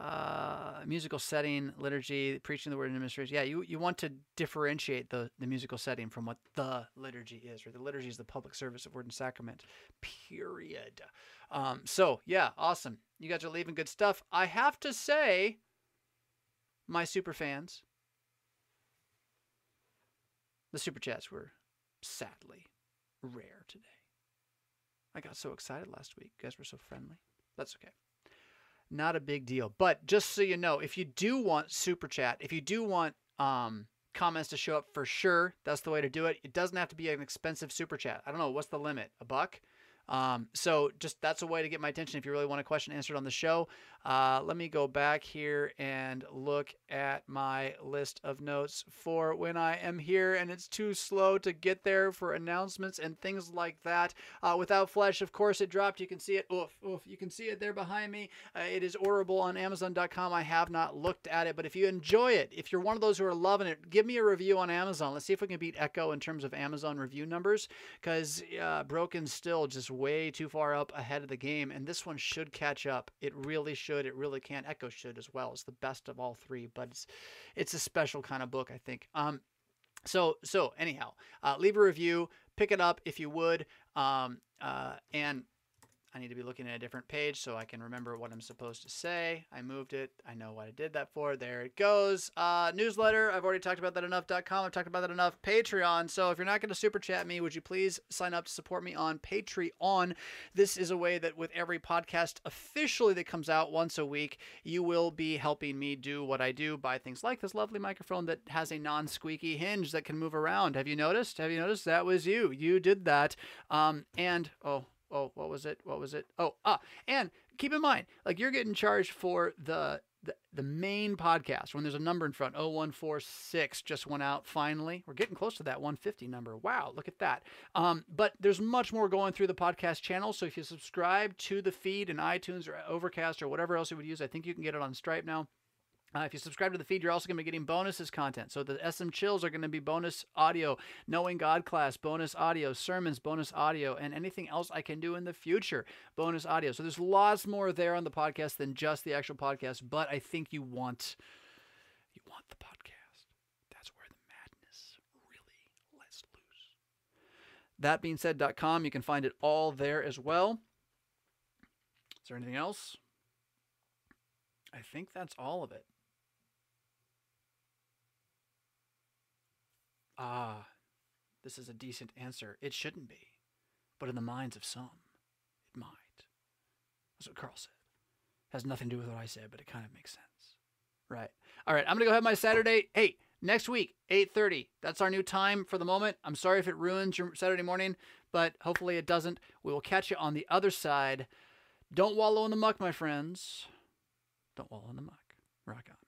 uh, musical setting, liturgy, preaching the word in administration. Yeah, you, you want to differentiate the, the musical setting from what the liturgy is, or the liturgy is the public service of word and sacrament, period. Um, so, yeah, awesome. You guys are leaving good stuff. I have to say, my super fans, the super chats were sadly rare today. I got so excited last week. You guys were so friendly. That's okay. Not a big deal. But just so you know, if you do want super chat, if you do want um, comments to show up for sure, that's the way to do it. It doesn't have to be an expensive super chat. I don't know what's the limit. A buck? Um, so just that's a way to get my attention if you really want a question answered on the show. Uh, let me go back here and look at my list of notes for when I am here, and it's too slow to get there for announcements and things like that. Uh, Without Flesh, of course, it dropped. You can see it. Oof, oof. You can see it there behind me. Uh, it is orderable on Amazon.com. I have not looked at it, but if you enjoy it, if you're one of those who are loving it, give me a review on Amazon. Let's see if we can beat Echo in terms of Amazon review numbers, because uh, Broken still just way too far up ahead of the game, and this one should catch up. It really should. It really can. Echo should as well. It's the best of all three, but it's it's a special kind of book, I think. Um, so so anyhow, uh, leave a review, pick it up if you would, um, uh, and I need to be looking at a different page so I can remember what I'm supposed to say. I moved it. I know what I did that for. There it goes. Uh, newsletter. I've already talked about that enough.com. I've talked about that enough. Patreon. So if you're not going to super chat me, would you please sign up to support me on Patreon? This is a way that with every podcast officially that comes out once a week, you will be helping me do what I do by things like this lovely microphone that has a non squeaky hinge that can move around. Have you noticed? Have you noticed? That was you. You did that. Um, and, oh, oh, what was it? What was it? Oh, ah, and keep in mind, like you're getting charged for the the, the main podcast when there's a number in front 0146 just went out finally we're getting close to that 150 number wow look at that um, but there's much more going through the podcast channel so if you subscribe to the feed in itunes or overcast or whatever else you would use i think you can get it on stripe now uh, if you subscribe to the feed, you're also going to be getting bonuses content. So the SM chills are going to be bonus audio, knowing God class, bonus audio, sermons, bonus audio, and anything else I can do in the future, bonus audio. So there's lots more there on the podcast than just the actual podcast. But I think you want you want the podcast. That's where the madness really lets loose. That being said.com, you can find it all there as well. Is there anything else? I think that's all of it. Ah, this is a decent answer. It shouldn't be. But in the minds of some, it might. That's what Carl said. Has nothing to do with what I said, but it kind of makes sense. Right. All right, I'm going to go have my Saturday. Hey, next week, 8:30. That's our new time for the moment. I'm sorry if it ruins your Saturday morning, but hopefully it doesn't. We will catch you on the other side. Don't wallow in the muck, my friends. Don't wallow in the muck. Rock on.